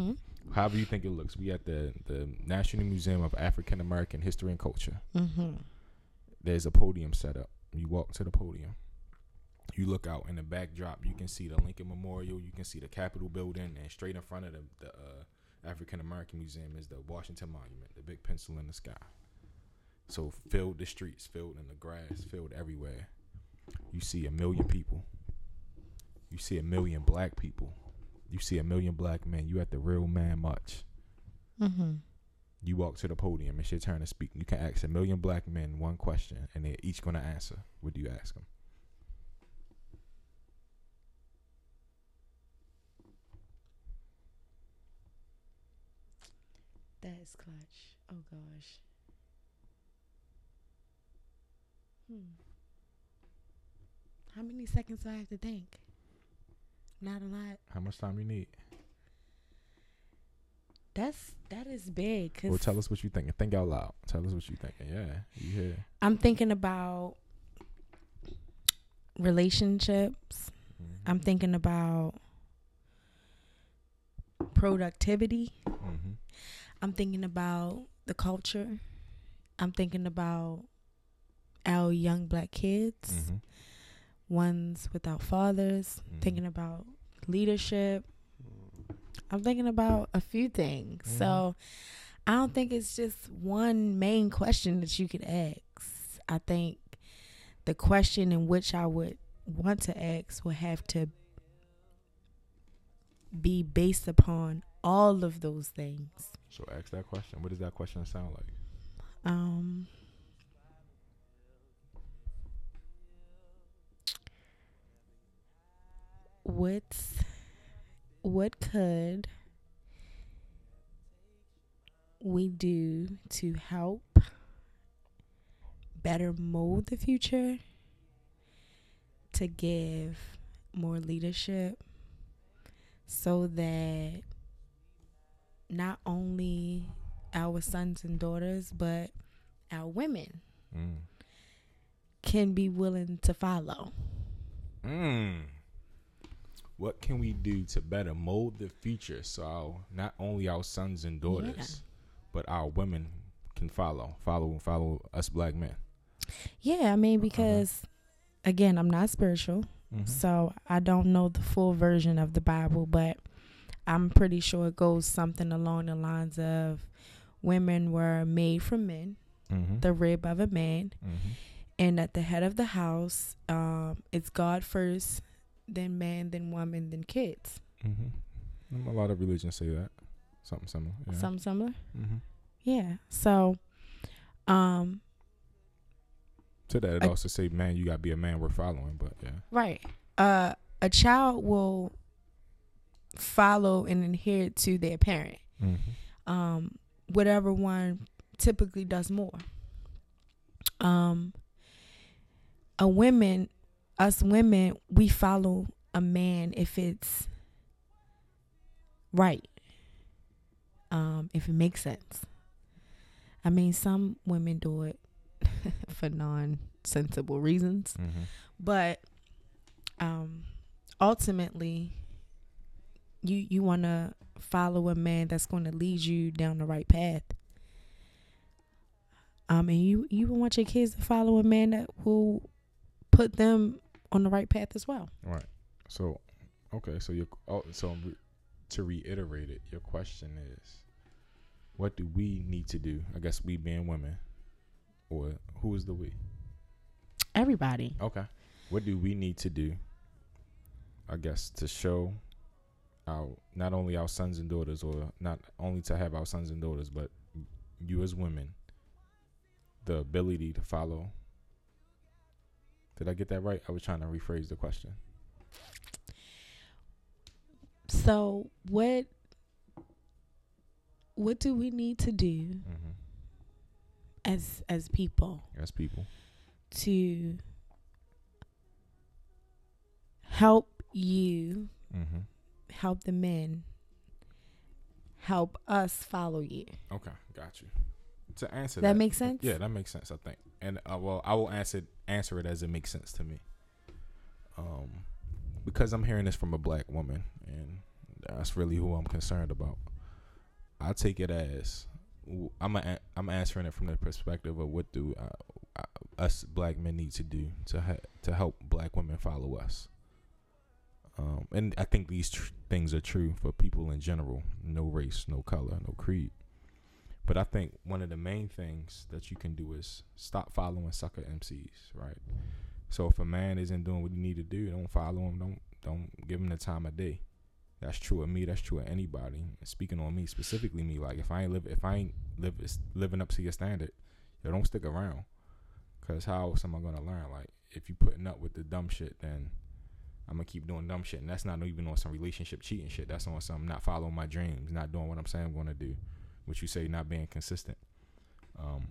Speaker 4: Mhm.
Speaker 3: however you think it looks, we at the the National Museum of African American History and Culture.
Speaker 4: Mhm.
Speaker 3: There's a podium set up. You walk to the podium. You look out in the backdrop. You can see the Lincoln Memorial. You can see the Capitol building, and straight in front of the, the uh, African American Museum is the Washington Monument, the big pencil in the sky. So filled the streets, filled in the grass, filled everywhere. You see a million people. You see a million black people. You see a million black men. You at the real man much.
Speaker 4: Mhm.
Speaker 3: You walk to the podium. It's your turn to speak. You can ask a million black men one question, and they're each gonna answer. What do you ask them?
Speaker 4: That is clutch. Oh gosh. Hmm. How many seconds do I have to think? Not a lot.
Speaker 3: How much time you need?
Speaker 4: That's that is big. Cause
Speaker 3: Well, tell us what you thinking. Think out loud. Tell us what you're thinking. Yeah, you hear?
Speaker 4: I'm thinking about relationships.
Speaker 3: Mm-hmm.
Speaker 4: I'm thinking about productivity.
Speaker 3: Mm-hmm.
Speaker 4: I'm thinking about the culture. I'm thinking about our young black kids,
Speaker 3: Mm-hmm.
Speaker 4: ones without fathers.
Speaker 3: Mhm.
Speaker 4: Thinking about leadership. I'm thinking about a few things. So I don't think it's just one main question that you could ask. I think the question in which I would want to ask would have to be based upon all of those things.
Speaker 3: So ask that question. What does that question sound like?
Speaker 4: Um what's what could we do to help better mold the future to give more leadership so that not only our sons and daughters but our women
Speaker 3: Mm.
Speaker 4: can be willing to follow.
Speaker 3: Mm. What can we do to better mold the future so our, not only our sons and daughters, but our women can follow, follow, and follow us black men?
Speaker 4: Yeah, I mean because again, I'm not spiritual,
Speaker 3: Mm-hmm.
Speaker 4: so I don't know the full version of the Bible, but I'm pretty sure it goes something along the lines of women were made from men,
Speaker 3: Mm-hmm.
Speaker 4: the rib of a man,
Speaker 3: mm-hmm.
Speaker 4: and at the head of the house, um, it's God first, then man, then woman, then kids.
Speaker 3: Mm-hmm. A lot of religions say that. Something similar. Yeah.
Speaker 4: Something similar.
Speaker 3: mm-hmm.
Speaker 4: Yeah. So, um,
Speaker 3: To that, it
Speaker 4: I-
Speaker 3: also say, man, you gotta be a man worth following. But yeah.
Speaker 4: Right. Uh, a child will follow and adhere to their parent.
Speaker 3: Mm-hmm.
Speaker 4: Um, whatever one typically does more. Um, a women, us women, we follow a man if it's right. Um, if it makes sense. I mean, some women do it *laughs* for non-sensible reasons
Speaker 3: Mm-hmm.
Speaker 4: but um ultimately you you want to follow a man that's going to lead you down the right path um and you you want your kids to follow a man that will put them on the right path as well
Speaker 3: Right. So, okay. So you. Oh, so to reiterate it, your question is, what do we need to do? I guess we being women, or who is the we?
Speaker 4: everybody
Speaker 3: Okay. What do we need to do? I guess to show our not only our sons and daughters, or not only to have our sons and daughters, but you as women, the ability to follow. Did I get that right? I was trying to rephrase the question.
Speaker 4: so what what do we need to do
Speaker 3: Mm-hmm.
Speaker 4: as as people
Speaker 3: As people.
Speaker 4: to help you
Speaker 3: Mm-hmm.
Speaker 4: help the men help us follow you
Speaker 3: Okay, got you. To answer
Speaker 4: that
Speaker 3: that,
Speaker 4: make sense
Speaker 3: yeah, that makes sense. I think, and uh, well, I will answer answer it as it makes sense to me. Um, because I'm hearing this from a black woman, and that's really who I'm concerned about. I take it as I'm a, I'm answering it from the perspective of what do uh, uh, us black men need to do to ha- to help black women follow us. Um, and I think these tr- things are true for people in general. No race, no color, no creed. But I think one of the main things that you can do is stop following sucker MCs, right? So if a man isn't doing what he need to do, don't follow him. Don't don't give him the time of day. That's true of me. That's true of anybody. Speaking on me specifically, me like if I ain't live, if I ain't live living up to your standard, yo, don't stick around. Cause how else am I gonna learn? Like if you putting up with the dumb shit, then I'm gonna keep doing dumb shit, and that's not even on some relationship cheating shit. That's on some not following my dreams, not doing what I'm saying I'm gonna do what you say not being consistent. Um,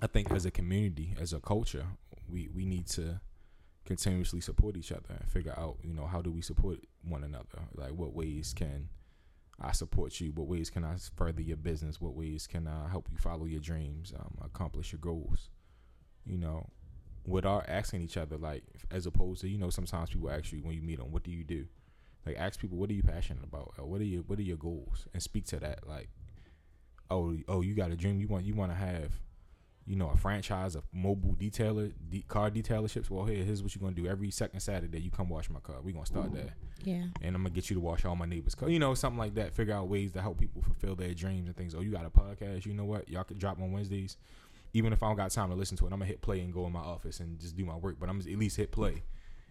Speaker 3: I think as a community, as a culture, we we need to continuously support each other and figure out, you know, how do we support one another? Like what ways can I support you? What ways can I further your business? What ways can I help you follow your dreams, um, accomplish your goals? You know, without asking each other, like as opposed to you know sometimes people ask you when you meet them, what do you do? Like ask people, what are you passionate about? Or what are your what are your goals? And speak to that. Like, oh oh, you got a dream. You want you want to have, you know, a franchise of mobile detailer de- car detailerships. Well, here here's what you're gonna do. Every second Saturday, you come wash my car. we're gonna start there,
Speaker 4: Yeah.
Speaker 3: and I'm gonna get you to wash all my neighbors' car. You know, something like that. Figure out ways to help people fulfill their dreams and things. Oh, you got a podcast? You know what? Y'all could drop on Wednesdays even if I don't got time to listen to it, I'm gonna hit play and go in my office and just do my work. But I'm just at least hit play,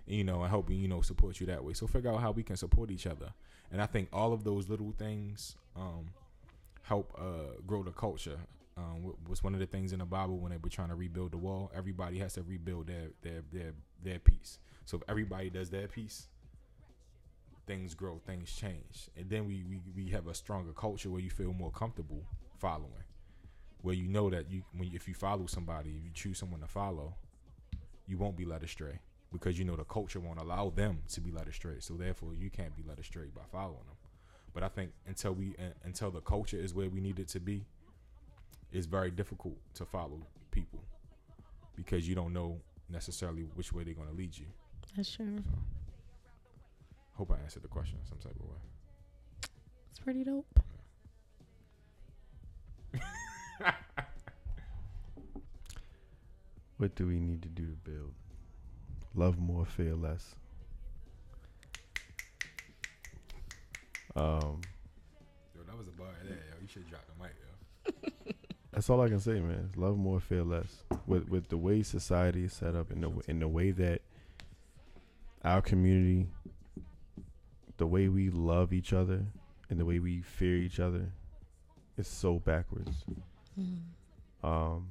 Speaker 3: you know, and help you know support you that way. So figure out how we can support each other, and I think all of those little things um, help uh, grow the culture. Um, was one of the things in the Bible when they were trying to rebuild the wall. Everybody has to rebuild their their their their piece. So if everybody does their piece, things grow, things change, and then we we, we have a stronger culture where you feel more comfortable following where you know that you when if you follow somebody, if you choose someone to follow, you won't be led astray because you know the culture won't allow them to be led astray. So therefore, you can't be led astray by following them. But I think until we uh, until the culture is where we need it to be, it's very difficult to follow people because you don't know necessarily which way they're going to lead you.
Speaker 4: That's true.
Speaker 3: So, hope I answered the question some type of way.
Speaker 4: It's pretty dope.
Speaker 2: What do we need to do to build? Love more, fear less. Um,
Speaker 3: Yo, that was a bar there, yo. You should drop the mic, yo. *laughs*
Speaker 2: that's all I can say, man. Love more, fear less. With with the way society is set up, in the in the way that our community, the way we love each other, and the way we fear each other, is so backwards.
Speaker 4: Mm.
Speaker 2: um,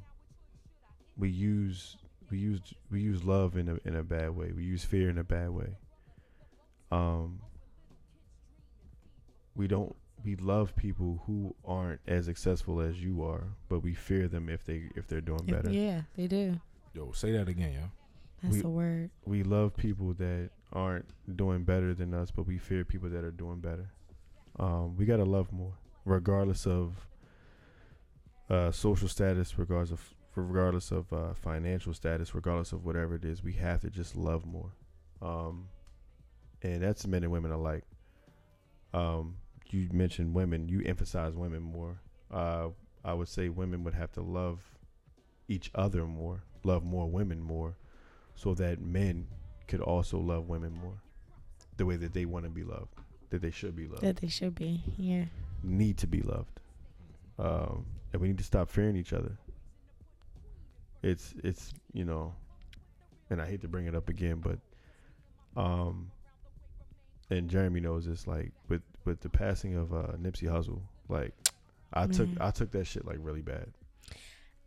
Speaker 2: we use we use we use love in a in a bad way. We use fear in a bad way. Um, we don't we love people who aren't as successful as you are, but we fear them if they if they're doing better.
Speaker 4: Yeah, they do.
Speaker 3: Yo, say that again, yo.
Speaker 4: That's
Speaker 2: We-
Speaker 4: the word.
Speaker 2: We love people that aren't doing better than us, but we fear people that are doing better. Um, we gotta love more, regardless of uh, social status, regardless of regardless of uh, financial status, regardless of whatever it is. We have to just love more, um, and that's men and women alike. Um, you mentioned women. You emphasize women more. Uh, I would say women would have to love each other more, love more women more, so that men could also love women more, the way that they want to be loved, that they should be loved,
Speaker 4: That they should be. Yeah.
Speaker 2: need to be loved, um, and we need to stop fearing each other. It's it's you know, and I hate to bring it up again, but um, and Jeremy knows this. Like with with the passing of uh, Nipsey Hussle, like I took
Speaker 4: Man.
Speaker 2: I took that shit like really bad.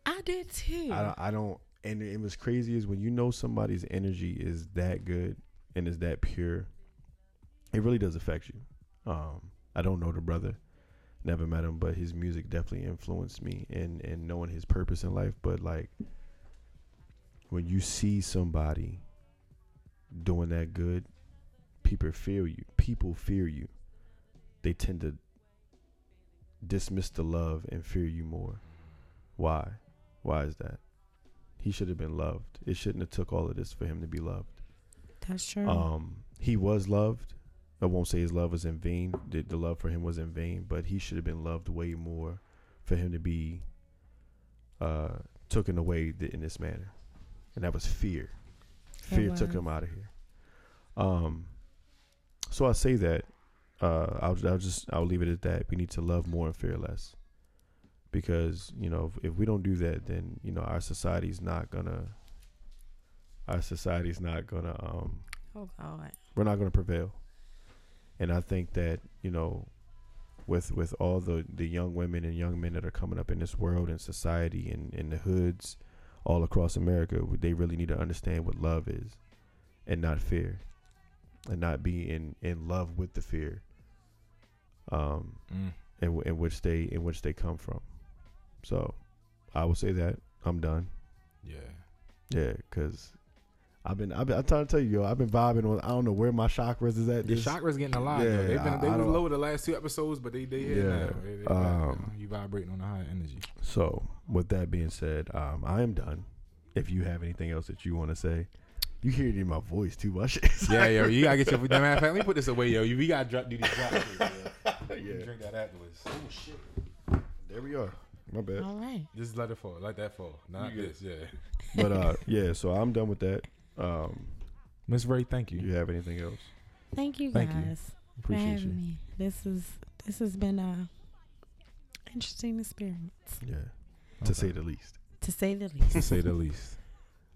Speaker 4: I did too.
Speaker 2: I don't, I don't and it was crazy is when you know somebody's energy is that good and is that pure it really does affect you um i don't know the brother never met him but his music definitely influenced me and in knowing his purpose in life but like when you see somebody doing that good people fear you people fear you they tend to dismiss the love and fear you more why why is that? He should have been loved. It shouldn't have took all of this for him to be loved.
Speaker 4: That's true.
Speaker 2: Um, he was loved. I won't say his love was in vain. The, the love for him was in vain, but he should have been loved way more for him to be uh, taken away th- in this manner, and that was fear. Fear took him out of here. Um, so I say that uh, I'll, I'll just I'll leave it at that. We need to love more and fear less, because you know if, if we don't do that, then you know our society's not gonna. Our society's not gonna. Um,
Speaker 4: oh God.
Speaker 2: we're not gonna prevail, and I think that you know, with with all the the young women and young men that are coming up in this world and society and in the hoods, all across America, they really need to understand what love is, and not fear, and not be in in love with the fear. Um,
Speaker 3: Mm.
Speaker 2: in, in which they in which they come from. So, I will say that I'm done.
Speaker 3: Yeah.
Speaker 2: Yeah, because I've been, I've been, I'm trying to tell you, yo, I've been vibing on. I don't know where my chakras is at.
Speaker 3: The chakra's getting a lot.
Speaker 2: Yeah,
Speaker 3: They've been
Speaker 2: I-
Speaker 3: they
Speaker 2: were
Speaker 3: low the last two episodes, but they they
Speaker 2: Yeah,
Speaker 3: now. They, they
Speaker 2: um,
Speaker 3: you vibrating on a high energy.
Speaker 2: So, with that being said, um, I am done. If you have anything else that you want to say, you hear it in my voice too much. *laughs*
Speaker 3: Yeah, yo, you gotta get your. *laughs* Matter of fact, let me put this away, yo. You, we gotta drop, do these drops. Yo.
Speaker 2: yeah.
Speaker 3: Drink that afterwards. Oh shit.
Speaker 2: There we are. My bad.
Speaker 4: All right.
Speaker 3: Just let it fall. Let that fall. Not
Speaker 2: You good.
Speaker 3: this. Yeah. *laughs*
Speaker 2: But uh, yeah. So I'm done with that. Um,
Speaker 3: Miss Ray, thank
Speaker 2: do
Speaker 3: you.
Speaker 2: you have anything else?
Speaker 4: Thank you
Speaker 3: Thank you.
Speaker 4: guys for
Speaker 3: Appreciate
Speaker 4: having
Speaker 3: you.
Speaker 4: me. This is this has been a interesting experience
Speaker 2: Yeah.
Speaker 3: Okay.
Speaker 2: To say the least.
Speaker 4: to say the least.
Speaker 3: To say the least.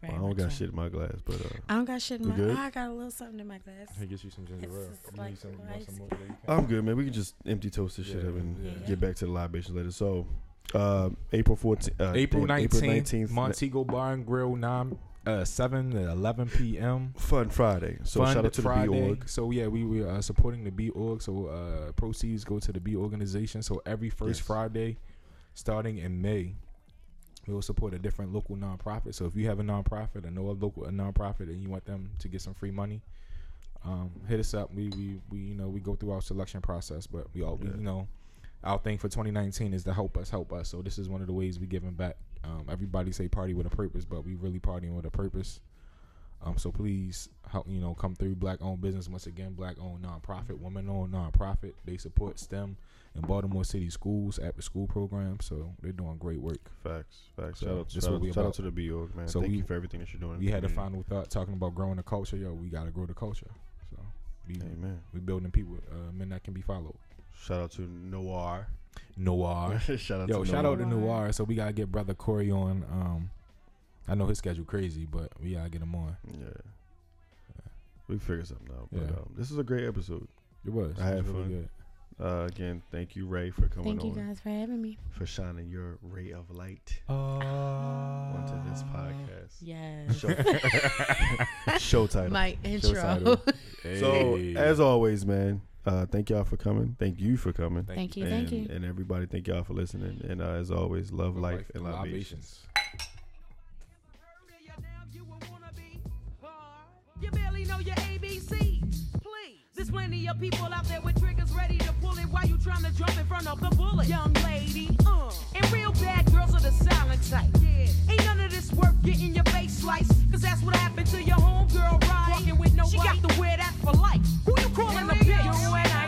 Speaker 4: Very
Speaker 2: Well, I don't
Speaker 4: much
Speaker 2: got
Speaker 4: so.
Speaker 2: shit in my glass, but uh,
Speaker 4: I don't got shit in my.
Speaker 2: good?
Speaker 4: I got a little something in my glass.
Speaker 3: He gets you some ginger ale. You
Speaker 4: like
Speaker 3: need some, you want some more? There you can.
Speaker 2: I'm good, man. We can just empty toast this shit up and
Speaker 3: yeah.
Speaker 2: get back to the libations later. So, uh, April 14th. Uh,
Speaker 3: April
Speaker 2: damn,
Speaker 3: nineteenth, Montego Bar and Grill, nine, uh, seven to eleven p.m.
Speaker 2: Fun Friday. So
Speaker 3: Fun
Speaker 2: shout out to
Speaker 3: Friday.
Speaker 2: the B org.
Speaker 3: So yeah, we were uh, supporting the B org. So uh, proceeds go to the B organization. So every first
Speaker 2: Yes.
Speaker 3: Friday, starting in May, we will support a different local nonprofit. So if you have a nonprofit or know a local a nonprofit and you want them to get some free money, um, hit us up. We, we we you know we go through our selection process, but we all we, you know our thing for 2019 is to help us help us. So this is one of the ways we giving back. Um, everybody say party with a purpose, but we really partying with a purpose. Um, so please help you know come through black owned business once again, black owned nonprofit, woman owned nonprofit. They support STEM and Baltimore City schools after school programs. So they're doing great work.
Speaker 2: Facts. Facts.
Speaker 3: So
Speaker 2: shout out, shout, out, shout out to the B org, man.
Speaker 3: So
Speaker 2: Thank
Speaker 3: we-
Speaker 2: you for everything that you're doing.
Speaker 3: We had a final thought talking about growing the culture. Yo, we gotta grow the culture. So we
Speaker 2: Amen.
Speaker 3: we building people, uh, men that can be followed.
Speaker 2: Shout out to Noir.
Speaker 3: Noir. *laughs*
Speaker 2: shout out
Speaker 3: Yo,
Speaker 2: to
Speaker 3: shout
Speaker 2: Noir.
Speaker 3: out to Noir. So we gotta get brother Corey on. Um, I know his schedule crazy, but we gotta get him on.
Speaker 2: Yeah. We figure something out. But
Speaker 3: Yeah.
Speaker 2: um, this is a great episode.
Speaker 3: It was.
Speaker 2: I
Speaker 3: It
Speaker 2: had
Speaker 3: was really
Speaker 2: fun.
Speaker 3: good.
Speaker 2: Uh, again, thank you, Ray, for coming on.
Speaker 4: Thank you
Speaker 2: on,
Speaker 4: guys for having me.
Speaker 2: for shining your ray of light
Speaker 3: Uh,
Speaker 2: onto this podcast.
Speaker 4: Yes.
Speaker 2: Show, *laughs* show title.
Speaker 4: My
Speaker 3: title.
Speaker 4: intro.
Speaker 2: So, as always, man, uh, thank y'all for coming. Thank you for coming.
Speaker 4: Thank you.
Speaker 2: and,
Speaker 4: Thank you.
Speaker 2: and everybody, thank y'all for listening. And uh, as always, love, life, and libations.
Speaker 5: You barely know your ABCs. Please. There's plenty of people out there with triggers ready to pull it while you trying to jump in front of the bullet. Young lady, uh. And real bad girls are the silent type. Yeah. Ain't none of this worth getting your face sliced. Cause that's what happened to your
Speaker 1: homegirl, right? Walking with nobody. She got to wear that for life. Who you calling a bitch? You and I.